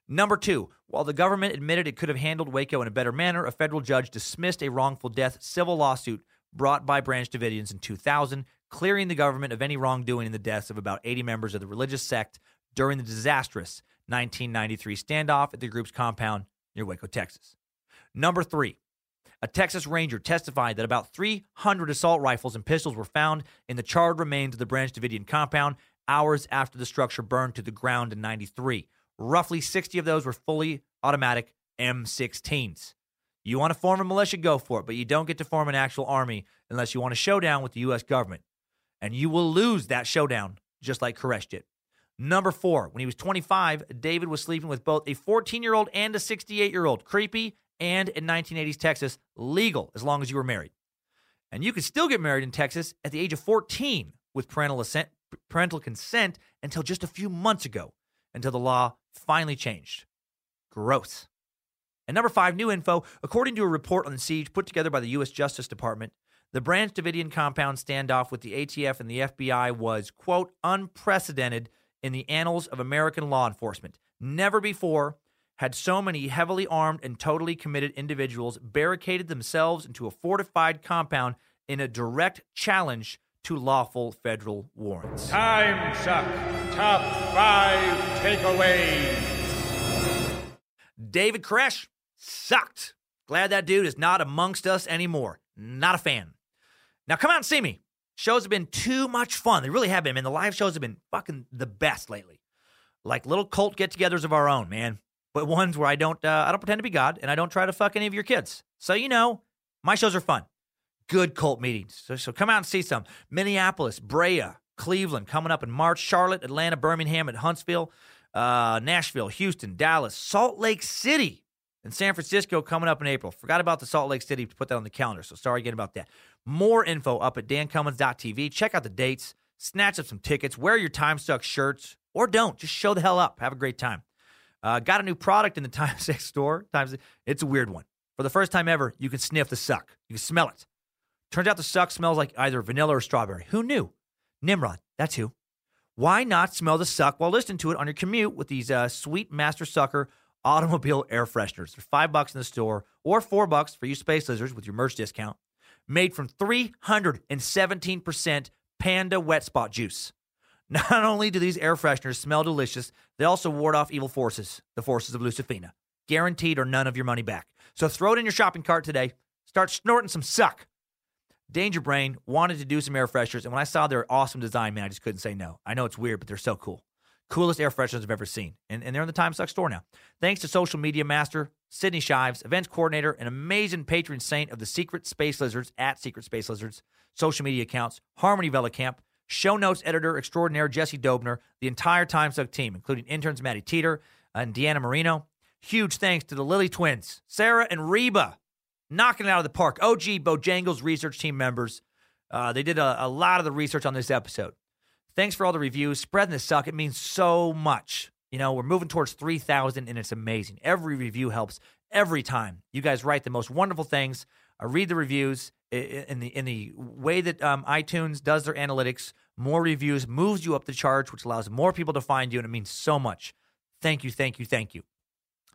Number two, while the government admitted it could have handled Waco in a better manner, a federal judge dismissed a wrongful death civil lawsuit brought by Branch Davidians in 2000, clearing the government of any wrongdoing in the deaths of about 80 members of the religious sect during the disastrous 1993 standoff at the group's compound near Waco, Texas. Number three, a Texas Ranger testified that about 300 assault rifles and pistols were found in the charred remains of the Branch Davidian compound hours after the structure burned to the ground in 93. Roughly 60 of those were fully automatic M16s. You want to form a militia, go for it, but you don't get to form an actual army unless you want a showdown with the U.S. government. And you will lose that showdown, just like Koresh did. Number four, when he was 25, David was sleeping with both a 14 year old and a 68 year old. Creepy, and in 1980s Texas, legal as long as you were married. And you could still get married in Texas at the age of 14 with parental, assent, parental consent until just a few months ago, until the law finally changed. Gross. And number five, new info. According to a report on the siege put together by the U.S. Justice Department, the Branch Davidian compound standoff with the ATF and the FBI was, quote, unprecedented in the annals of American law enforcement. Never before had so many heavily armed and totally committed individuals barricaded themselves into a fortified compound in a direct challenge to lawful federal warrants. Time suck. Top five takeaways. David Koresh sucked. Glad that dude is not amongst us anymore. Not a fan. Now come out and see me. Shows have been too much fun. They really have been, man. The live shows have been fucking the best lately. Like little cult get-togethers of our own, man but ones where I don't uh, I don't pretend to be God and I don't try to fuck any of your kids. So you know, my shows are fun. Good cult meetings. So, so come out and see some. Minneapolis, Brea, Cleveland coming up in March, Charlotte, Atlanta, Birmingham, and Huntsville, uh, Nashville, Houston, Dallas, Salt Lake City, and San Francisco coming up in April. Forgot about the Salt Lake City to put that on the calendar, so sorry again about that. More info up at dancummins.tv. Check out the dates, snatch up some tickets, wear your time suck shirts, or don't. Just show the hell up. Have a great time. Uh, got a new product in the Time Suck store. Times it's a weird one. For the first time ever, you can sniff the suck. You can smell it. Turns out the suck smells like either vanilla or strawberry. Who knew? Nimrod, that's who. Why not smell the suck while listening to it on your commute with these uh, sweet Master Sucker automobile air fresheners? They're five bucks in the store or four bucks for you space lizards with your merch discount. Made from 317% Panda Wet Spot Juice. Not only do these air fresheners smell delicious, they also ward off evil forces, the forces of Lucifina. Guaranteed or none of your money back. So throw it in your shopping cart today. Start snorting some suck. Danger Brain wanted to do some air fresheners, and when I saw their awesome design, man, I just couldn't say no. I know it's weird, but they're so cool. Coolest air fresheners I've ever seen. And, and they're in the Time Suck store now. Thanks to social media master Sydney Shives, events coordinator, and amazing patron saint of the Secret Space Lizards at Secret Space Lizards, social media accounts, Harmony Camp show notes editor extraordinaire Jesse Dobner, the entire Time Suck team, including interns Maddie Teeter and Deanna Marino. Huge thanks to the Lily twins, Sarah and Reba, knocking it out of the park. OG Bojangles research team members. Uh, they did a, a lot of the research on this episode. Thanks for all the reviews. Spreading the suck. It means so much. You know, we're moving towards 3,000 and it's amazing. Every review helps every time. You guys write the most wonderful things. I read the reviews in the in the way that um, iTunes does their analytics. More reviews moves you up the charts, which allows more people to find you, and it means so much. Thank you, thank you, thank you.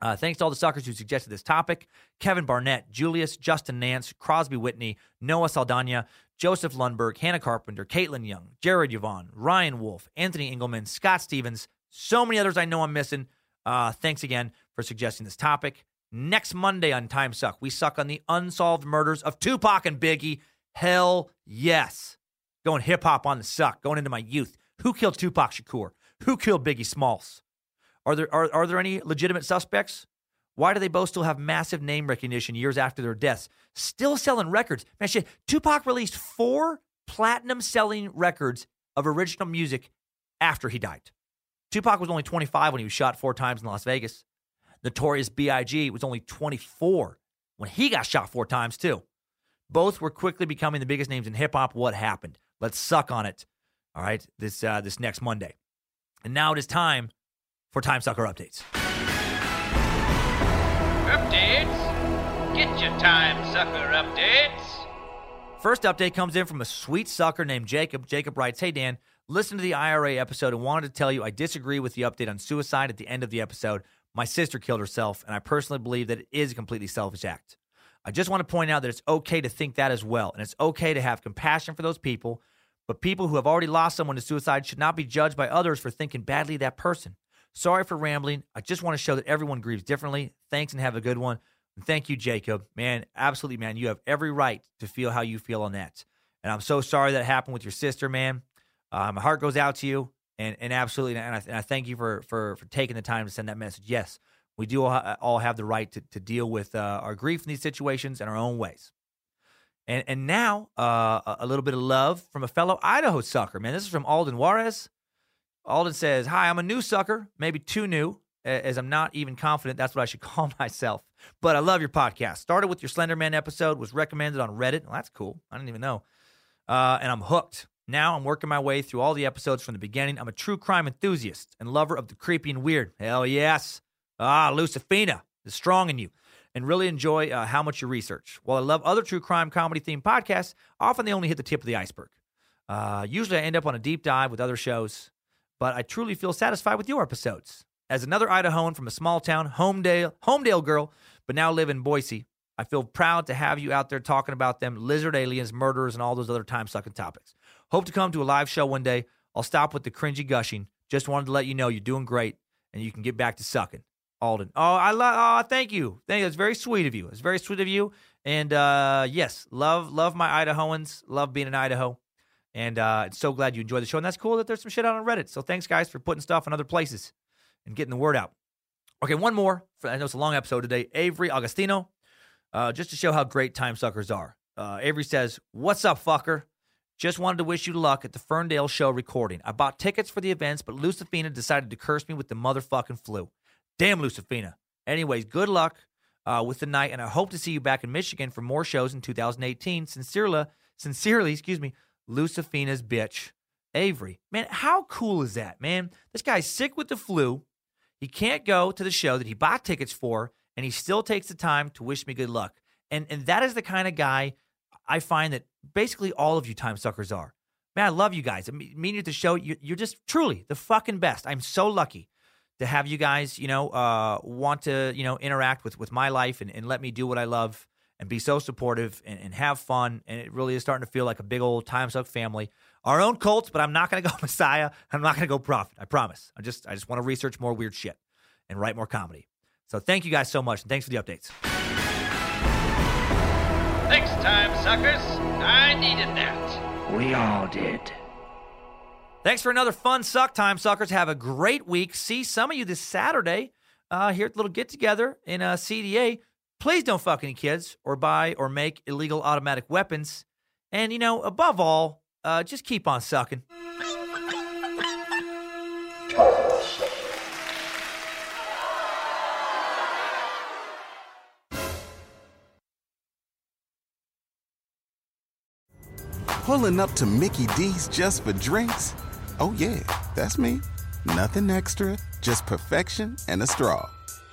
Uh, thanks to all the suckers who suggested this topic Kevin Barnett, Julius, Justin Nance, Crosby Whitney, Noah Saldana, Joseph Lundberg, Hannah Carpenter, Caitlin Young, Jared Yvonne, Ryan Wolf, Anthony Engelman, Scott Stevens, so many others I know I'm missing. Uh, thanks again for suggesting this topic. Next Monday on Time Suck, we suck on the unsolved murders of Tupac and Biggie. Hell yes. Going hip hop on the suck, going into my youth. Who killed Tupac Shakur? Who killed Biggie Smalls? Are there are, are there any legitimate suspects? Why do they both still have massive name recognition years after their deaths? Still selling records. Man, shit, Tupac released four platinum selling records of original music after he died. Tupac was only 25 when he was shot four times in Las Vegas. Notorious B.I.G. was only 24 when he got shot four times, too. Both were quickly becoming the biggest names in hip hop. What happened? Let's suck on it. All right, this uh, this next Monday. And now it is time for Time Sucker updates. Updates? Get your time sucker updates. First update comes in from a sweet sucker named Jacob. Jacob writes, Hey Dan, listen to the IRA episode and wanted to tell you I disagree with the update on suicide at the end of the episode. My sister killed herself, and I personally believe that it is a completely selfish act. I just want to point out that it's okay to think that as well, and it's okay to have compassion for those people, but people who have already lost someone to suicide should not be judged by others for thinking badly of that person. Sorry for rambling. I just want to show that everyone grieves differently. Thanks and have a good one. And thank you, Jacob. Man, absolutely, man. You have every right to feel how you feel on that. And I'm so sorry that happened with your sister, man. Uh, my heart goes out to you, and and absolutely, and I, and I thank you for for for taking the time to send that message. Yes, we do all, all have the right to to deal with uh, our grief in these situations in our own ways. And and now uh, a- a little bit of love from a fellow Idaho sucker, man. This is from Alden Juarez. Alden says, "Hi, I'm a new sucker, maybe too new, as I'm not even confident that's what I should call myself. But I love your podcast. Started with your Slender Man episode, was recommended on Reddit. Well, that's cool. I didn't even know. Uh, and I'm hooked. Now I'm working my way through all the episodes from the beginning. I'm a true crime enthusiast and lover of the creepy and weird. Hell yes. Ah, Lucifina is strong in you. And really enjoy uh, how much you research. While I love other true crime comedy themed podcasts, often they only hit the tip of the iceberg. Uh, usually I end up on a deep dive with other shows, but I truly feel satisfied with your episodes. As another Idahoan from a small town, Homedale, Homedale girl, but now live in Boise, I feel proud to have you out there talking about them lizard aliens, murderers, and all those other time sucking topics. Hope to come to a live show one day. I'll stop with the cringy gushing. Just wanted to let you know you're doing great and you can get back to sucking. Alden. Oh, I love. Oh, thank you. Thank you. It's very sweet of you. It's very sweet of you. And uh, yes, love love my Idahoans. Love being in Idaho. And uh, so glad you enjoyed the show. And that's cool that there's some shit out on Reddit. So thanks, guys, for putting stuff in other places and getting the word out. Okay, one more. I know it's a long episode today. Avery Augustino, uh, just to show how great time suckers are. Uh, Avery says, What's up, fucker? Just wanted to wish you luck at the Ferndale show recording. I bought tickets for the events, but Lucifina decided to curse me with the motherfucking flu. Damn, Lucifina. Anyways, good luck uh, with the night, and I hope to see you back in Michigan for more shows in 2018. Sincerely, sincerely, excuse me, Lucifina's bitch, Avery. Man, how cool is that, man? This guy's sick with the flu. He can't go to the show that he bought tickets for, and he still takes the time to wish me good luck. And and that is the kind of guy I find that basically all of you time suckers are. Man, I love you guys. I mean, meeting you at the show, you, you're just truly the fucking best. I'm so lucky to have you guys, you know, uh, want to, you know, interact with with my life and, and let me do what I love and be so supportive and, and have fun. And it really is starting to feel like a big old time suck family. Our own cults, but I'm not going to go Messiah. I'm not going to go Prophet. I promise. I just I just want to research more weird shit and write more comedy. So thank you guys so much, and thanks for the updates. Thanks, time suckers. I needed that. We all did. Thanks for another fun suck time, suckers. Have a great week. See some of you this Saturday uh, here at the little get together in uh, CDA. Please don't fuck any kids or buy or make illegal automatic weapons. And, you know, above all, uh, just keep on sucking. Pulling up to Mickey D's just for drinks? Oh, yeah, that's me. Nothing extra, just perfection and a straw.